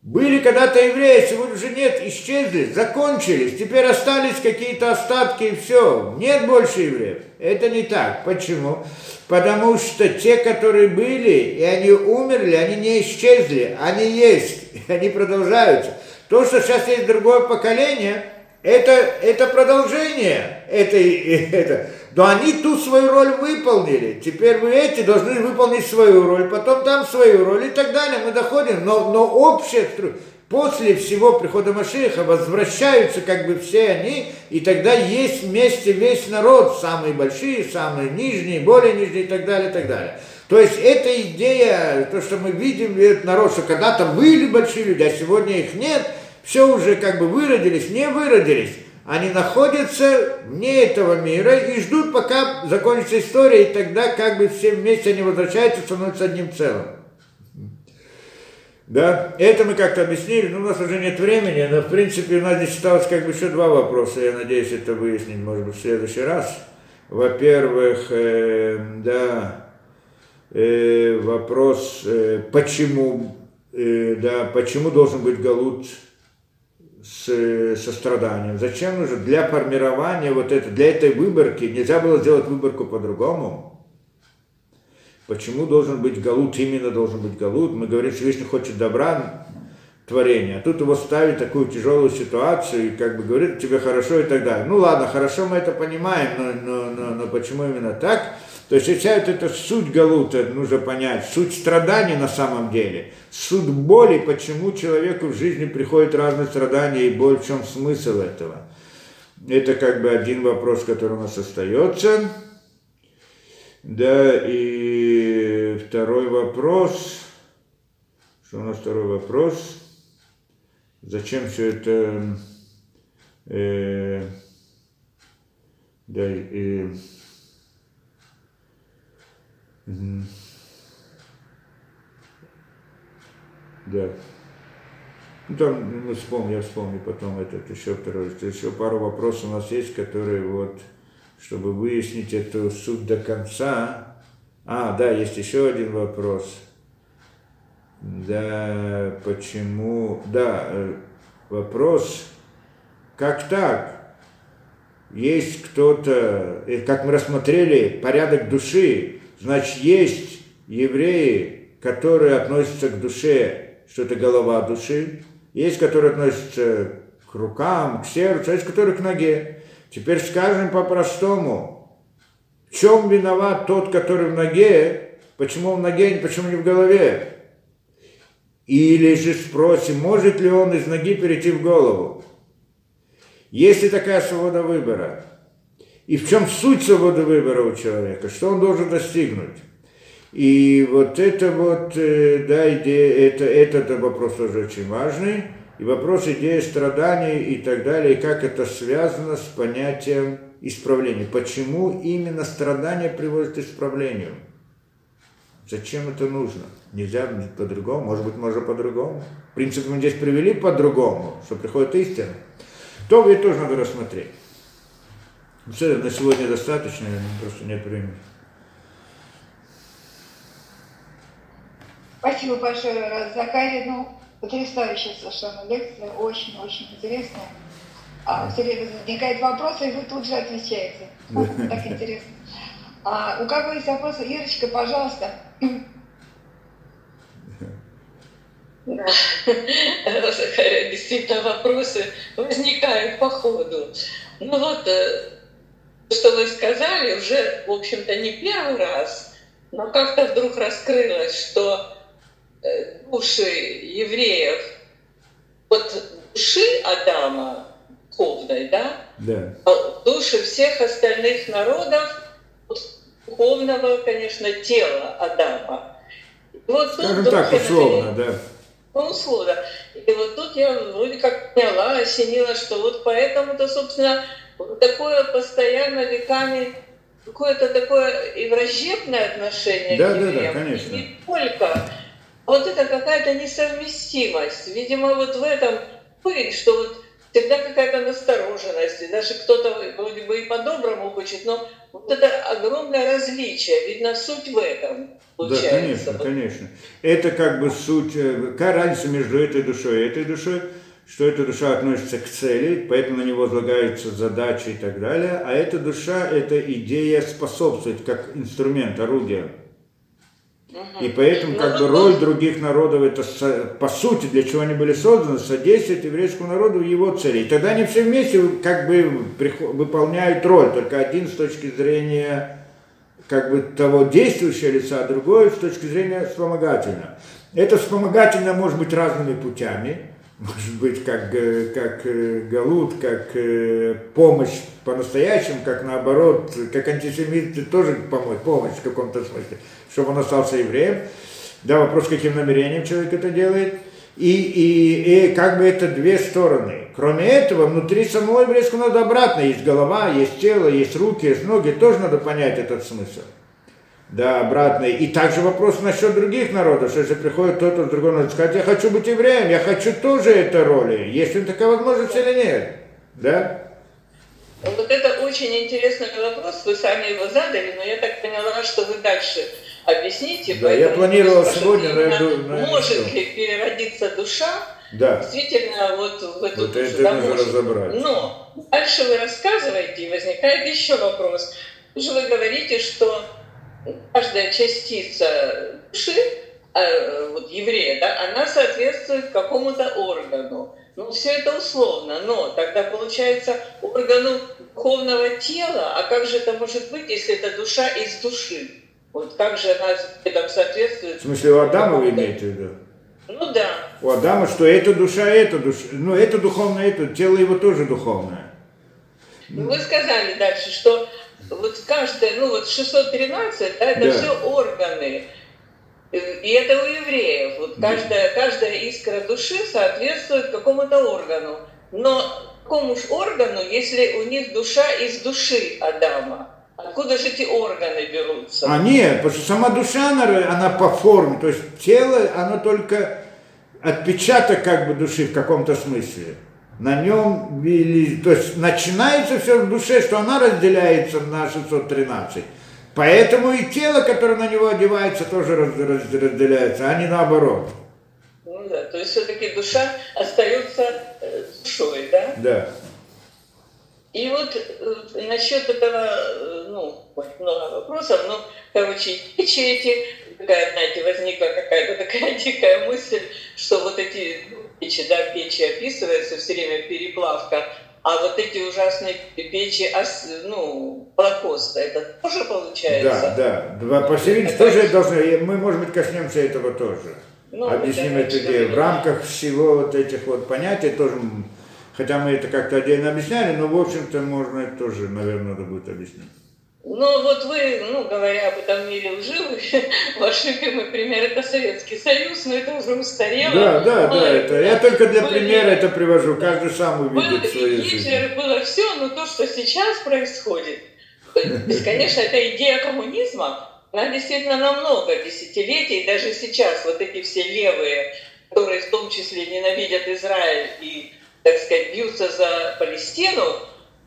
Были когда-то евреи, сегодня уже нет, исчезли, закончились, теперь остались какие-то остатки и все, нет больше евреев. Это не так. Почему? Потому что те, которые были, и они умерли, они не исчезли, они есть, они продолжаются. То, что сейчас есть другое поколение, это, это продолжение этой, это, но они ту свою роль выполнили. Теперь вы эти должны выполнить свою роль, потом там свою роль и так далее. Мы доходим, но, но общее, после всего прихода Машиха возвращаются как бы все они, и тогда есть вместе весь народ, самые большие, самые нижние, более нижние и так далее, и так далее. То есть эта идея, то, что мы видим, этот народ, что когда-то были большие люди, а сегодня их нет, все уже как бы выродились, не выродились они находятся вне этого мира и ждут, пока закончится история, и тогда как бы все вместе они возвращаются, становятся одним целым. Да, это мы как-то объяснили, но у нас уже нет времени, но в принципе у нас здесь осталось как бы еще два вопроса, я надеюсь это выяснить, может быть, в следующий раз. Во-первых, э, да, э, вопрос, э, почему, э, да, почему должен быть галут с состраданием. Зачем нужно? Для формирования вот это, для этой выборки нельзя было сделать выборку по-другому. Почему должен быть галут, именно должен быть галут? Мы говорим, что Всевышний хочет добра творения, а тут его ставит такую тяжелую ситуацию и как бы говорит тебе хорошо и так далее. Ну ладно, хорошо мы это понимаем, но, но, но, но почему именно так? То есть вся вот эта суть Галута нужно понять, суть страданий на самом деле, суть боли, почему человеку в жизни приходят разные страдания и боль, в чем смысл этого. Это как бы один вопрос, который у нас остается. Да, и второй вопрос. Что у нас второй вопрос? Зачем все это... Э, да, и... Угу. Да. Ну, там мы вспомним, я вспомню потом этот еще второй. Еще пару вопросов у нас есть, которые вот, чтобы выяснить эту суть до конца. А, да, есть еще один вопрос. Да, почему? Да, э, вопрос, как так? Есть кто-то, э, как мы рассмотрели, порядок души, Значит, есть евреи, которые относятся к душе, что это голова души, есть, которые относятся к рукам, к сердцу, есть, которые к ноге. Теперь скажем по-простому, в чем виноват тот, который в ноге, почему в ноге, почему не в голове? Или же спросим, может ли он из ноги перейти в голову? Есть ли такая свобода выбора? И в чем суть свободы выбора у человека, что он должен достигнуть. И вот это вот, э, да, идея, это, этот вопрос тоже очень важный. И вопрос идеи страданий и так далее, и как это связано с понятием исправления. Почему именно страдания приводят к исправлению? Зачем это нужно? Нельзя по-другому, может быть, можно по-другому. В принципе, мы здесь привели по-другому, что приходит истина. То ведь тоже надо рассмотреть. Все, на сегодня достаточно, просто нет времени. Спасибо большое, Закари. Ну, потрясающая совершенно лекция, очень-очень интересная. А, все время возникает вопрос, и вы тут же отвечаете. Так интересно. А, у кого есть вопросы? Ирочка, пожалуйста. Да. Действительно, вопросы возникают по ходу. Ну вот, э, что вы сказали, уже, в общем-то, не первый раз, но как-то вдруг раскрылось, что э, души евреев от души Адама духовной, да? Да. А души всех остальных народов духовного, конечно, тела Адама. И вот Скажем тут так, условно, да. Ну, условно. И вот тут я вроде как поняла, осенила, что вот поэтому-то, собственно, вот такое постоянно веками какое-то такое и враждебное отношение да, к евреям, да, да, конечно. и не только. Вот это какая-то несовместимость. Видимо, вот в этом пыль, что вот всегда какая-то настороженность, и даже кто-то вроде бы и по-доброму хочет, но вот это огромное различие, видно, суть в этом получается. Да, конечно, конечно. Это как бы суть, э, какая разница между этой душой и этой душой, что эта душа относится к цели, поэтому на него возлагаются задачи и так далее, а эта душа – это идея способствовать как инструмент, орудие и поэтому как бы роль других народов, это по сути, для чего они были созданы, содействовать еврейскому народу в его цели. И тогда они все вместе как бы выполняют роль, только один с точки зрения как бы того действующего лица, а другой с точки зрения вспомогательного. Это вспомогательно может быть разными путями, может быть как, э, как э, галут, как э, помощь по-настоящему, как наоборот, как антисемиты тоже помочь, помощь в каком-то смысле чтобы он остался евреем. Да, вопрос, каким намерением человек это делает. И, и, и как бы это две стороны. Кроме этого, внутри самого еврейского надо обратно. Есть голова, есть тело, есть руки, есть ноги. Тоже надо понять этот смысл. Да, обратно. И также вопрос насчет других народов, что если приходит кто-то с другого народа, сказать, я хочу быть евреем, я хочу тоже этой роли. Есть ли такая возможность или нет? Да? Вот это очень интересный вопрос, вы сами его задали, но я так поняла, что вы дальше объясните. Да, я планировал сегодня, но я думаю, Может ли переродиться душа да. действительно вот в эту вот душу? Это да, нужно может. разобрать. Но дальше вы рассказываете, и возникает еще вопрос. Уже вы говорите, что каждая частица души, э, вот еврея, да, она соответствует какому-то органу. Ну, все это условно, но тогда получается органу духовного тела, а как же это может быть, если это душа из души? Вот как же она там соответствует? В смысле, у Адама вы имеете в виду? Ну да. У Адама, что это душа, это душа. Ну, это духовное, это тело его тоже духовное. Ну, вы сказали дальше, что вот каждое, ну вот 613, да, это да. все органы. И это у евреев. Вот каждая, каждая искра души соответствует какому-то органу. Но какому же органу, если у них душа из души Адама? Откуда же эти органы берутся? А нет, потому что сама душа, она, она по форме, то есть тело, оно только отпечаток как бы души в каком-то смысле. На нем, то есть начинается все в душе, что она разделяется на 613. Поэтому и тело, которое на него одевается, тоже раз, раз, разделяется, а не наоборот. Ну да, то есть все-таки душа остается э, душой, да? Да. И вот э, насчет этого, э, ну, много вопросов, но, короче, печи эти, такая, знаете, возникла какая-то такая дикая мысль, что вот эти печи, да, печи описываются все время переплавка, а вот эти ужасные печи, ну, Холокоста, это тоже получается? Да, да. По всей видимости, тоже должны, мы, может быть, коснемся этого тоже. Ну, Объясним эту идею. В рамках всего вот этих вот понятий тоже Хотя мы это как-то отдельно объясняли, но, в общем-то, можно это тоже, наверное, надо будет объяснить. Ну, вот вы, ну, говоря об этом мире лживых, ваш любимый пример – это Советский Союз, но это уже устарело. Да, да, да, это, я только для были, примера это привожу, каждый сам увидит был, свою жизнь. Гитлер было все, но то, что сейчас происходит, то есть, конечно, эта идея коммунизма, она действительно на много десятилетий, даже сейчас вот эти все левые, которые в том числе ненавидят Израиль и так сказать, бьются за Палестину,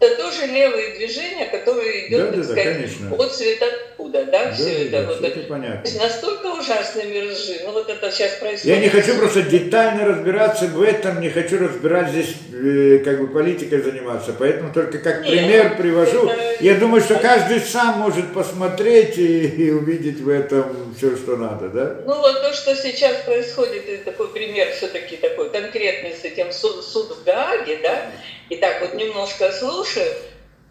это тоже левые движения, которые идут, да, так да, сказать, конечно. от цвета откуда, да, да все да, это. Да, вот это понятно. То есть настолько ужасные миражи, ну вот это сейчас происходит. Я не хочу просто детально разбираться в этом, не хочу разбирать здесь, э, как бы политикой заниматься, поэтому только как Нет, пример привожу. Это... Я думаю, что каждый сам может посмотреть и, и увидеть в этом все, что надо, да? Ну вот то, что сейчас происходит, это такой пример все-таки такой конкретный с этим суд, суд в Гааге, да, и так вот немножко слушаю,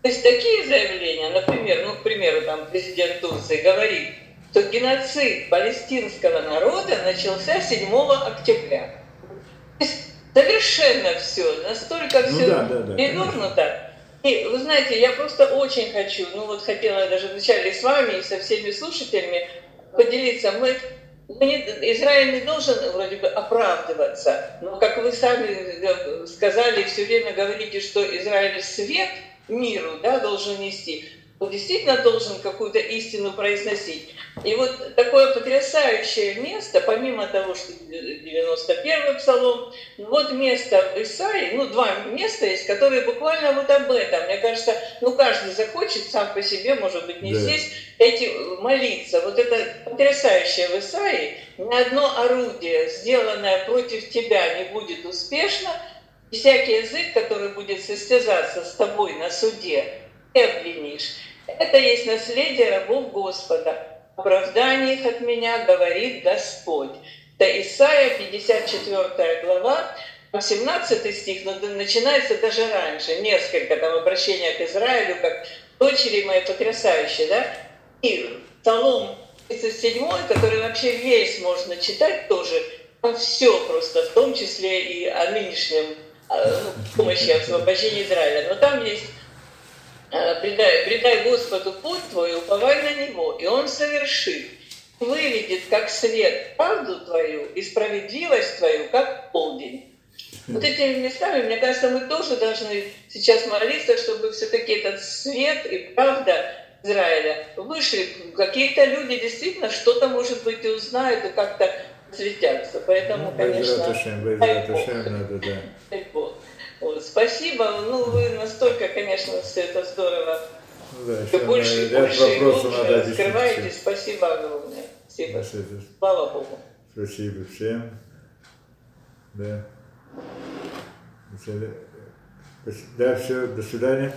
то есть такие заявления, например, ну, к примеру, там президент Турции говорит, что геноцид палестинского народа начался 7 октября. То есть совершенно все, настолько ну, все да, да, да, перевернуто. И вы знаете, я просто очень хочу, ну вот хотела даже вначале с вами и со всеми слушателями поделиться. Мы Израиль не должен вроде бы оправдываться, но, как вы сами сказали, все время говорите, что Израиль свет миру да, должен нести. Он действительно должен какую-то истину произносить. И вот такое потрясающее место, помимо того, что 91-й псалом, вот место в Исаии, ну, два места есть, которые буквально вот об этом. Мне кажется, ну, каждый захочет сам по себе, может быть, не да. здесь, эти, молиться. Вот это потрясающее в Исаии, ни одно орудие, сделанное против тебя, не будет успешно, всякий язык, который будет состязаться с тобой на суде, ты обвинишь. Это есть наследие рабов Господа. Оправдание их от меня говорит Господь. Это Исаия, 54 глава, 17 стих, но начинается даже раньше, несколько там обращения к Израилю, как дочери мои потрясающие, да? И Псалом 37, который вообще весь можно читать тоже, там все просто, в том числе и о нынешнем а, ну, помощи освобождении Израиля. Но там есть Э, предай, предай Господу путь твой, уповай на Него, и Он совершит, выведет как свет правду твою и справедливость твою, как полдень. Вот этими местами, мне кажется, мы тоже должны сейчас молиться, чтобы все-таки этот свет и правда Израиля вышли. Какие-то люди действительно что-то, может быть, и узнают и как-то светятся. Поэтому, ну, конечно, дай Бог. Надо, да. Вот, спасибо. Ну, вы настолько, конечно, все это здорово. Ну, да, еще больше и больше и глубже раскрываете. Спасибо огромное. Спасибо. Спасибо. Слава Богу. Спасибо всем. Да. Да, все, до свидания.